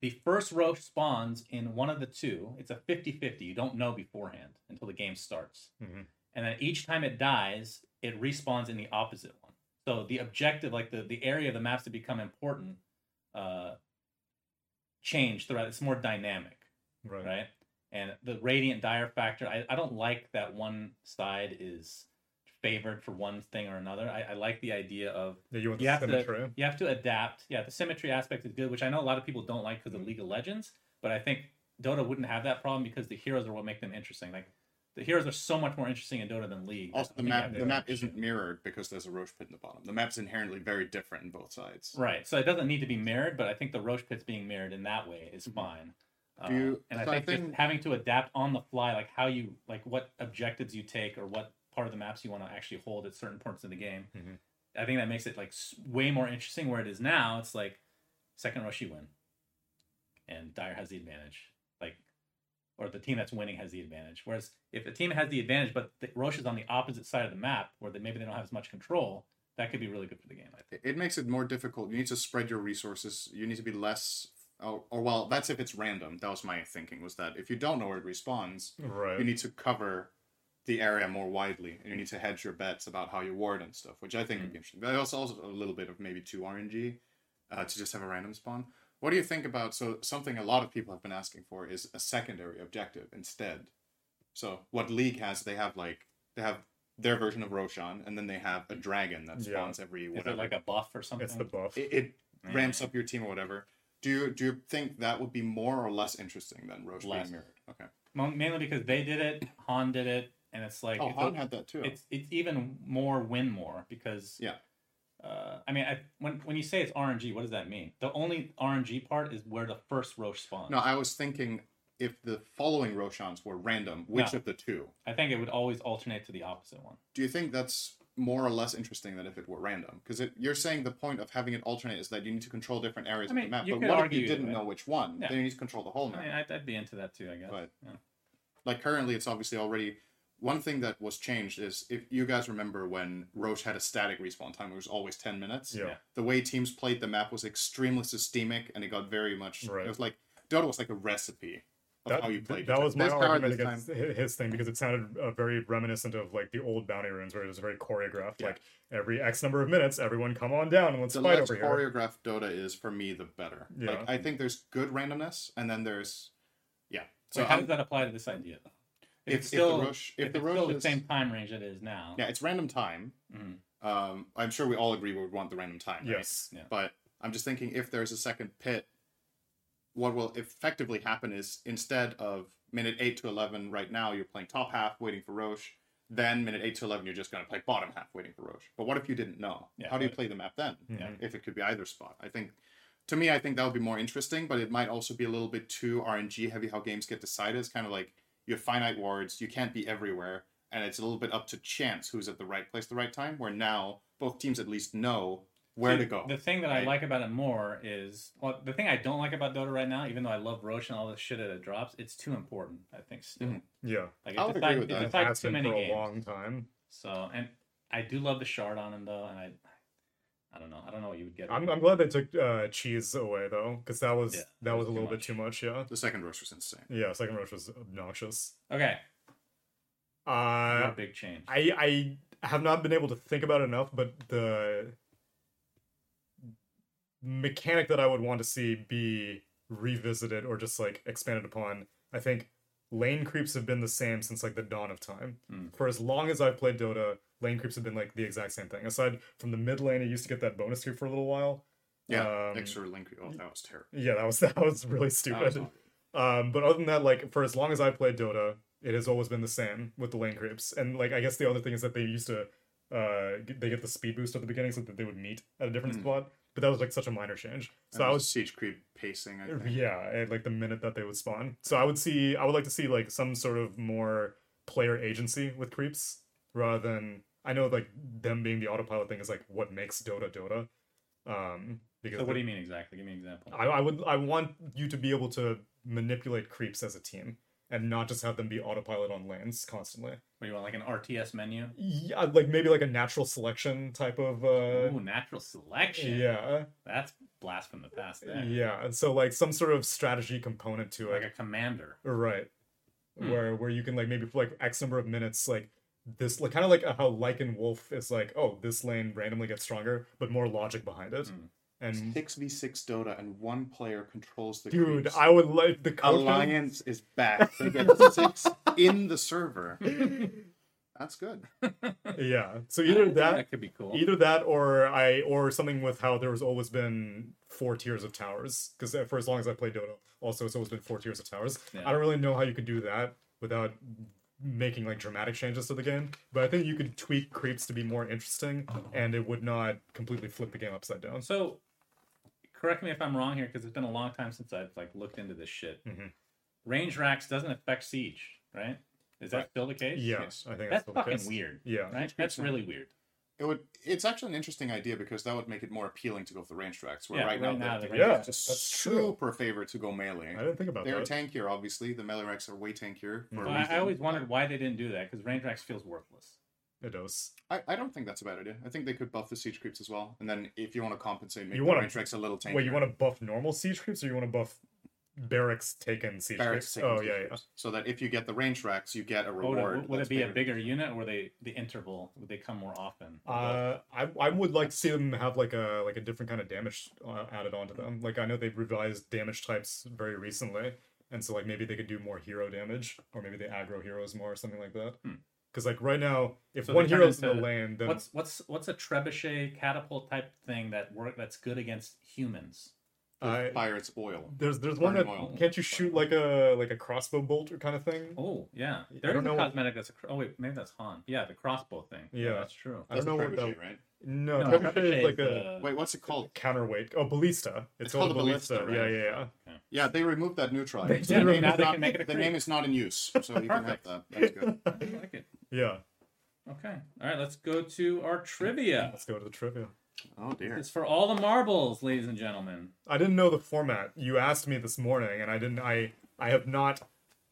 The first Rosh spawns in one of the two. It's a 50-50. You don't know beforehand until the game starts. Mhm. And then each time it dies, it respawns in the opposite one. So the objective, like the, the area of the maps to become important, uh, change throughout. It's more dynamic Right. right? And the radiant dire factor, I, I don't like that one side is favored for one thing or another. I, I like the idea of Yeah, you want you the have symmetry. to you have to adapt. Yeah, the symmetry aspect is good, which I know a lot of people don't like because Mm-hmm. of League of Legends, but I think Dota wouldn't have that problem because the heroes are what make them interesting. Like the heroes are so much more interesting in Dota than League. Also, the map the map isn't mirrored because there's a Rosh pit in the bottom. The map's inherently very different in both sides. Right. So it doesn't need to be mirrored, but I think the Rosh pit's being mirrored in that way is fine. Mm-hmm. Do you- Uh, and I so I think, just think- having to adapt on the fly, like how you like what objectives you take or what part of the maps you want to actually hold at certain points in the game. Mhm. I think that makes it like way more interesting. Where it is now, it's like second Rosh you win, and Dire has the advantage. Like, or the team that's winning has the advantage. Whereas if the team has the advantage, but the Rosh is on the opposite side of the map, where they, maybe they don't have as much control, that could be really good for the game. I think. It- It makes it more difficult. You need to spread your resources. You need to be less. Or, or well, that's if it's random. That was my thinking. Was that if you don't know where it respawns, Right. you need to cover the area more widely, and you need to hedge your bets about how you ward and stuff, which I think would be interesting. But also, also a little bit of maybe two RNG uh, to just have a random spawn. What do you think about so something a lot of people have been asking for is a secondary objective instead? So what League has, they have like they have their version of Roshan, and then they have a dragon that Yeah. spawns every Is whatever. it like a buff or something? it's the buff. it, it ramps up your team or whatever. Do you do you think that would be more or less interesting than Roshan Less. being mirrored? Okay. Mainly because they did it, HoN did it, and it's like Oh, it's, HoN had that too. it's it's even more win more because Yeah. Uh, I mean, I, when when you say it's RNG, what does that mean? The only RNG part is where the first Rosh spawns. No, I was thinking if the following Roshans were random, which No. of the two? I think it would always alternate to the opposite one. Do you think that's more or less interesting than if it were random? Because you're saying the point of having it alternate is that you need to control different areas I mean, of the map. But what if you didn't know which one? Yeah. Then you need to control the whole I map. mean, I'd, I'd be into that too, I guess. But- yeah. like currently it's obviously already one thing that was changed is if you guys remember when Rosh had a static respawn time, it was always ten minutes. Yeah. The way teams played the map was extremely systemic and it got very much Right. it was like Dota was like a recipe of That, how you played. that each was my This argument against time- his thing because it sounded uh, very reminiscent of like the old bounty runes where it was very choreographed. Yeah. Like every X number of minutes, everyone come on down and let's the fight less over here. choreographed Dota is for me the better. Yeah. Like I think there's good randomness and then there's yeah, So So how I'm- does that apply to this idea? If, it's if still, the Rosh, if, if the Rosh still the is, same time range it is now. yeah, it's random time. Mhm. Um, I'm sure we all agree we would want the random time. Right? Yes. Yeah. But I'm just thinking if there's a second pit, what will effectively happen is instead of minute 8 to 11 right now, you're playing top half waiting for Rosh. Then minute 8 to 11, you're just going to play bottom half waiting for Rosh. But what if you didn't know? Yeah, How do you play the map then? Yeah. If it could be either spot. I think, to me, I think that would be more interesting, but it might also be a little bit too RNG heavy how games get decided. It's kind of like you have finite wards, you can't be everywhere, and it's a little bit up to chance who's at the right place at the right time, where now both teams at least know where See, to go. The thing that I like about it more is well, the thing I don't like about Dota right now, even though I love Rosh and all this shit that it drops, it's too important. I think still. Mhm. Yeah. Like I it would agree with it that. It decides has too been many for a games. long time. So and I do love the shard on him though, and I I don't know. I don't know what you would get. I'm, I'm glad they took uh, cheese away though, because that was Yeah, that that was was a too little bit much. too much. Yeah. The second Rosh was insane. Yeah. Second Rosh was obnoxious. okay. Your Uh, big change. I I have not been able to think about it enough, but the mechanic that I would want to see be revisited or just like expanded upon, I think lane creeps have been the same since like the dawn of time. Hmm. For as long as I've played Dota, lane creeps have been like the exact same thing. Aside from the mid lane, it used to get that bonus creep for a little while. Yeah, Um, extra link. Oh, that was terrible. Yeah, that was that was really That was stupid. Um, but other than that, like for as long as I've played Dota, it has always been the same with the lane creeps. And like I guess the other thing is that they used to uh get- they get the speed boost at the beginning so that they would meet at a different Hmm. spot. But that was like such a minor change. So That I was was siege creep pacing. I think. yeah, at like the minute that they would spawn. So I would see I would like to see like some sort of more player agency with creeps rather than I know like them being the autopilot thing is like what makes Dota Dota. Um because so what do you mean exactly? Give me an example. I, I would I want you to be able to manipulate creeps as a team and not just have them be autopilot on lanes constantly. What do you want, like an RTS menu? Yeah, like maybe like a natural selection type of uh Ooh, natural selection. yeah. That's blast from the past there. Yeah. And so like some sort of strategy component to Like it. Like a commander. Right. Hmm. Where where you can like maybe for like X number of minutes like this like kind of like how Lycan Wolf is like, oh, this lane randomly gets stronger, but more logic behind it. Hmm. And Six v six Dota and one player controls the dude, creeps. I would like the coach Alliance is back. They get six in the server. That's good. Yeah. So either that that could be cool. either that or i or something with how there's always been four tiers of towers because for as long as i played dota also it's always been four tiers of towers Yeah. i don't really know how you could do that without making like dramatic changes to the game but i think you could tweak creeps to be more interesting and it would not completely flip the game upside down So, correct me if I'm wrong here, because it's been a long time since I've like looked into this shit. Mhm. Range racks doesn't affect siege, right? Is that Right. still the case? yeah Yes. i think That's that's, still the fucking case. weird, yeah right? That's really weird. It would. It's actually an interesting idea because that would make it more appealing to go for the range racks. Where Yeah, right, right now, now the, the the range range racks- that's true. super favored to go melee. i didn't think about that. They're tankier, obviously. The melee racks are way tankier. For a Well, I, I always wondered why they didn't do that because range racks feels worthless. it does I, I don't think that's a bad idea. I think they could buff the siege creeps as well, and then if you want to compensate, make You the wanna- range racks a little tankier. wait you want to buff normal siege creeps or you want to buff barracks taken siege barracks creeps taking oh siege yeah yeah So that if you get the range racks, you get a Or would reward. it, would it that's be a bigger unit, or they the interval? Would they come more often? Uh, I I would like to see them have like a like a different kind of damage uh, added onto them. Like I know they've revised damage types very recently, and so like maybe they could do more hero damage, or maybe they aggro heroes more, or something like that. Hmm. Because like right now, if So one they turn hero's in the into- lane, then What's what's what's a trebuchet catapult type thing that work that's good against humans? I, fire its oil. there's there's one that oil. can't you shoot like a like a crossbow bolt or kind of thing. Oh yeah, I there don't is know a what- cosmetic that's a. Oh wait, maybe that's HoN. Yeah, the crossbow thing. Yeah. that's true. I don't know what that. right? No, No, trebuchet trebuchet is like is, a uh, Wait, what's it called? counterweight. Oh, ballista. It's, It's called, called a a ballista. ballista, Yeah, right? yeah, yeah. Yeah, they removed that neutralizer. They The did name remove is that. They not- can make it a the creep. name is not in use, so you can have that. That's good. I like it. Yeah. Okay. All right, let's go to our trivia. Let's go to the trivia. Oh dear. It's for all the marbles, ladies and gentlemen. I didn't know the format. You asked me this morning, and I didn't. I I have not.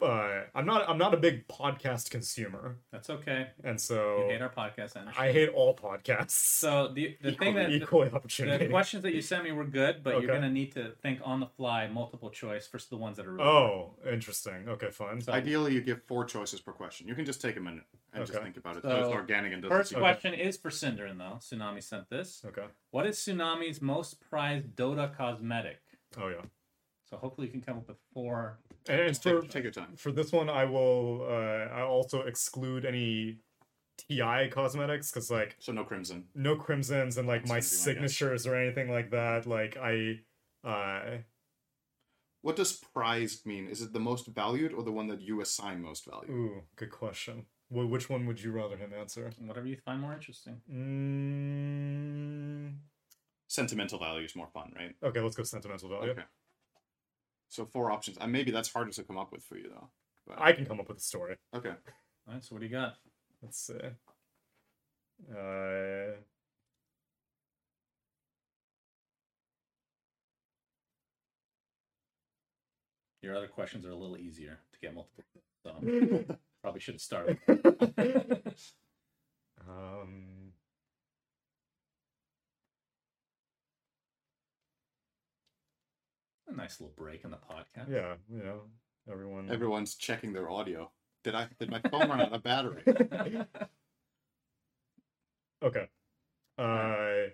Uh, I'm not. I'm not a big podcast consumer, That's okay. and You so hate our podcast, Anderson. I hate all podcasts. So the the thing that equally the, opportunity. the questions that you sent me were good, but you're gonna need to think on the fly, multiple choice for the ones that are. Really Oh, interesting. Okay, fine. So- Ideally, you give four choices per question. You can just take a minute and just think about it. So, So, it's organic and doesn't First seem- question is for syndereN though. Tsunami sent this. Okay. What is Tsunami's most prized Dota cosmetic? Oh yeah. So hopefully you can come up with four. And, and for, Take, take your time. for this one, I will uh, I also exclude any TI cosmetics because like So no crimson. no crimsons and like That's my gonna my signatures or anything like that. Like I, uh, What does prized mean? Is it the most valued or the one that you assign most value? ooh, good question. Wh- which one would you rather him answer? Whatever you find more interesting. Mm, Sentimental value is more fun, right? okay, let's go sentimental value. Okay. So four options. And maybe that's harder to come up with for you though. But, I can come up with a story. okay. All right. So what do you got? Let's see. Uh, Your other questions are a little easier to get multiple. So probably should have started. um, nice little break in the podcast. yeah, you know, everyone. Everyone's checking their audio. Did I did my phone run out of battery? Okay. Uh,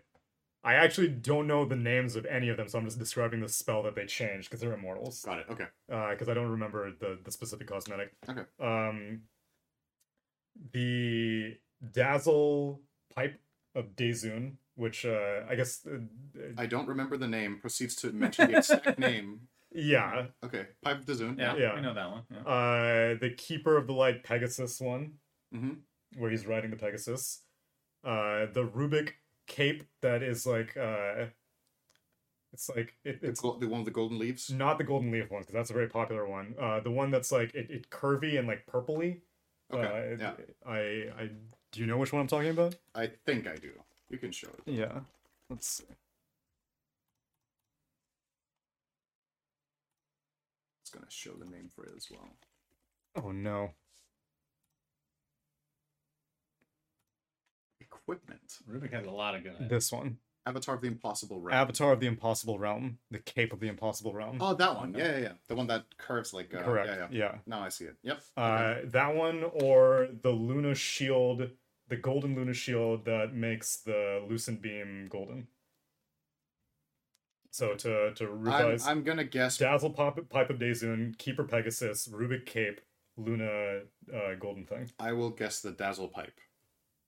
I actually don't know the names of any of them, so I'm just describing the spell that they changed because they're immortals. Got it. Okay. Because I don't remember the the specific cosmetic. Okay. Um, the dazzle pipe of Dazun, which uh, I guess, uh, I don't remember the name. Proceeds to mention the exact name. yeah, Okay. Pipe of the Zune. Yeah, Yeah. I know that one. Yeah. uh, the keeper of the light Pegasus one, Mm-hmm. where he's riding the Pegasus. Uh, the Rubik cape that is like uh, it's like it, The, it's go- the one with the golden leaves. not the golden leaf one because that's a very popular one. Uh, the one that's like it, it curvy and like purpley. Okay. Uh, yeah. I I do you know which one I'm talking about? I think I do. You can show it. Yeah. Let's see. It's gonna show the name for it as well. Oh no. Equipment. Rubik has a lot of good. ideas. This one. Avatar of the Impossible Realm. Avatar of the Impossible Realm. The Cape of the Impossible Realm. Oh, that one. Yeah, yeah, yeah. The one that curves like. Uh, Correct. Yeah, yeah. yeah. Now I see it. Yep. Uh, that one or the Luna Shield, the golden Luna Shield that makes the Lucent Beam golden. So to to I'm, I'm gonna guess. Dazzle Pop, Pipe of Dazun, Keeper Pegasus, Rubik Cape, Luna uh, Golden Thing. I will guess the Dazzle Pipe.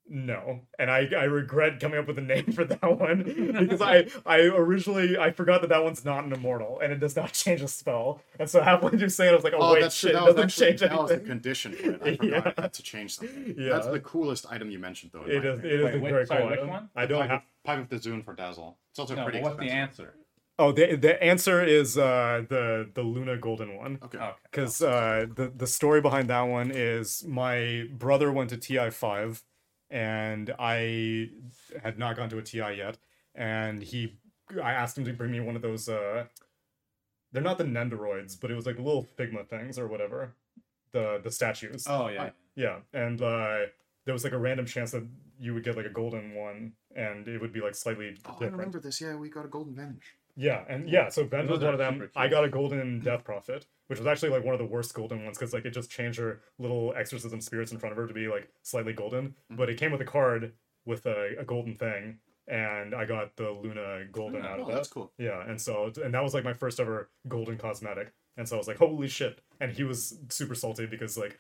No, and I I regret coming up with a name for that one because I I originally I forgot that that one's not an immortal and it does not change a spell, and so halfway through saying it, I was like, oh, Oh, wait, that's shit, That it doesn't actually change that was the anything. condition for it. I forgot Yeah. I to change something. Yeah. That's the coolest item you mentioned, though. in It my is. It opinion. is Wait, a wait, very sorry, cool item. one? I don't Pipe have. Of, Pipe of the Zune for Dazzle. It's also No, pretty but what's the answer? Oh, the the answer is uh the the Luna Golden one. Okay. Okay. Because uh, the the story behind that one is my brother went to TI five, and I had not gone to a TI yet, and he I asked him to bring me one of those. Uh, they're not the Nendoroids, but it was like little Figma things or whatever, the the statues. Oh yeah. Yeah, and uh, there was like a random chance that you would get like a golden one, and it would be like slightly Oh, I different. remember this. Yeah, we got a golden vanish. Yeah, and yeah, so Ben was one of them. I got a golden death prophet, which was actually like one of the worst golden ones because like it just changed her little exorcism spirits in front of her to be like slightly golden. Mm-hmm. But it came with a card with a, a golden thing, and I got the Luna golden Oh, out of Oh, that. that's cool. Yeah, and so and that was like my first ever golden cosmetic, and so I was like, holy shit! And he was super salty because like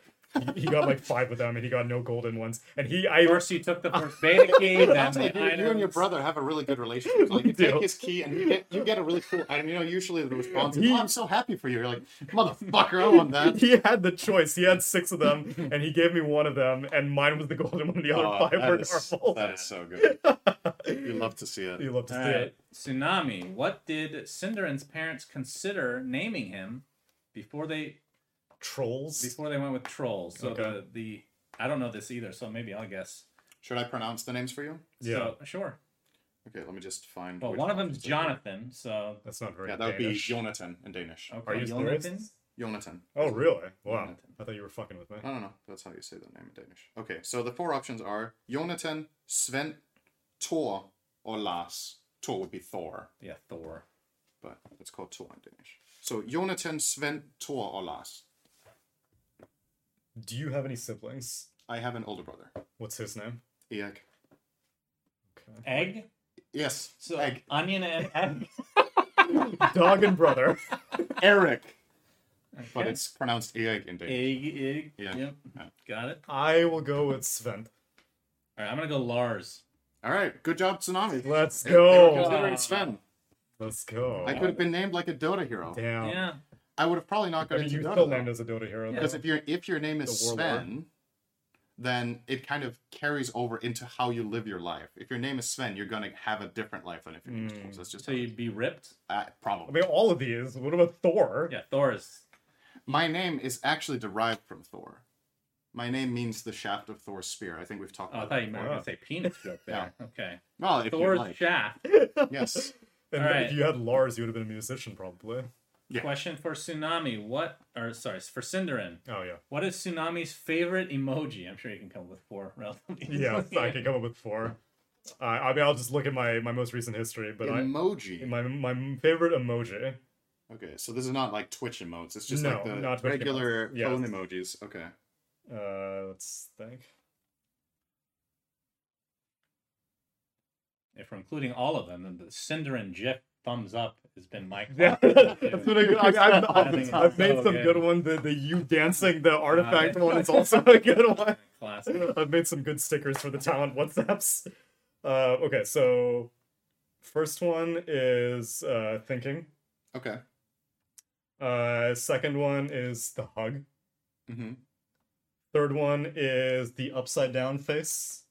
he, he got like five of them and he got no golden ones, and he I First, you took the first beta key, then Sounds the like you, you and your brother have a really good relationship. Like you do. take his key and you get you get a really cool item. You know, usually the response is, He- "Oh, I'm so happy for you." You're like, "Motherfucker, I want that." he had the choice. He had six of them, and he gave me one of them, and mine was the golden one, and the other Oh, five were is- normal. that is so good. You love to see it. You love to All see right, it. Tsunami. What did Cinderen's parents consider naming him before they Trolls. before they went with trolls? So Okay. the the I don't know this either, so maybe I'll guess. Should I pronounce the names for you? Yeah, So, sure. Okay, let me just find. Well, which one of ones them's they are. Jonathan. So that's not very. Yeah, that would Danish. be Jonathan in Danish. okay, Are you Jonathan. serious? Jonathan. Oh, really? Wow. Jonathan. I thought you were fucking with me. No, no, no. That's how you say the name in Danish. Okay, so the four options are Jonathan, Sven, Thor, or Lars. Thor would be Thor, Yeah, Thor. but it's called Thor in Danish. So Jonathan, Sven, Thor, or Lars. Do you have any siblings? I have an older brother, What's his name? Erik. Okay. Egg. Yes, So egg. onion and egg. Dog and brother. Eric, but it's pronounced egg in Danish. Egg, egg. Yeah. Yep. Yeah. Got it. I will go with Sven. All right, I'm gonna go Lars. All right, good job, Tsunami. Let's They- they were go. considering Sven. Let's go. I could have been named like a Dota hero. Damn. Yeah. I would have probably not I got mean, into you Dota. still though. named as a Dota hero. Because if your if your name is The warlord. Sven, then it kind of carries over into how you live your life. If your name is Sven, you're gonna have a different life than if your name is Thor. So that's just So you'd be ripped. uh, I probably. mean, all of these. What about Thor? Yeah, Thor is. My name is actually derived from Thor. My name means the shaft of Thor's spear. I think we've talked Oh, I about thought that you were before. gonna say penis joke there. Okay. Well, if you Thor's like. shaft. Yes. And All right. if you had Lars, you would have been a musician, probably. Yeah. Question for Tsunami. What or sorry, for syndereN. Oh yeah. What is Tsunami's favorite emoji? I'm sure you can come up with four relatively. Yeah. I can come up with four. Uh, I mean, I'll just look at my, my most recent history, but Emoji. I my my favorite emoji. Okay, so this is not like Twitch emotes. It's just No, like the not regular emotes. Yes. phone emojis. Okay. Uh, let's think. If we're including all of them, then the syndereN GIF thumbs up has been my. Yeah, that's what I, I, I've, I think I've, I've made so some good. good ones. The the you dancing the artifact Uh, one is also a good one. Classic. I've made some good stickers for the talent WhatsApps. Uh, okay, so first one is uh, thinking. Okay. Uh, second one is the hug. Mm-hmm. Third one is the upside down face.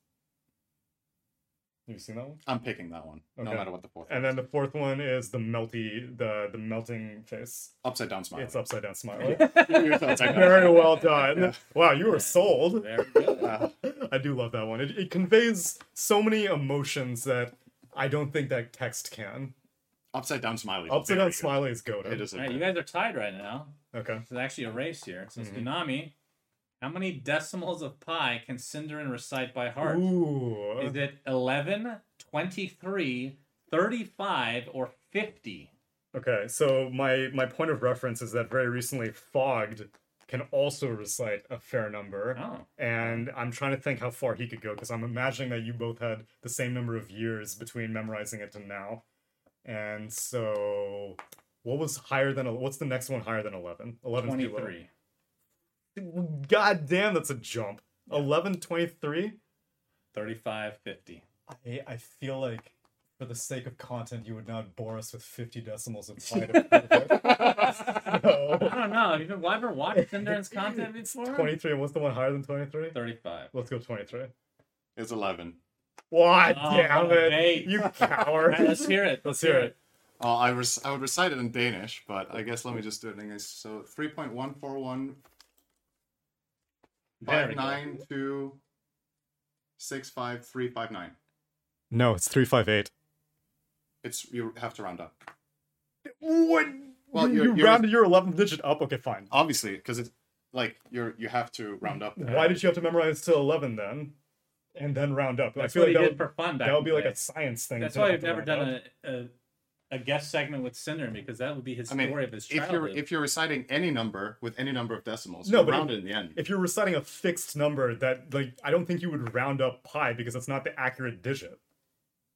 Have you seen that one? I'm picking that one, no Okay. matter what the fourth. And one then the fourth one is the melty, the the melting face. upside down smile. It's upside down smile. Very well done. Yeah. Wow, you were sold. Very good. Uh, I do love that one. It, it conveys so many emotions that I don't think that text can. upside down smiley. Upside down good. smiley is goaded. It is. a All right, you guys are tied right now. Okay. It's actually a race here. So Mhm. Tsunami, how many decimals of pi can syndereN recite by heart? Ooh. Is it 11, 23, 35, or 50? Okay, so my my point of reference is that very recently Fogged can also recite a fair number. Oh. And I'm trying to think how far he could go because I'm imagining that you both had the same number of years between memorizing it to now. And so what was higher than what's the next one higher than 11? 11 is too low. 23. God damn, that's a jump. 11, 23? 35, 50. I, I feel like for the sake of content, you would not bore us with 50 decimals and fight so. I don't know. you ever watched Endurance content before? 23. What's the one higher than 23? 35. Let's go 23. It's 11. What? Oh, damn it. Mate. You coward. right, let's hear it. Let's, let's hear it. it. I, rec- I would recite it in Danish, but I guess let me just do it in English. So 3.141 five good. nine two six five three five nine. No, it's 358. It's you have to round up. What? Well, you, you're- you rounded your 11th digit up? Okay, fine. Obviously, because it's like you're you have to round up. Why did you have to memorize to 11 then? And then round up? That's I feel what like he that did would, for fun back that would be like a science thing. That's to why have we've never done up. a, a a guest segment with syndereN because that would be his I mean, story of his childhood. if you're if you're reciting any number with any number of decimals, No, you but round if- it in the end. If you're reciting a fixed number that, like, I don't think you would round up pi because that's not the accurate digit.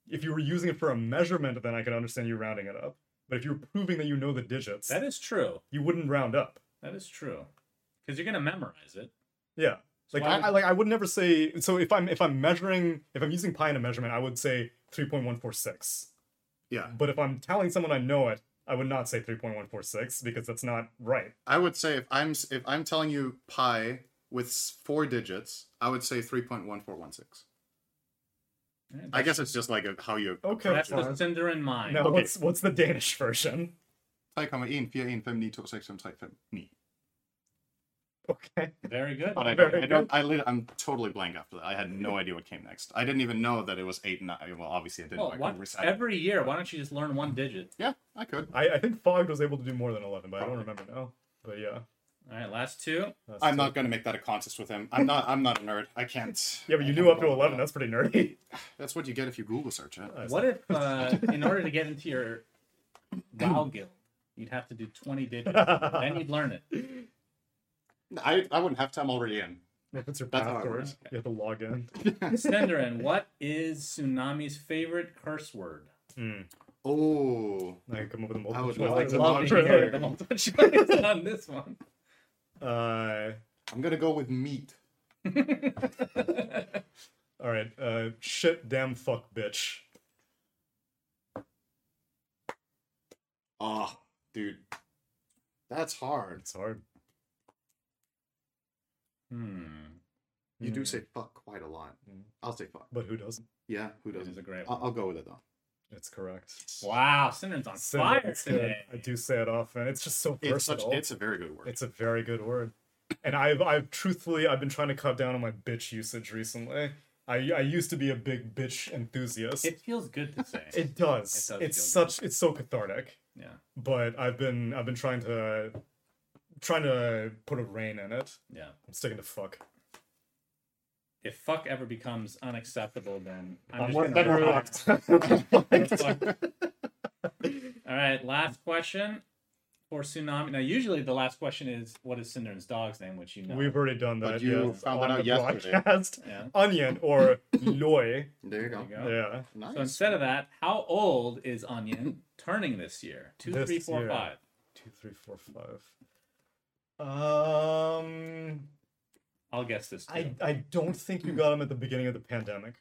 If you were using it for a measurement, then I could understand you rounding it up. But if you're proving that you know the digits, that is true. you wouldn't round up. That is true. Because you're gonna memorize it. Yeah. Like I, would- I like I would never say so if I'm if I'm measuring if I'm using pi in a measurement, I would say 3.146. yeah, But if I'm telling someone I know it, I would not say 3.146 because that's not right. I would say if I'm if I'm telling you pi with four digits, I would say three point one four one six. Yeah, I guess it's just like a, how you. Okay, that's the fine. syndereN mind. Now Okay. what's what's the Danish version? 3,1, 4, 1, 5, 9, 2, 6, 7, 8, 5, 9. Okay. Very good. But I Very don't, I don't, good. I lit, I'm totally blank after that. I had no idea what came next. I didn't even know that it was 8 and 9. Well, obviously I didn't Well, know I why- couldn't recite it. every year, why don't you just learn one digit? Yeah, I could. I, I think Fogged was able to do more than 11, but I don't remember now. But yeah. All right, last two. that's I'm two. not going to make that a contest with him. I'm not I'm not a nerd. I can't. Yeah, but you knew up to 11. that. That's pretty nerdy. That's what you get if you Google search it. What if, uh, in order to get into your WoW guild, you'd have to do 20 digits? then you'd learn it. I, I wouldn't have time already in. If it's your That's how it password, works. you have to log in. syndereN, what is Tsunami's favorite curse word? Hmm. Oh, I can come up with a I multiple would choice. like It's to a love long to trailer. hear the multiple choice on this one. Uh, I'm gonna go with meat. all right. Uh, shit, damn, fuck, bitch. Oh, dude, that's hard. It's hard. Hmm. You do Mm. say fuck quite a lot. Mm. I'll say fuck. But who doesn't? Yeah, who It is doesn't? a great I'll, one. I'll go with it though. It's correct. Wow, syndereN's on Cinder, fire it's good. today. I do say it often. It's just so It's such. versatile. It's a very good word. It's a very good word. And I've I've truthfully I've been trying to cut down on my bitch usage recently. I I used to be a big bitch enthusiast. It feels good to say. It does. It does it's feel such it's so cathartic. yeah. But I've been I've been trying to trying to put a rein in it. Yeah. I'm sticking to fuck. If fuck ever becomes unacceptable, then I'm I'm just gonna then we're Fuck. All right, last question for Tsunami. Now, usually the last question is what is syndereN's dog's name, which you know. We've already done that. But you yes, found on that out the yesterday. broadcast. Yeah. Onion or Loy. there you There go. you go. Yeah. Nice. So instead of that, how old is Onion turning this year? Two, This three, four, year. five. Two, three, four, five. Um I'll guess this. Too. I I don't think you got him at the beginning of the pandemic.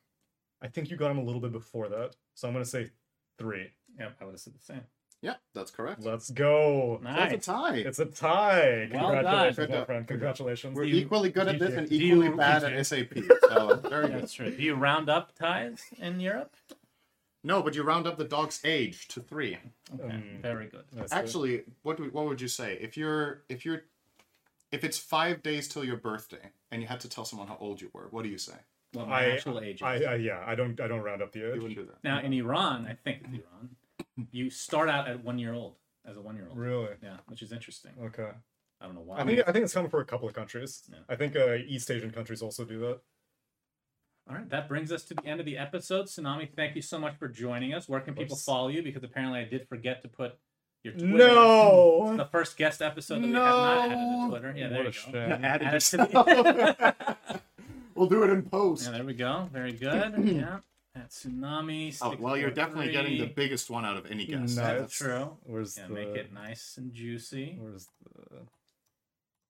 I think you got him a little bit before that. So I'm gonna say three. Yep, I would have said the same. yeah, that's correct. Let's go. Nice. That's a tie. It's a tie. Well Congratulations, done. my friend. Congratulations. We're you- equally good at this you- and equally you- bad at SAP. So very good. That's true. Do you round up ties in Europe? No, but you round up the dog's age to three. Okay, Um, very good. Actually, what do, what would you say if you're if you're if it's five days till your birthday and you had to tell someone how old you were? What do you say? Well, my I, actual age. I, is. I yeah, I don't I don't round up the age. You age. wouldn't do that. now in Iran, I think it's Iran, you start out at one year old as a one year old. Really? Yeah, which is interesting. Okay. I don't know why. I think I think it's coming for a couple of countries. Yeah. I think uh, East Asian countries also do that. All right, that brings us to the end of the episode. Tsunami, thank you so much for joining us. Where can people follow you? Because apparently I did forget to put your Twitter. No. It's the first guest episode that we have not added No. to Twitter. Yeah, there what you go. shame. Add it Add it to the- we'll do it in post. yeah, there we go. Very good. Yeah. At Tsunami. Oh, well, you're definitely getting the biggest one out of any guest. Nice. That's true. Where's Yeah, the make it nice and juicy. Where's the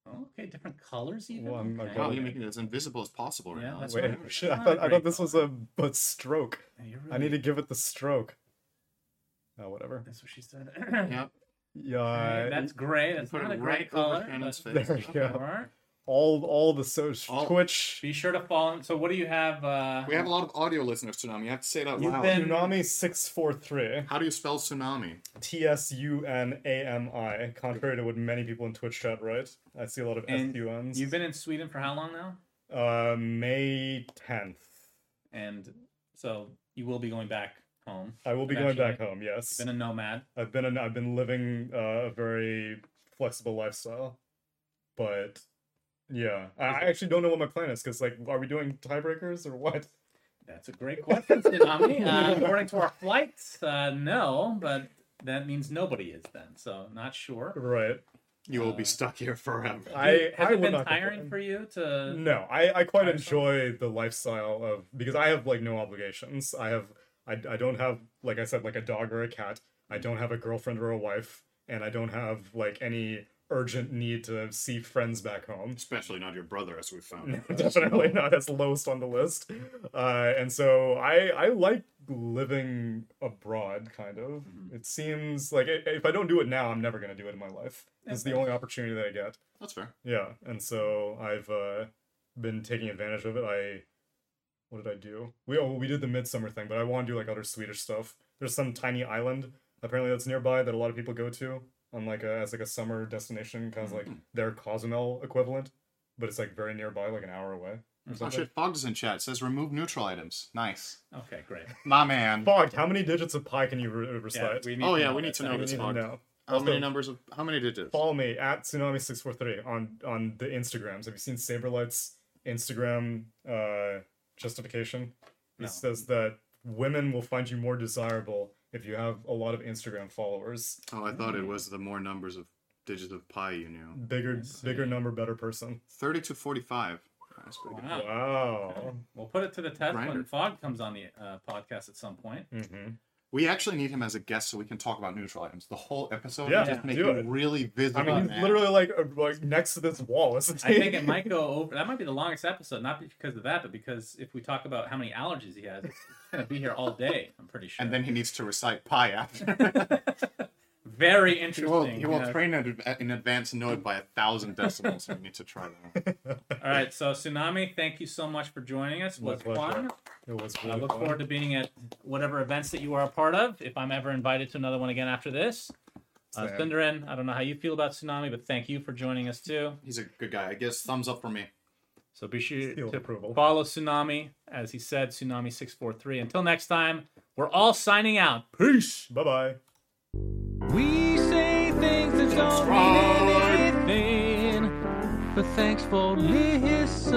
Oh, okay, different colors even. Well, I'm- I'm okay. Wow, you're making it as invisible as possible right Yeah, now. that's Wait, right. shit, I thought, I thought this was a, but stroke. Yeah, you're I need to give it the stroke. Oh, whatever. That's what she said. Yep. Yeah, Okay, that's gray. That's not a great right over color. Shannon's face. There you Okay, go. all right. all all the so All- Twitch. Be sure to follow. So, what do you have? Uh, We have a lot of audio listeners, Tsunami. You have to say it out You've loud. been- Tsunami six four three. How do you spell tsunami? T S U N A M I. Contrary to what many people in Twitch chat write, I see a lot of S And U You've been in Sweden for how long now? uh May tenth. And so you will be going back home. I will be going back home. Yes, Been a nomad. I've been an, I've been living uh, a very flexible lifestyle, but yeah, I I actually don't know what my plan is because like, are we doing tiebreakers or what? That's a great question, Tsunami. Uh, according to our flights, uh, no, but that means nobody is then. So not sure. Right. You will Uh, be stuck here forever. I Has I it been not tiring for you to? No, I, I quite Lifestyle? enjoy the lifestyle of because I have like no obligations. I have I, I don't have like I said like a dog or a cat. I don't have a girlfriend or a wife, and I don't have like any urgent need to see friends back home. Especially not your brother, as we found. out. Definitely not as lowest on the list. Uh, and so I I like living abroad. Kind of. Mm-hmm. It seems like i- if I don't do it now, I'm never gonna do it in my life. It's the only opportunity that I get. That's fair. Yeah, and so I've uh, been taking advantage of it. I what did I do? We oh we did the midsummer thing, but I want to do like other Swedish stuff. There's some tiny island apparently that's nearby that a lot of people go to on like a as like a summer destination, kind of like their Cozumel equivalent, but it's like very nearby, like an hour away. Oh shit, Fogged is in chat. Says remove neutral items. Nice. Okay, great. My man. Fogged, how many digits of pi can you re- Yeah, recite? we need Oh, to yeah, know we need to know We this need you. to Fogged. know. How Also- many numbers of how many digits? follow me at tsunami643 on on the instagrams have you seen saberlight's instagram uh justification he No. says that women will find you more desirable if you have a lot of instagram followers Oh, I thought it was the more numbers of digits of pi you knew. bigger bigger number better person Thirty to forty-five. That's pretty good. Wow. wow Okay. We'll put it to the test when Grinder. Fog comes on the uh, podcast at some point. hmm We actually need him as a guest so we can talk about neutral items. The whole episode, Yeah, just make him it. really visible. I mean, he's literally like like next to this wall, isn't he? I think it might go over. That might be the longest episode, not because of that, but because if we talk about how many allergies he has, it's gonna be here all day. I'm pretty sure. And then he needs to recite pi after. very he interesting. will, he will yeah. train in in advance note by a thousand decimals. we need to try that. All right, so tsunami, thank you so much for joining us. My Was pleasure. fun. It was fun. I look fun. forward to being at whatever events that you are a part of. If I'm ever invited to another one again after this, uh, Same. syndereN, I don't know how you feel about tsunami, but thank you for joining us too. He's a good guy. I guess thumbs up for me. So be sure Seal to approval. follow Tsunami, as he said, Tsunami643. Until next time, we're all signing out. Peace. Bye bye. Things that don't mean anything, but thanks for listening.